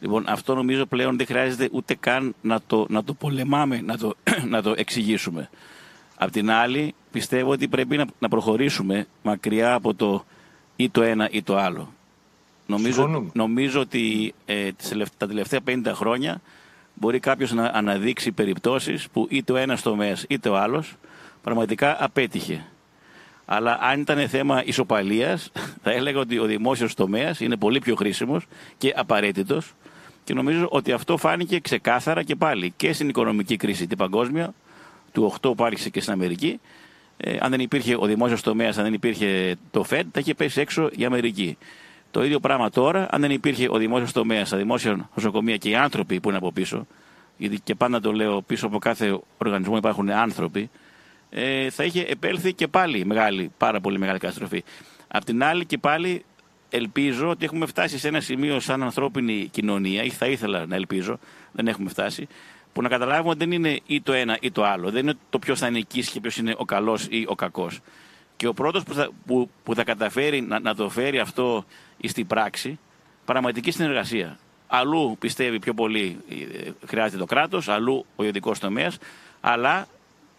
Speaker 12: Λοιπόν, αυτό νομίζω πλέον δεν χρειάζεται ούτε καν να το, να το πολεμάμε, να το, να το εξηγήσουμε. Απ' την άλλη, πιστεύω ότι πρέπει να, να προχωρήσουμε μακριά από το ή το ένα ή το άλλο. Νομίζω, νομίζω ότι ε, τα τελευταία 50 χρόνια μπορεί κάποιος να αναδείξει περιπτώσεις που ή το ένας τομέας ή το άλλος πραγματικά απέτυχε. Αλλά αν ήταν θέμα ισοπαλίας, θα έλεγα ότι ο δημόσιος τομέας είναι πολύ πιο χρήσιμος και απαραίτητος και νομίζω ότι αυτό φάνηκε ξεκάθαρα και πάλι και στην οικονομική κρίση την παγκόσμια, του 8 που άρχισε και στην Αμερική. Ε, αν δεν υπήρχε ο δημόσιος τομέας, αν δεν υπήρχε το ΦΕΔ, θα είχε πέσει έξω η Αμερική. Το ίδιο πράγμα τώρα, αν δεν υπήρχε ο δημόσιος τομέας, τα δημόσια νοσοκομεία και οι άνθρωποι που είναι από πίσω, γιατί και πάντα το λέω, πίσω από κάθε οργανισμό υπάρχουν άνθρωποι, ε, θα είχε επέλθει και πάλι μεγάλη, πάρα πολύ μεγάλη καταστροφή. Απ' την άλλη και πάλι ελπίζω ότι έχουμε φτάσει σε ένα σημείο σαν ανθρώπινη κοινωνία, ή θα ήθελα να ελπίζω, δεν έχουμε φτάσει, που να καταλάβουμε ότι δεν είναι ή το ένα ή το άλλο. Δεν είναι το ποιος θα είναι εκεί και ποιος είναι ο καλός ή ο κακός. Και ο πρώτος που, θα, που, που θα καταφέρει να, να το φέρει αυτό στην πράξη, πραγματική συνεργασία. Αλλού πιστεύει πιο πολύ ε, χρειάζεται το κράτος, αλλού ο ιδιωτικός τομέας, αλλά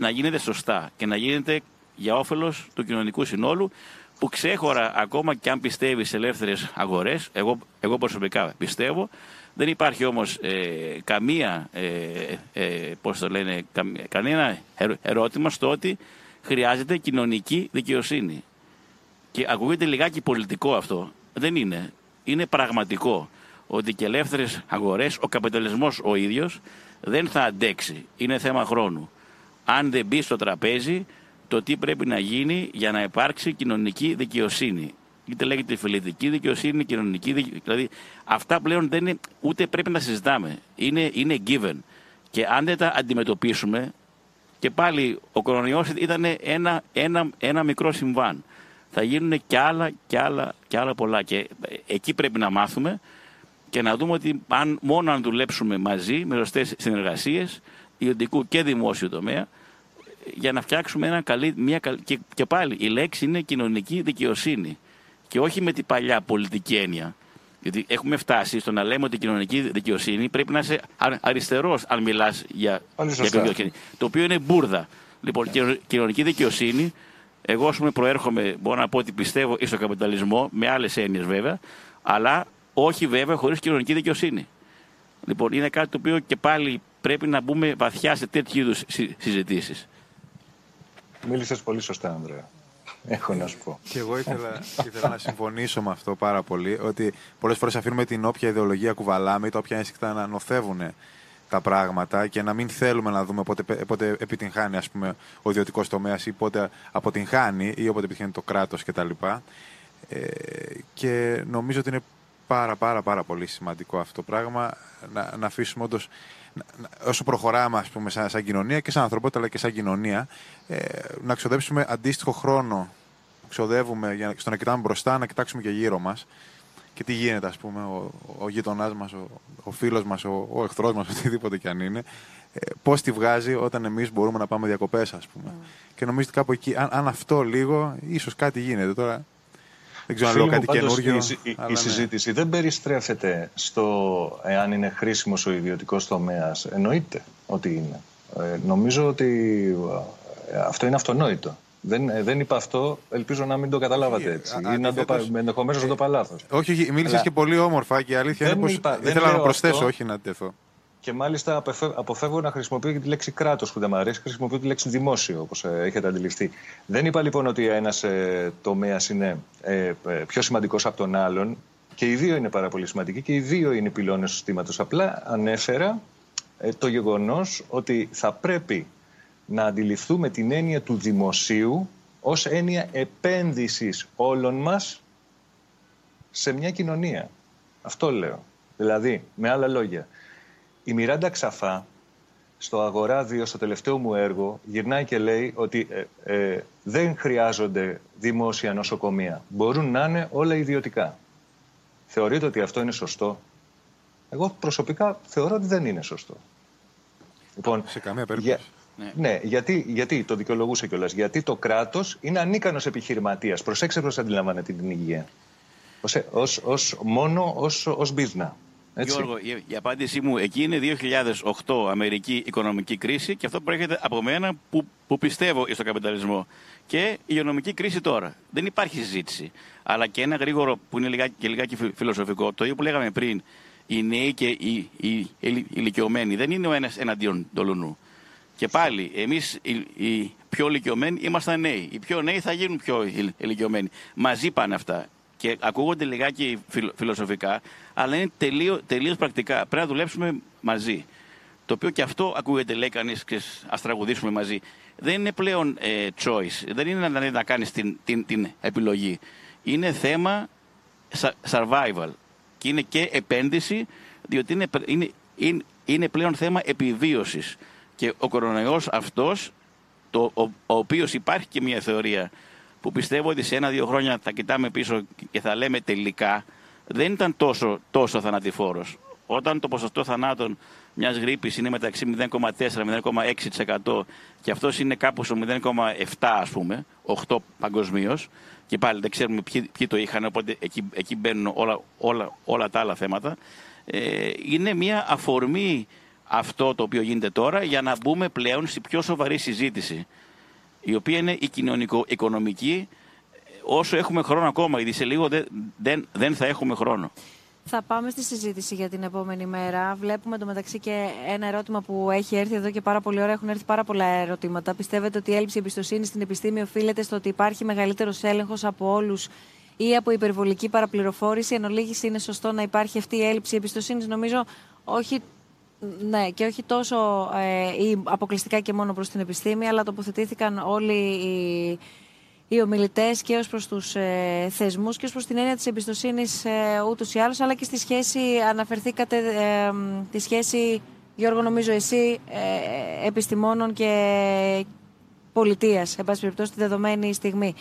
Speaker 12: να γίνεται σωστά και να γίνεται για όφελος του κοινωνικού συνόλου που ξέχωρα ακόμα και αν πιστεύει σε ελεύθερες αγορές, εγώ, εγώ προσωπικά πιστεύω, δεν υπάρχει όμως ε, καμία, ε, ε, πώς το λένε, κανένα ερώτημα στο ότι χρειάζεται κοινωνική δικαιοσύνη. Και ακούγεται λιγάκι πολιτικό αυτό. Δεν είναι. Είναι πραγματικό ότι και ελεύθερες αγορές, ο καπιταλισμός ο ίδιος δεν θα αντέξει. Είναι θέμα χρόνου αν δεν μπει στο τραπέζι το τι πρέπει να γίνει για να υπάρξει κοινωνική δικαιοσύνη. είτε λέγεται φιλετική δικαιοσύνη, κοινωνική δικαιοσύνη. Δηλαδή, αυτά πλέον δεν είναι, ούτε πρέπει να συζητάμε. Είναι, είναι given. Και αν δεν τα αντιμετωπίσουμε, και πάλι ο κορονοϊός ήταν ένα, ένα, ένα μικρό συμβάν. Θα γίνουν και άλλα, και άλλα, και άλλα πολλά. Και εκεί πρέπει να μάθουμε και να δούμε ότι αν, μόνο αν δουλέψουμε μαζί, με σωστές συνεργασίες, ιδιωτικού και δημόσιου τομέα, για να φτιάξουμε ένα καλή, μια καλή, και, και πάλι η λέξη είναι κοινωνική δικαιοσύνη και όχι με την παλιά πολιτική έννοια. Γιατί έχουμε φτάσει στο να λέμε ότι η κοινωνική δικαιοσύνη πρέπει να είσαι αριστερός αν μιλάς για, για δικαιοσύνη. Το οποίο είναι μπουρδα. Λοιπόν, κοινωνική δικαιοσύνη, εγώ ας πούμε προέρχομαι, μπορώ να πω ότι πιστεύω στο καπιταλισμό, με άλλες έννοιες βέβαια, αλλά όχι βέβαια χωρίς κοινωνική δικαιοσύνη. Λοιπόν, είναι κάτι το οποίο και πάλι πρέπει να μπούμε βαθιά σε τέτοιου είδους συζητήσεις.
Speaker 13: Μίλησες πολύ σωστά, Ανδρέα. Έχω να σου πω.
Speaker 11: Και εγώ ήθελα, ήθελα να συμφωνήσω με αυτό πάρα πολύ. Ότι πολλές φορές αφήνουμε την όποια ιδεολογία κουβαλάμε ή τα όποια ένστικτα να νοθεύουν τα πράγματα και να μην θέλουμε να δούμε πότε, πότε επιτυγχάνει ας πούμε, ο ιδιωτικός τομέας ή πότε αποτυγχάνει ή όποτε επιτυχάνει το κράτος κτλ. Ε, και νομίζω ότι είναι πάρα πάρα πάρα πολύ σημαντικό αυτό το πράγμα να, να αφήσουμε όντως όσο προχωράμε ας πούμε, σαν, σαν κοινωνία και σαν ανθρωπότητα αλλά και σαν κοινωνία ε, να ξοδέψουμε αντίστοιχο χρόνο ξοδεύουμε για, στο να κοιτάμε μπροστά, να κοιτάξουμε και γύρω μας και τι γίνεται ας πούμε ο, ο γειτονά μας, ο, ο φίλος μας, ο, ο εχθρός μας, οτιδήποτε κι αν είναι ε, πώς τη βγάζει όταν εμείς μπορούμε να πάμε διακοπές ας πούμε. Mm. Και νομίζω ότι κάπου εκεί, αν, αν αυτό λίγο, ίσως κάτι γίνεται τώρα. Δεν ξέρω αν λέω κάτι καινούργιο.
Speaker 13: Η, η, η συζήτηση δεν περιστρέφεται στο εάν είναι χρήσιμος ο ιδιωτικός τομέας. Εννοείται ότι είναι. Ε, νομίζω ότι ε, αυτό είναι αυτονόητο. Δεν, ε, δεν είπα αυτό, ελπίζω να μην το καταλάβατε έτσι. ή να το, ενδεχομένως να το είπα λάθος.
Speaker 11: Όχι, όχι μίλησες και πολύ όμορφα και η αλήθεια είναι πως. Ήθελα να προσθέσω, όχι να τεθώ.
Speaker 13: Και μάλιστα αποφεύγω να χρησιμοποιώ και τη λέξη κράτος που δεν μου αρέσει, χρησιμοποιώ τη λέξη δημόσιο, όπως ε, έχετε αντιληφθεί. Δεν είπα λοιπόν ότι ένας ε, τομέας είναι ε, ε, πιο σημαντικός από τον άλλον. Και οι δύο είναι πάρα πολύ σημαντικοί και οι δύο είναι πυλώνες του συστήματος. Απλά ανέφερα ε, το γεγονός ότι θα πρέπει να αντιληφθούμε την έννοια του δημοσίου ως έννοια επένδυσης όλων μας σε μια κοινωνία. Αυτό λέω. Δηλαδή, με άλλα λόγια, η Μιράντα Ξαφά στο Αγορά 2, στο τελευταίο μου έργο, γυρνάει και λέει ότι ε, ε, δεν χρειάζονται δημόσια νοσοκομεία. Μπορούν να είναι όλα ιδιωτικά. Θεωρείτε ότι αυτό είναι σωστό; Εγώ προσωπικά θεωρώ ότι δεν είναι σωστό.
Speaker 11: Λοιπόν, σε καμία περίπτωση.
Speaker 13: Ναι, ναι γιατί, γιατί το δικαιολογούσε κιόλας. Γιατί το κράτος είναι ανίκανος επιχειρηματίας. Προσέξτε πώς αντιλαμβάνεται την υγεία. Ως, ως, μόνο ως μπίζνα.
Speaker 12: Έτσι. Γιώργο, η, απάντησή μου εκεί είναι 2008 Αμερική οικονομική κρίση και αυτό προέρχεται από μένα που, που πιστεύω στο καπιταλισμό. Και η υγειονομική κρίση τώρα. Δεν υπάρχει συζήτηση. Αλλά και ένα γρήγορο που είναι λιγάκι, και λιγάκι φιλοσοφικό, το ίδιο που λέγαμε πριν, οι νέοι και οι, οι, οι ηλικιωμένοι δεν είναι ο ένας εναντίον του λουνού. Και πάλι, εμείς οι, οι πιο ηλικιωμένοι ήμασταν νέοι. Οι πιο νέοι θα γίνουν πιο ηλικιωμένοι. Μαζί πάνε αυτά και ακούγονται λιγάκι φιλοσοφικά, αλλά είναι τελείω τελείως πρακτικά. Πρέπει να δουλέψουμε μαζί. Το οποίο και αυτό ακούγεται, λέει κανείς, και ας τραγουδήσουμε μαζί. Δεν είναι πλέον ε, choice. Δεν είναι να, να κάνεις την, την, την επιλογή. Είναι θέμα survival. Και είναι και επένδυση, διότι είναι, είναι, είναι, είναι πλέον θέμα επιβίωσης. Και ο κορονοϊός αυτός, το, ο, ο οποίος υπάρχει και μια θεωρία που πιστεύω ότι σε ένα-δύο χρόνια θα κοιτάμε πίσω και θα λέμε τελικά δεν ήταν τόσο, τόσο θανατηφόρος. Όταν το ποσοστό θανάτων μιας γρήπης είναι μεταξύ 0,4-0,6% και αυτός είναι κάπου στο 0,7 ας πούμε, 8 παγκοσμίως. και πάλι δεν ξέρουμε ποιοι, ποιοι το είχαν, οπότε εκεί, εκεί μπαίνουν όλα, όλα, όλα τα άλλα θέματα. Ε, είναι μια αφορμή αυτό το οποίο γίνεται τώρα για να μπούμε πλέον στη πιο σοβαρή συζήτηση η οποία είναι η κοινωνικο-οικονομική όσο έχουμε χρόνο ακόμα, γιατί σε λίγο δεν, δεν, δεν θα έχουμε χρόνο.
Speaker 1: Θα πάμε στη συζήτηση για την επόμενη μέρα. Βλέπουμε το μεταξύ και ένα ερώτημα που έχει έρθει εδώ και πάρα πολύ ώρα. Έχουν έρθει πάρα πολλά ερωτήματα. Πιστεύετε ότι η έλλειψη εμπιστοσύνη στην επιστήμη οφείλεται στο ότι υπάρχει μεγαλύτερος έλεγχος από όλους ή από υπερβολική παραπληροφόρηση. Εν ολίγηση είναι σωστό να υπάρχει αυτή η έλλειψη εμπιστοσύνης; Νομίζω όχι ναι, και όχι τόσο ε, ή αποκλειστικά και μόνο προς την επιστήμη, αλλά τοποθετήθηκαν όλοι οι, οι ομιλητές και ως προς τους ε, θεσμούς και ως προς την έννοια της εμπιστοσύνης ε, ούτως ή άλλως, αλλά και στη σχέση, αναφερθήκατε, ε, τη σχέση, Γιώργο, νομίζω εσύ, ε, επιστημόνων και πολιτείας, εν πάση περιπτώσει, τη δεδομένη στιγμή.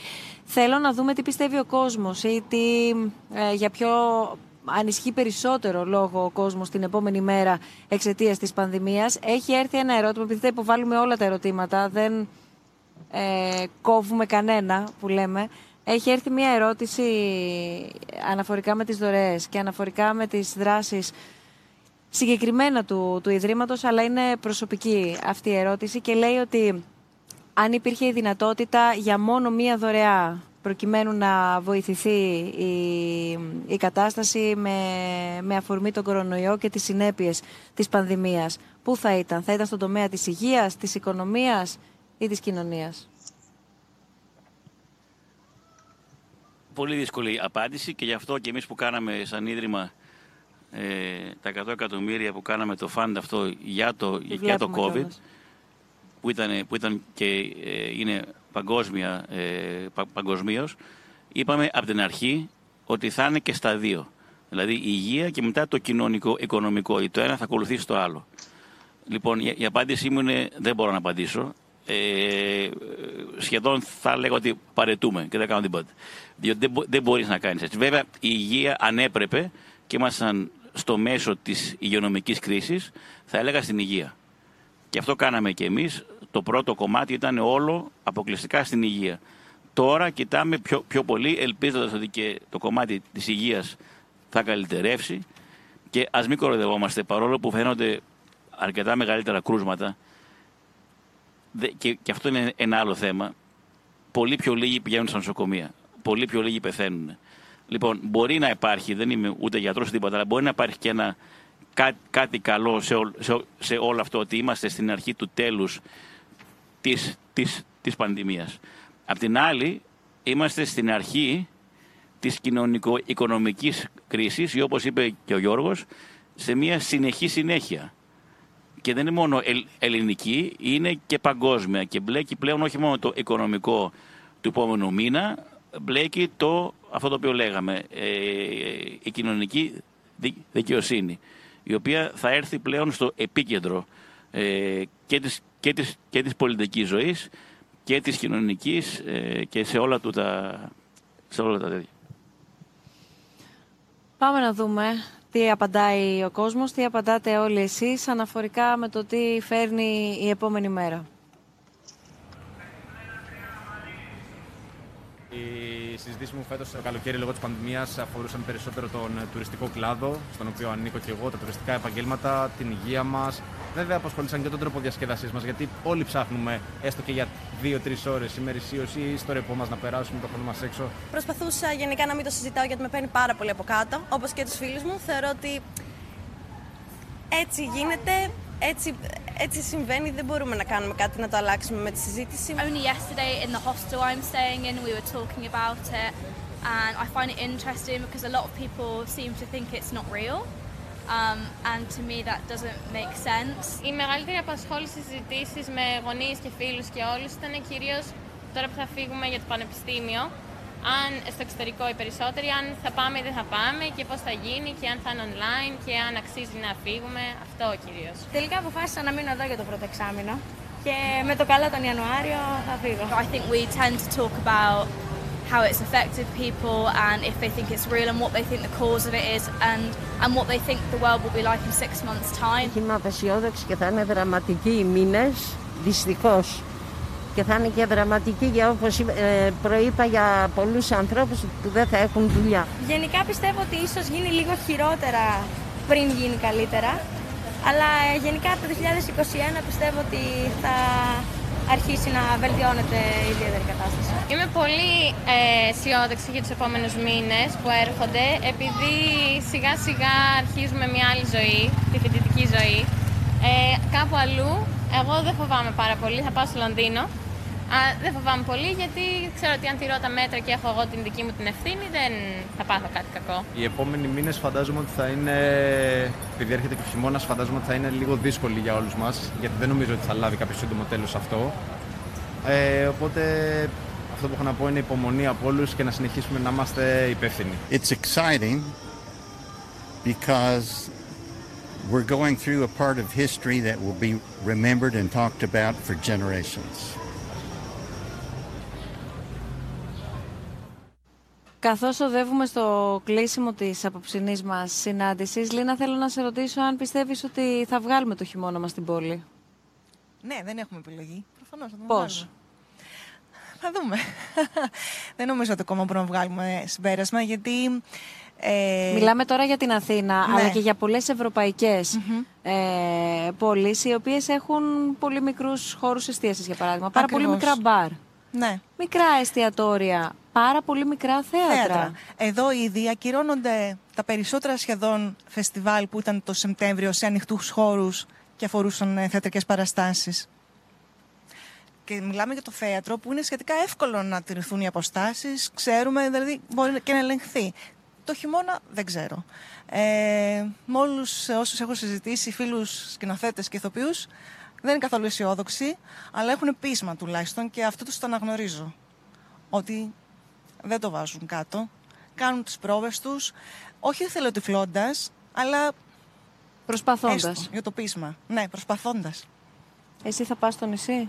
Speaker 1: Θέλω να δούμε τι πιστεύει ο κόσμος ή τι, ε, για ποιο ανισχύει περισσότερο λόγο ο κόσμος την επόμενη μέρα εξαιτίας της πανδημίας. Έχει έρθει ένα ερώτημα, επειδή θα υποβάλουμε όλα τα ερωτήματα, δεν ε, κόβουμε κανένα που λέμε. Έχει έρθει μια ερώτηση αναφορικά με τις δωρεές και αναφορικά με τις δράσεις συγκεκριμένα του, του Ιδρύματος, αλλά είναι προσωπική αυτή η ερώτηση και λέει ότι αν υπήρχε η δυνατότητα για μόνο μία δωρεά προκειμένου να βοηθηθεί η, η κατάσταση με, με αφορμή τον κορονοϊό και τις συνέπειες της πανδημίας. Πού θα ήταν, θα ήταν στον τομέα της υγείας, της οικονομίας ή της κοινωνίας;
Speaker 12: Πολύ δύσκολη απάντηση και γι' αυτό και εμείς που κάναμε σαν Ίδρυμα ε, τα 100 εκατομμύρια που κάναμε το φαντ αυτό για το, για το COVID που ήταν, που ήταν και ε, είναι παγκόσμια, ε, παγκοσμίως, είπαμε από την αρχή ότι θα είναι και στα δύο. Δηλαδή η υγεία και μετά το κοινωνικό, οικονομικό. Το ένα θα ακολουθήσει το άλλο. Λοιπόν, η, η απάντησή μου είναι δεν μπορώ να απαντήσω. Ε, σχεδόν θα λέγω ότι παρετούμε και δεν κάνω τίποτα. Διότι δεν, δεν μπορείς να κάνεις έτσι. Βέβαια, η υγεία αν έπρεπε και ήμασταν στο μέσο της υγειονομικής κρίσης, θα έλεγα στην υγεία. Και αυτό κάναμε και εμείς. Το πρώτο κομμάτι ήταν όλο αποκλειστικά στην υγεία. Τώρα κοιτάμε πιο, πιο πολύ, ελπίζοντας ότι και το κομμάτι της υγείας θα καλυτερεύσει. Και ας μην κοροϊδευόμαστε, παρόλο που φαίνονται αρκετά μεγαλύτερα κρούσματα, και, και αυτό είναι ένα άλλο θέμα, πολύ πιο λίγοι πηγαίνουν στα νοσοκομεία. Πολύ πιο λίγοι πεθαίνουν. Λοιπόν, μπορεί να υπάρχει, δεν είμαι ούτε γιατρός ούτε τίποτα, αλλά μπορεί να υπάρχει και ένα κάτι καλό σε, σε, σε όλο αυτό ότι είμαστε στην αρχή του τέλους της, της, της πανδημίας. Απ' την άλλη, είμαστε στην αρχή της κοινωνικο-οικονομικής κρίσης ή όπως είπε και ο Γιώργος, σε μια συνεχή συνέχεια. Και δεν είναι μόνο ελληνική, είναι και παγκόσμια και μπλέκει πλέον όχι μόνο το οικονομικό του επόμενου μήνα, μπλέκει το, αυτό το οποίο λέγαμε, ε, η κοινωνική δικαιοσύνη η οποία θα έρθει πλέον στο επίκεντρο ε, και, της, και, της, και της πολιτικής ζωής και της κοινωνικής ε, και σε όλα, του τα, σε όλα τα τέτοια.
Speaker 1: Πάμε να δούμε τι απαντάει ο κόσμος, τι απαντάτε όλοι εσείς αναφορικά με το τι φέρνει η επόμενη μέρα.
Speaker 5: Οι συζητήσει μου φέτος το καλοκαίρι λόγω της πανδημίας αφορούσαν περισσότερο τον τουριστικό κλάδο, στον οποίο ανήκω και εγώ, τα τουριστικά επαγγέλματα, την υγεία μας. Βέβαια, απασχολήσαν και τον τρόπο διασκέδασής μας, γιατί όλοι ψάχνουμε έστω και για δύο-τρεις ώρες ημερησίωση ή στο ρεπό μας να περάσουμε το χρόνο μας έξω.
Speaker 6: Προσπαθούσα γενικά να μην το συζητάω γιατί με παίρνει πάρα πολύ από κάτω, όπως και τους φίλους μου. Θεωρώ ότι έτσι γίνεται έτσι, έτσι συμβαίνει, δεν μπορούμε να κάνουμε κάτι να το αλλάξουμε με τη συζήτηση.
Speaker 2: Only yesterday in the hostel I'm staying in we were talking about it and I find it interesting because a lot of people seem to think it's not real. Um, and to me that doesn't make sense.
Speaker 20: Η μεγαλύτερη απασχόληση συζητήσεις με γονείς και φίλους και όλους ήταν κυρίως τώρα που θα φύγουμε για το πανεπιστήμιο αν στο εξωτερικό οι περισσότεροι, αν θα πάμε ή δεν θα πάμε και πώς θα γίνει και αν θα είναι online και αν αξίζει να φύγουμε. Αυτό κυρίως.
Speaker 24: Τελικά αποφάσισα να μείνω εδώ για το πρώτο εξάμεινο και με το καλό τον Ιανουάριο θα φύγω.
Speaker 2: I think we tend to talk about how it's affected people and if they think it's real and what they think the cause of it is and, and what they think the world will be like in six months time.
Speaker 3: Είμαι απεσιόδοξη και θα είναι δραματικοί οι μήνες, δυστυχώς και θα είναι και δραματική για όπως ε, προείπα για πολλούς ανθρώπους που δεν θα έχουν δουλειά.
Speaker 24: Γενικά πιστεύω ότι ίσως γίνει λίγο χειρότερα πριν γίνει καλύτερα, αλλά ε, γενικά το 2021 πιστεύω ότι θα αρχίσει να βελτιώνεται η ιδιαίτερη κατάσταση.
Speaker 20: Είμαι πολύ ε, αισιόδοξη για τους επόμενους μήνες που έρχονται, επειδή σιγά σιγά αρχίζουμε μια άλλη ζωή, τη φοιτητική ζωή. Ε, κάπου αλλού, εγώ δεν φοβάμαι πάρα πολύ, θα πάω στο Λονδίνο Α, δεν φοβάμαι πολύ γιατί ξέρω ότι αν τηρώ τα μέτρα και έχω εγώ την δική μου την ευθύνη δεν θα πάθω κάτι κακό.
Speaker 5: Οι επόμενοι μήνες φαντάζομαι ότι θα είναι, επειδή έρχεται και ο χειμώνας, φαντάζομαι ότι θα είναι λίγο δύσκολοι για όλους μας γιατί δεν νομίζω ότι θα λάβει κάποιος σύντομο τέλος αυτό. Ε, οπότε αυτό που έχω να πω είναι υπομονή από όλους και να συνεχίσουμε να είμαστε υπεύθυνοι.
Speaker 7: It's exciting because we're going through a part of history that will be remembered and talked about for generations.
Speaker 1: Καθώς οδεύουμε στο κλείσιμο της απόψινής μας συνάντησης, Λίνα θέλω να σε ρωτήσω αν πιστεύεις ότι θα βγάλουμε το χειμώνα μας στην πόλη.
Speaker 9: Ναι, δεν έχουμε επιλογή. Προφανώς θα τον
Speaker 1: Πώς;
Speaker 9: βγάλουμε. Θα δούμε. δεν νομίζω ότι ακόμα μπορούμε να βγάλουμε συμπέρασμα, γιατί... Ε,
Speaker 1: Μιλάμε τώρα για την Αθήνα,
Speaker 9: Ναι.
Speaker 1: αλλά και για πολλές ευρωπαϊκές ε, πόλεις, οι οποίες έχουν πολύ μικρούς χώρους εστίασης, για παράδειγμα. Πάρα πολύ
Speaker 9: Ακριβώς.
Speaker 1: μικρά μπαρ.
Speaker 9: Ναι.
Speaker 1: Μικρά εστιατόρια, πάρα πολύ μικρά θέατρα.
Speaker 9: θέατρα. Εδώ ήδη ακυρώνονται τα περισσότερα σχεδόν φεστιβάλ που ήταν το Σεπτέμβριο σε ανοιχτούς χώρους και αφορούσαν ε, θεατρικές παραστάσεις. Και μιλάμε για το θέατρο που είναι σχετικά εύκολο να τηρηθούν οι αποστάσεις. Ξέρουμε, δηλαδή μπορεί και να ελεγχθεί. Το χειμώνα δεν ξέρω. Ε, με όλους όσους έχω συζητήσει, φίλους σκηνοθέτες και ηθοποιούς, δεν είναι καθόλου αισιόδοξοι, αλλά έχουν πείσμα τουλάχιστον και αυτό τους το αναγνωρίζω. Ότι δεν το βάζουν κάτω. Κάνουν τις πρόβες τους, όχι εθελοτυφλώντας, αλλά
Speaker 1: Προσπαθώντας.
Speaker 9: έστω για το πείσμα. Ναι, προσπαθώντας.
Speaker 1: Εσύ θα πας στο νησί;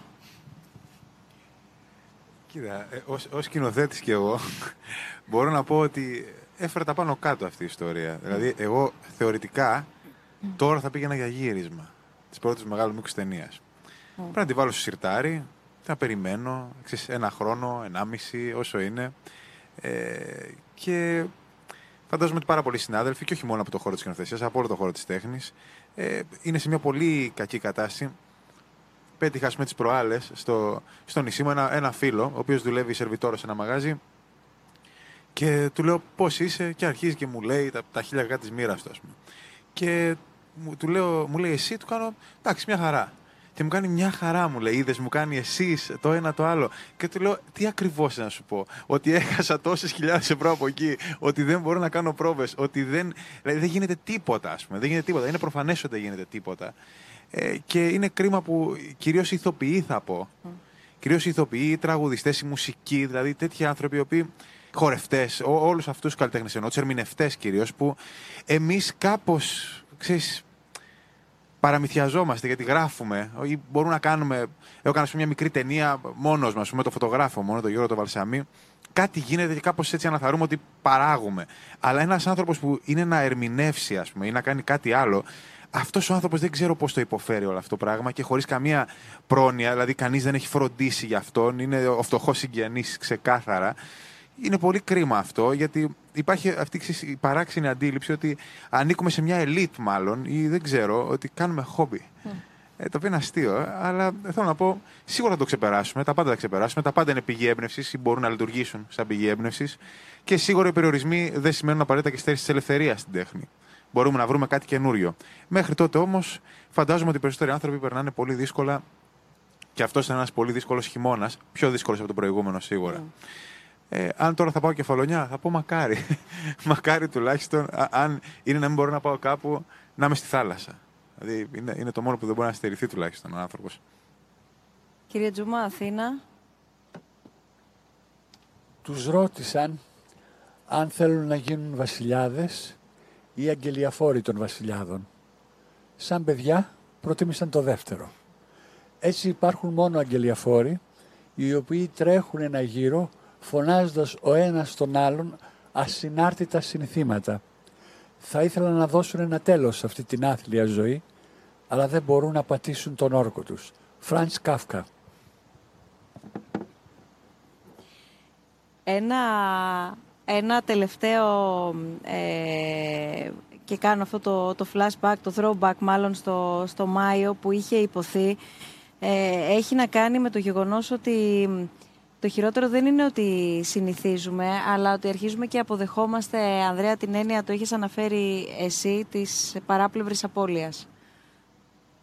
Speaker 11: Κοίτα, ε, ως, ως σκηνοθέτης κι εγώ μπορώ να πω ότι έφερα τα πάνω κάτω αυτή η ιστορία. Δηλαδή, εγώ θεωρητικά τώρα θα πήγαινα για γύρισμα της πρώτης μεγάλου μήκους ταινίας. Πρέπει να τη βάλω στο σιρτάρι, να περιμένω ξέρεις, ένα χρόνο, ενάμιση, όσο είναι. Ε, και φαντάζομαι ότι πάρα πολλοί συνάδελφοι, και όχι μόνο από το χώρο της σκηνοθεσία, από όλο το χώρο της τέχνης, ε, είναι σε μια πολύ κακή κατάσταση πέτυχα με τις προάλλες στο, στο νησί μου ένα, ένα φίλο, ο οποίος δουλεύει σερβιτόρος σε ένα μαγάζι. Και του λέω πώς είσαι, και αρχίζει και μου λέει τα, τα χίλια της μοίρας του, ας πούμε. Και μου, του λέω, μου λέει εσύ, του κάνω εντάξει, μια χαρά. Και μου κάνει μια χαρά, μου λέει. Είδες, μου κάνει εσείς το ένα το άλλο. Και του λέω, τι ακριβώς να σου πω. Ότι έχασα τόσες χιλιάδες ευρώ από εκεί. Ότι δεν μπορώ να κάνω πρόβες. Ότι δεν. Δηλαδή δεν γίνεται τίποτα, ας πούμε. Δεν γίνεται τίποτα. Είναι προφανές ότι δεν γίνεται τίποτα. Ε, και είναι κρίμα που κυρίως ηθοποιοί θα πω. Κυρίως ηθοποιοί, τραγουδιστές, η μουσική, δηλαδή τέτοιοι άνθρωποι οι οποίοι χορευτές, όλους αυτούς τους καλλιτέχνες εννοώ, τους ερμηνευτές κυρίως, που εμείς κάπως, ξέρεις, παραμυθιαζόμαστε γιατί γράφουμε ή μπορούμε να κάνουμε. Εγώ έκανα ας πούμε, μια μικρή ταινία μόνος μας, με το φωτογράφο μόνο, τον Γιώργο το Βαλσαμί. Κάτι γίνεται και κάπως έτσι αναθαρούμε ότι παράγουμε. Αλλά ένας άνθρωπος που είναι να ερμηνεύσει, ας πούμε, ή να κάνει κάτι άλλο, αυτός ο άνθρωπος δεν ξέρω πώς το υποφέρει όλο αυτό το πράγμα και χωρίς καμία πρόνοια, δηλαδή κανείς δεν έχει φροντίσει γι' αυτόν, είναι ο φτωχός συγγενής ξεκάθαρα. Είναι πολύ κρίμα αυτό, γιατί υπάρχει αυτή ξέρεις, η παράξενη αντίληψη ότι ανήκουμε σε μια ελίτ, μάλλον, ή δεν ξέρω, ότι κάνουμε χόμπι. Ε, το οποίο είναι αστείο, ε, αλλά θέλω να πω, σίγουρα θα το ξεπεράσουμε, τα πάντα θα ξεπεράσουμε. Τα πάντα είναι πηγή έμπνευσης ή μπορούν να λειτουργήσουν σαν πηγή έμπνευσης. Και σίγουρα οι περιορισμοί δεν σημαίνουν απαραίτητα και στέρηση της ελευθερίας στην τέχνη. Μπορούμε να βρούμε κάτι καινούριο. Μέχρι τότε όμως, φαντάζομαι ότι οι περισσότεροι άνθρωποι περνάνε πολύ δύσκολα και αυτός είναι ένας πολύ δύσκολος χειμώνας, πιο δύσκολος από τον προηγούμενο σίγουρα. Ε, αν τώρα θα πάω κεφαλονιά, θα πω μακάρι. μακάρι τουλάχιστον, α- αν είναι να μην μπορώ να πάω κάπου, να είμαι στη θάλασσα. Δηλαδή είναι, είναι το μόνο που δεν μπορεί να στερηθεί τουλάχιστον ο άνθρωπος.
Speaker 1: Κύριε Τζούμα, Αθήνα.
Speaker 10: Τους ρώτησαν αν θέλουν να γίνουν βασιλιάδες ή αγγελιαφόροι των βασιλιάδων. Σαν παιδιά προτίμησαν το δεύτερο. Έτσι υπάρχουν μόνο αγγελιαφόροι οι οποίοι τρέχουν ένα γύρο φωνάζοντας ο ένας τον άλλον ασυνάρτητα συνθήματα. Θα ήθελαν να δώσουν ένα τέλος σε αυτή την άθλια ζωή, αλλά δεν μπορούν να πατήσουν τον όρκο τους. Φραντς Κάφκα.
Speaker 1: Ένα, ένα τελευταίο ε, και κάνω αυτό το, το flashback, το throwback μάλλον στο, στο Μάιο που είχε υποθεί ε, έχει να κάνει με το γεγονός ότι το χειρότερο δεν είναι ότι συνηθίζουμε αλλά ότι αρχίζουμε και αποδεχόμαστε Ανδρέα την έννοια το είχες αναφέρει εσύ της παράπλευρης απώλειας.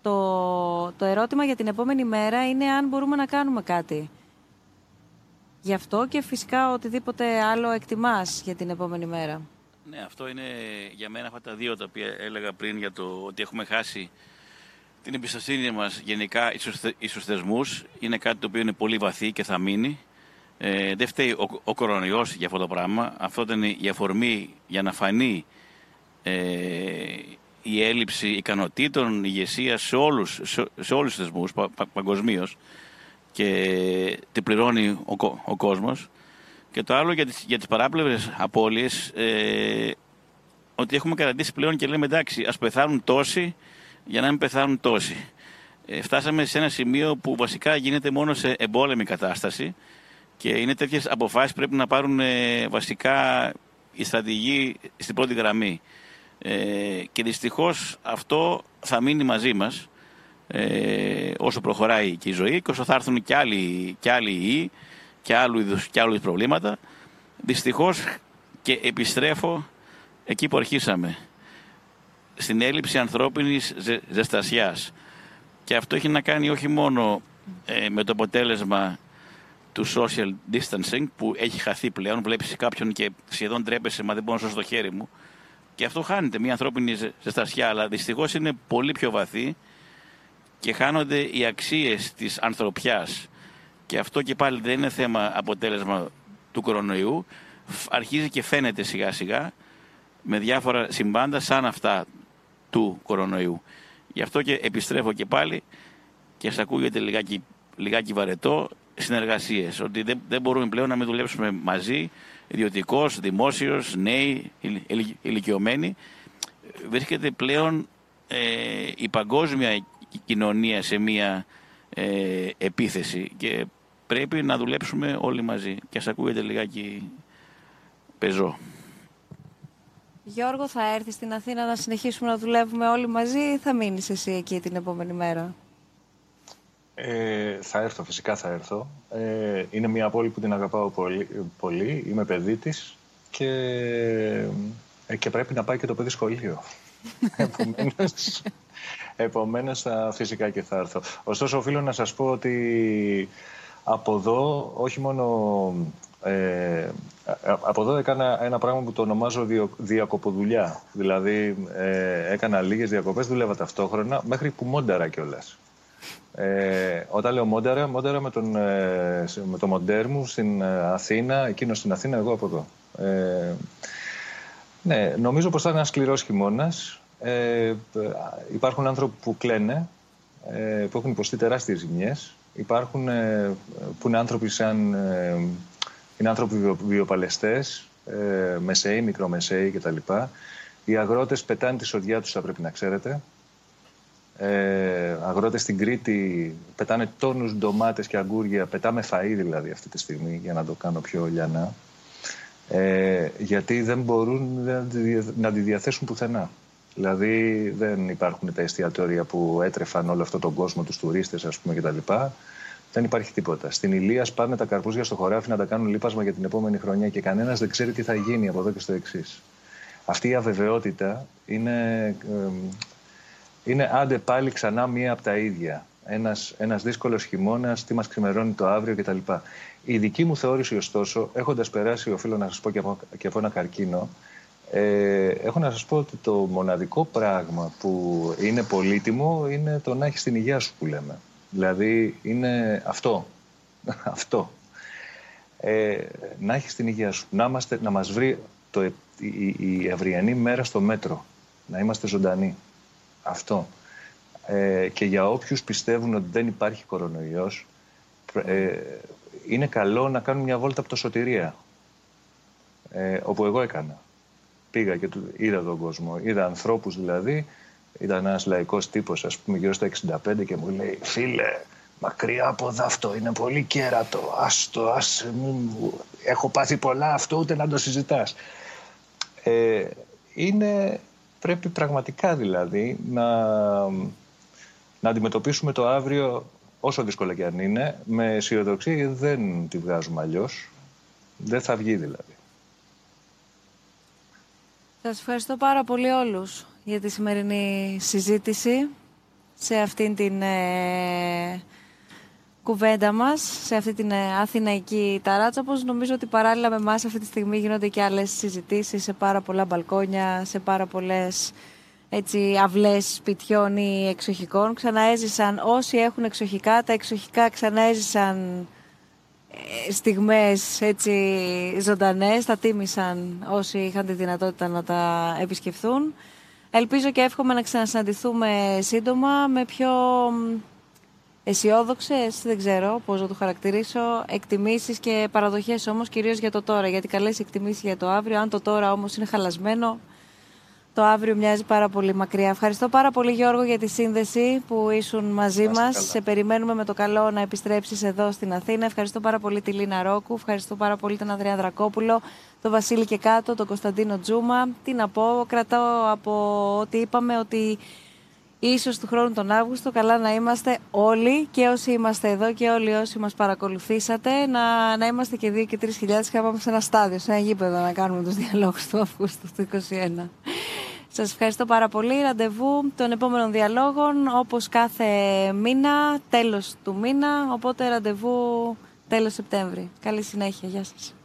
Speaker 1: Το, το ερώτημα για την επόμενη μέρα είναι αν μπορούμε να κάνουμε κάτι. Γι' αυτό και φυσικά οτιδήποτε άλλο εκτιμάς για την επόμενη μέρα.
Speaker 12: Ναι, αυτό είναι για μένα αυτά τα δύο τα οποία έλεγα πριν για το ότι έχουμε χάσει την εμπιστοσύνη μας γενικά εις τους θε- εις τους θεσμούς. Είναι κάτι το οποίο είναι πολύ βαθύ και θα μείνει. Ε, δεν φταίει ο, ο κορονοϊός για αυτό το πράγμα. Αυτό ήταν η αφορμή για να φανεί ε, η έλλειψη ικανοτήτων, ηγεσία σε όλους, σε, σε όλους τους θεσμούς πα, πα, παγκοσμίως και την πληρώνει ο, κο- ο κόσμος. Και το άλλο για τις, για τις παράπλευρες απώλειες, ε, ότι έχουμε καταντήσει πλέον και λέμε εντάξει, ας πεθάνουν τόσοι για να μην πεθάνουν τόσοι. Ε, φτάσαμε σε ένα σημείο που βασικά γίνεται μόνο σε εμπόλεμη κατάσταση και είναι τέτοιες αποφάσεις που πρέπει να πάρουν ε, βασικά οι στρατηγοί στην πρώτη γραμμή. Ε, και δυστυχώς αυτό θα μείνει μαζί μας ε, όσο προχωράει και η ζωή και όσο θα έρθουν και άλλοι, και άλλοι ιοί και άλλου είδους, και άλλου είδους προβλήματα. Δυστυχώς και επιστρέφω εκεί που αρχίσαμε. Στην έλλειψη ανθρώπινης ζε, ζεστασιάς. Και αυτό έχει να κάνει όχι μόνο ε, με το αποτέλεσμα του social distancing που έχει χαθεί πλέον. Βλέπεις κάποιον και σχεδόν τρέπεσαι, μα δεν μπορώ να σώσω το χέρι μου. Και αυτό χάνεται μια ανθρώπινη ζε- ζεστασιά, αλλά δυστυχώς είναι πολύ πιο βαθύ και χάνονται οι αξίες της ανθρωπιάς. Και αυτό και πάλι δεν είναι θέμα αποτέλεσμα του κορονοϊού. Φ- Αρχίζει και φαίνεται σιγά σιγά με διάφορα συμβάντα σαν αυτά του κορονοϊού. Γι' αυτό και επιστρέφω και πάλι και σας ακούγεται λιγάκι, λιγάκι βαρετό συνεργασίες. Ότι δεν, δεν μπορούμε πλέον να μην δουλέψουμε μαζί, ιδιωτικός, δημόσιος, νέοι, ηλι- ηλι- ηλικιωμένοι. Βρίσκεται πλέον ε, η παγκόσμια κοινωνία σε μία ε, επίθεση και πρέπει να δουλέψουμε όλοι μαζί. Και σας ακούγεται λιγάκι πεζό.
Speaker 1: Γιώργο, θα έρθεις στην Αθήνα να συνεχίσουμε να δουλεύουμε όλοι μαζί ή θα μείνεις εσύ εκεί την επόμενη μέρα;
Speaker 13: Ε, θα έρθω, φυσικά θα έρθω. Ε, είναι μια πόλη που την αγαπάω πολύ, πολύ. είμαι παιδί της και, ε, και πρέπει να πάει και το παιδί σχολείο. Επομένως, επομένως θα, φυσικά και θα έρθω. Ωστόσο, οφείλω να σας πω ότι από εδώ, όχι μόνο... Ε, α- από εδώ έκανα ένα πράγμα που το ονομάζω διο, διακοποδουλειά. Δηλαδή, ε, έκανα λίγες διακοπές, δούλευα ταυτόχρονα, μέχρι που μόνταρα κιόλας. Ε, όταν λέω μόνταρα, μόνταρα με, τον, ε, σε- με το μοντέρ μου στην ε, Αθήνα, εκείνος στην Αθήνα, εγώ από εδώ. Ε, ναι, νομίζω πως θα είναι ένας σκληρός χειμώνας. Ε, ε, υπάρχουν άνθρωποι που κλαίνε, ε, που έχουν υποστεί τεράστιες ζημιές. Υπάρχουν ε, που είναι άνθρωποι σαν... ε, είναι άνθρωποι βιο, βιοπαλαιστές, ε, μεσαίοι, μικρομεσαίοι κτλ. Οι αγρότες πετάνε τη σοδιά τους, θα πρέπει να ξέρετε. Ε, αγρότες στην Κρήτη πετάνε τόνους ντομάτες και αγκούρια, πετάμε φαΐ δηλαδή αυτή τη στιγμή για να το κάνω πιο λιανά. Ε, γιατί δεν μπορούν να τη δια- να τη διαθέσουν πουθενά. Δηλαδή δεν υπάρχουν τα εστιατόρια που έτρεφαν όλο αυτόν τον κόσμο, τους τουρίστες ας πούμε κτλ. Δεν υπάρχει τίποτα. Στην Ηλίας πάνε τα καρπούζια στο χωράφι να τα κάνουν λείπασμα για την επόμενη χρονιά και κανένας δεν ξέρει τι θα γίνει από εδώ και στο εξής. Αυτή η αβεβαιότητα είναι, εμ, είναι άντε πάλι ξανά μία από τα ίδια. Ένας, ένας δύσκολος χειμώνας, τι μας ξημερώνει το αύριο κτλ. Η δική μου θεώρηση ωστόσο, έχοντας περάσει, οφείλω να σας πω και από, και από ένα καρκίνο, ε, έχω να σας πω ότι το μοναδικό πράγμα που είναι πολύτιμο είναι το να έχεις την υγεία σου που λέμε. Δηλαδή είναι αυτό. αυτό. Ε, να έχεις την υγεία σου. Να, είμαστε, να μας βρει το, η, η, η αυριανή μέρα στο μέτρο. Να είμαστε ζωντανοί. Αυτό. Ε, και για όποιους πιστεύουν ότι δεν υπάρχει κορονοϊός, ε, είναι καλό να κάνουν μια βόλτα από το σωτηρία. Ε, όπου εγώ έκανα. Πήγα και του, είδα τον κόσμο. Είδα ανθρώπους δηλαδή. Ήταν ένας λαϊκός τύπος, ας πούμε, γύρω στα 65 και μου λέει «Φίλε, μακριά από εδώ αυτό είναι πολύ κέρατο. Άστο, άσε, μην μου... Έχω πάθει πολλά αυτό, ούτε να το συζητάς». Ε, είναι, πρέπει πραγματικά δηλαδή να, να αντιμετωπίσουμε το αύριο όσο δύσκολο και αν είναι, με αισιοδοξία γιατί δεν τη βγάζουμε αλλιώς. Δεν θα βγει δηλαδή.
Speaker 1: Σας ευχαριστώ πάρα πολύ όλους για τη σημερινή συζήτηση σε αυτήν την ε, κουβέντα μας, σε αυτή την ε, αθηναϊκή ταράτσα, όπως νομίζω ότι παράλληλα με εμάς αυτή τη στιγμή γίνονται και άλλες συζητήσεις σε πάρα πολλά μπαλκόνια, σε πάρα πολλές έτσι, αυλές σπιτιών ή εξοχικών. Ξαναέζησαν όσοι έχουν εξοχικά, τα εξοχικά ξαναέζησαν στιγμές έτσι ζωντανές, τα τίμησαν όσοι είχαν τη δυνατότητα να τα επισκεφθούν. Ελπίζω και εύχομαι να ξανασυναντηθούμε σύντομα με πιο αισιόδοξες, δεν ξέρω πώς να το χαρακτηρίσω, εκτιμήσεις και παραδοχές όμως κυρίως για το τώρα. Γιατί καλές εκτιμήσεις για το αύριο. Αν το τώρα όμως είναι χαλασμένο, το αύριο μοιάζει πάρα πολύ μακριά. Ευχαριστώ πάρα πολύ Γιώργο για τη σύνδεση που ήσουν μαζί μας. Σε περιμένουμε με το καλό να επιστρέψεις εδώ στην Αθήνα. Ευχαριστώ πάρα πολύ τη Λίνα Ρόκου. Ευχαριστώ πάρα πολύ τον Ανδρέα Δρακόπουλο, τον Βασίλη και κάτω, τον Κωνσταντίνο Τζούμα. Τι να πω, κρατάω από ό,τι είπαμε ότι ίσως του χρόνου τον Αύγουστο καλά να είμαστε όλοι και όσοι είμαστε εδώ και όλοι όσοι μας παρακολουθήσατε να, να είμαστε και δύο και τρεις χιλιάδες και να πάμε σε ένα στάδιο, σε ένα γήπεδο να κάνουμε τους διαλόγους του Αυγούστου του 2021. Σας ευχαριστώ πάρα πολύ. Ραντεβού των επόμενων διαλόγων όπως κάθε μήνα, τέλος του μήνα, οπότε ραντεβού τέλος Σεπτέμβρη. Καλή συνέχεια. Γεια σας.